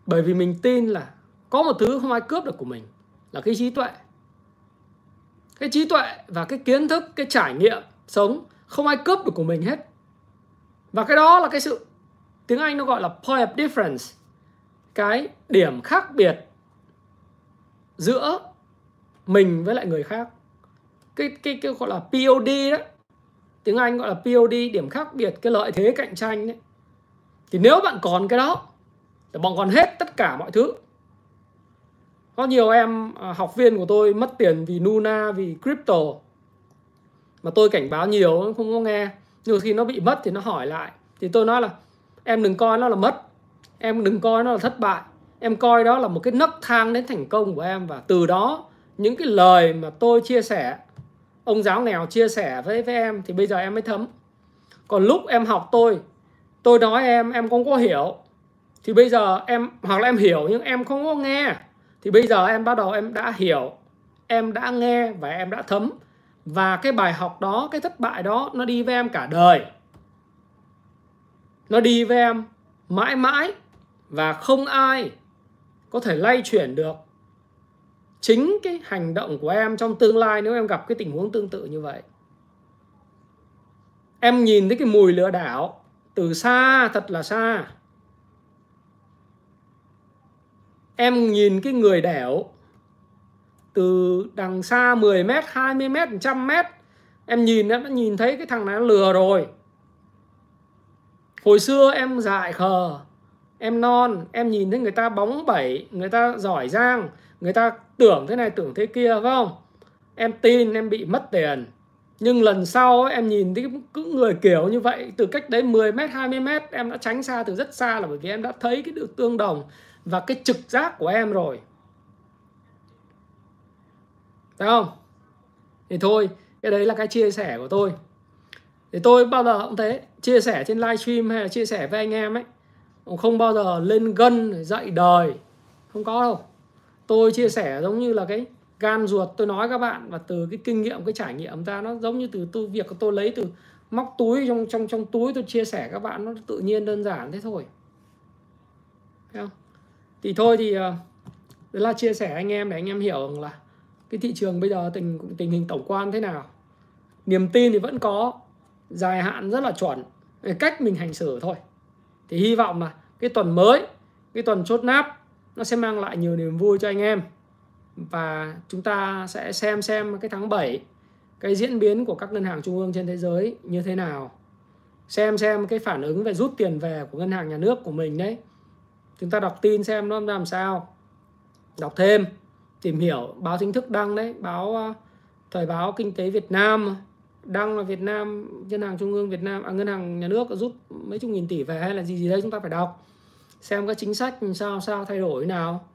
Bởi vì mình tin là có một thứ không ai cướp được của mình là cái trí tuệ. Cái trí tuệ và cái kiến thức, cái trải nghiệm sống không ai cướp được của mình hết. Và cái đó là cái sự, tiếng anh nó gọi là point of difference. Cái điểm khác biệt giữa mình với lại người khác cái cái cái gọi là POD đó. Tiếng Anh gọi là POD điểm khác biệt, cái lợi thế cạnh tranh đấy. Thì nếu bạn còn cái đó thì bạn còn hết tất cả mọi thứ. Có nhiều em à, học viên của tôi mất tiền vì Luna vì crypto. Mà tôi cảnh báo nhiều, không có nghe. Nhưng khi nó bị mất thì nó hỏi lại. Thì tôi nói là, em đừng coi nó là mất. Em đừng coi nó là thất bại. Em coi đó là một cái nấc thang đến thành công của em. Và từ đó, những cái lời mà tôi chia sẻ ông giáo nghèo chia sẻ với với em thì bây giờ em mới thấm. Còn lúc em học tôi tôi nói em em không có hiểu. Thì bây giờ em, hoặc là em hiểu nhưng em không có nghe. Thì bây giờ em bắt đầu em đã hiểu, em đã nghe và em đã thấm. Và cái bài học đó, cái thất bại đó, nó đi với em cả đời. Nó đi với em mãi mãi và không ai có thể lay chuyển được chính cái hành động của em trong tương lai nếu em gặp cái tình huống tương tự như vậy. Em nhìn thấy cái mùi lừa đảo từ xa thật là xa. Em nhìn cái người đẻo từ đằng xa 10 mét, 20 mét, 100 mét. Em nhìn em đã nhìn thấy cái thằng này nó lừa rồi. Hồi xưa em dại khờ em non em nhìn thấy người ta bóng bẩy người ta giỏi giang người ta tưởng thế này tưởng thế kia phải không? Em tin em bị mất tiền. Nhưng lần sau ấy, em nhìn thấy cứ người kiểu như vậy từ cách đấy 10 mét 20 mét em đã tránh xa từ rất xa là bởi vì em đã thấy cái được tương đồng và cái trực giác của em rồi. Phải không? Thì thôi cái đấy là cái chia sẻ của tôi. Thì tôi bao giờ cũng thế chia sẻ trên livestream hay là chia sẻ với anh em ấy không bao giờ lên gân dạy đời. Không có đâu tôi chia sẻ giống như là cái gan ruột tôi nói các bạn, và từ cái kinh nghiệm, cái trải nghiệm ra, nó giống như từ tôi, việc của tôi lấy từ móc túi, trong trong trong túi tôi chia sẻ các bạn, nó tự nhiên đơn giản thế thôi. Thấy không? Thì thôi thì ờ, đấy là chia sẻ anh em để anh em hiểu rằng là cái thị trường bây giờ tình tình hình tổng quan thế nào. Niềm tin thì vẫn có, dài hạn rất là chuẩn. Cách mình hành xử thôi. Thì hy vọng là cái tuần mới, cái tuần chốt nắp nó sẽ mang lại nhiều niềm vui cho anh em. Và chúng ta sẽ xem xem cái tháng 7 cái diễn biến của các ngân hàng trung ương trên thế giới như thế nào. Xem xem cái phản ứng về rút tiền về của ngân hàng nhà nước của mình đấy. Chúng ta đọc tin xem nó làm sao. Đọc thêm tìm hiểu. Báo chính thức đăng đấy. Báo ờ, thời báo kinh tế Việt Nam. Đăng là Việt Nam ngân hàng trung ương Việt Nam à, ngân hàng nhà nước rút mấy chục nghìn tỷ về hay là gì gì đấy chúng ta phải đọc xem các chính sách sao sao thay đổi nào.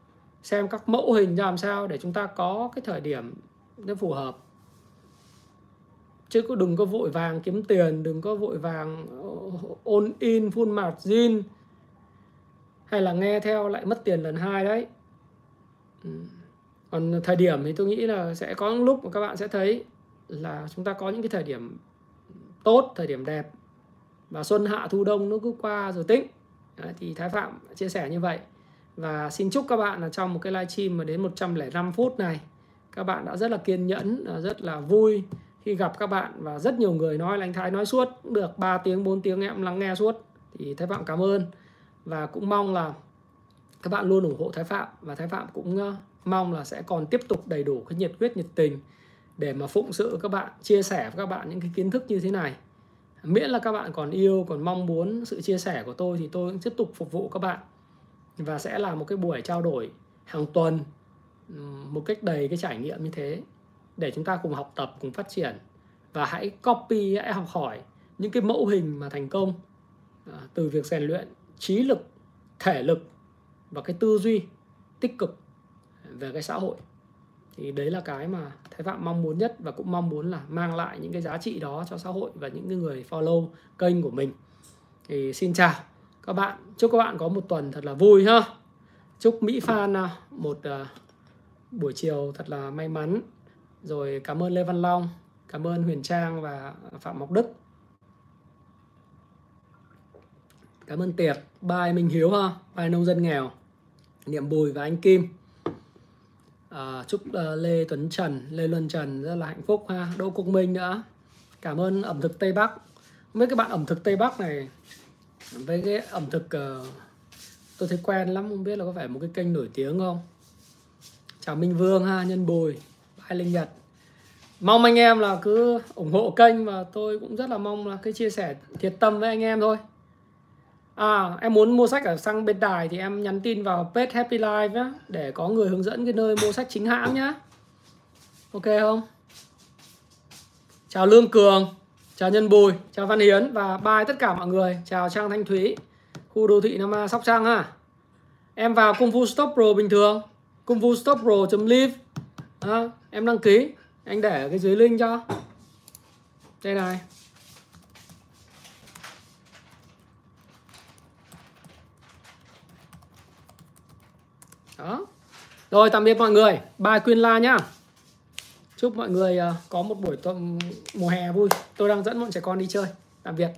Xem các mẫu hình làm sao để chúng ta có cái thời điểm nó phù hợp. Chứ cứ đừng có vội vàng kiếm tiền, đừng có vội vàng ờ, ôn in full margin. Hay là nghe theo lại mất tiền lần hai đấy. Ừ. Còn thời điểm thì tôi nghĩ là sẽ có lúc mà các bạn sẽ thấy là chúng ta có những cái thời điểm tốt, thời điểm đẹp. Và xuân hạ thu đông nó cứ qua rồi tính đấy, thì Thái Phạm chia sẻ như vậy. Và xin chúc các bạn là trong một cái livestream mà đến 105 phút này các bạn đã rất là kiên nhẫn à, rất là vui khi gặp các bạn và rất nhiều người nói là anh Thái nói suốt được 3 tiếng 4 tiếng em lắng nghe suốt. Thì Thái Phạm cảm ơn. Và cũng mong là các bạn luôn ủng hộ Thái Phạm và Thái Phạm cũng à, mong là sẽ còn tiếp tục đầy đủ cái nhiệt huyết nhiệt tình để mà phụng sự các bạn chia sẻ với các bạn những cái kiến thức như thế này miễn là các bạn còn yêu, còn mong muốn sự chia sẻ của tôi thì tôi cũng tiếp tục phục vụ các bạn. Và sẽ là một cái buổi trao đổi hàng tuần một cách đầy cái trải nghiệm như thế để chúng ta cùng học tập, cùng phát triển. Và hãy copy, hãy học hỏi những cái mẫu hình mà thành công à, từ việc rèn luyện trí lực, thể lực và cái tư duy tích cực về cái xã hội. Thì đấy là cái mà thái phạm mong muốn nhất và cũng mong muốn là mang lại những cái giá trị đó cho xã hội và những người follow kênh của mình. Thì xin chào các bạn. Chúc các bạn có một tuần thật là vui ha chúc mỹ phan à, một à, buổi chiều thật là may mắn. Rồi cảm ơn lê văn long, cảm ơn huyền trang và phạm ngọc đức. Cảm ơn tiệp. Bài minh hiếu ha. Bài nông dân nghèo. Niệm bùi và anh kim à, chúc uh, lê tuấn trần lê luân trần rất là hạnh phúc ha. Đỗ quốc minh nữa. Cảm ơn ẩm thực tây bắc. Mấy cái bạn ẩm thực tây bắc này với cái ẩm thực uh, tôi thấy quen lắm không biết là có phải một cái kênh nổi tiếng không? Chào minh vương ha nhân bùi bye linh nhật. Mong anh em là cứ ủng hộ kênh và tôi cũng rất là mong là cái chia sẻ thiệt tâm với anh em thôi. À, em muốn mua sách ở sang bên đài thì em nhắn tin vào page Happy Life nhé để có người hướng dẫn cái nơi mua sách chính hãng nhá. Ok không? Chào Lương Cường, chào Nhân Bùi, chào Văn Hiến và bye tất cả mọi người. Chào Trang Thanh Thúy, khu đô thị Nam a Sóc Trăng ha. Em vào Kung Fu Stop Pro bình thường, Kung Fu Stop Pro.live. À, em đăng ký, anh để cái dưới link cho. Đây này. Đó. Rồi, tạm biệt mọi người. Bài quyên la nhá. Chúc mọi người ờ, có một buổi tuần mùa hè vui. Tôi đang dẫn bọn trẻ con đi chơi. Tạm biệt.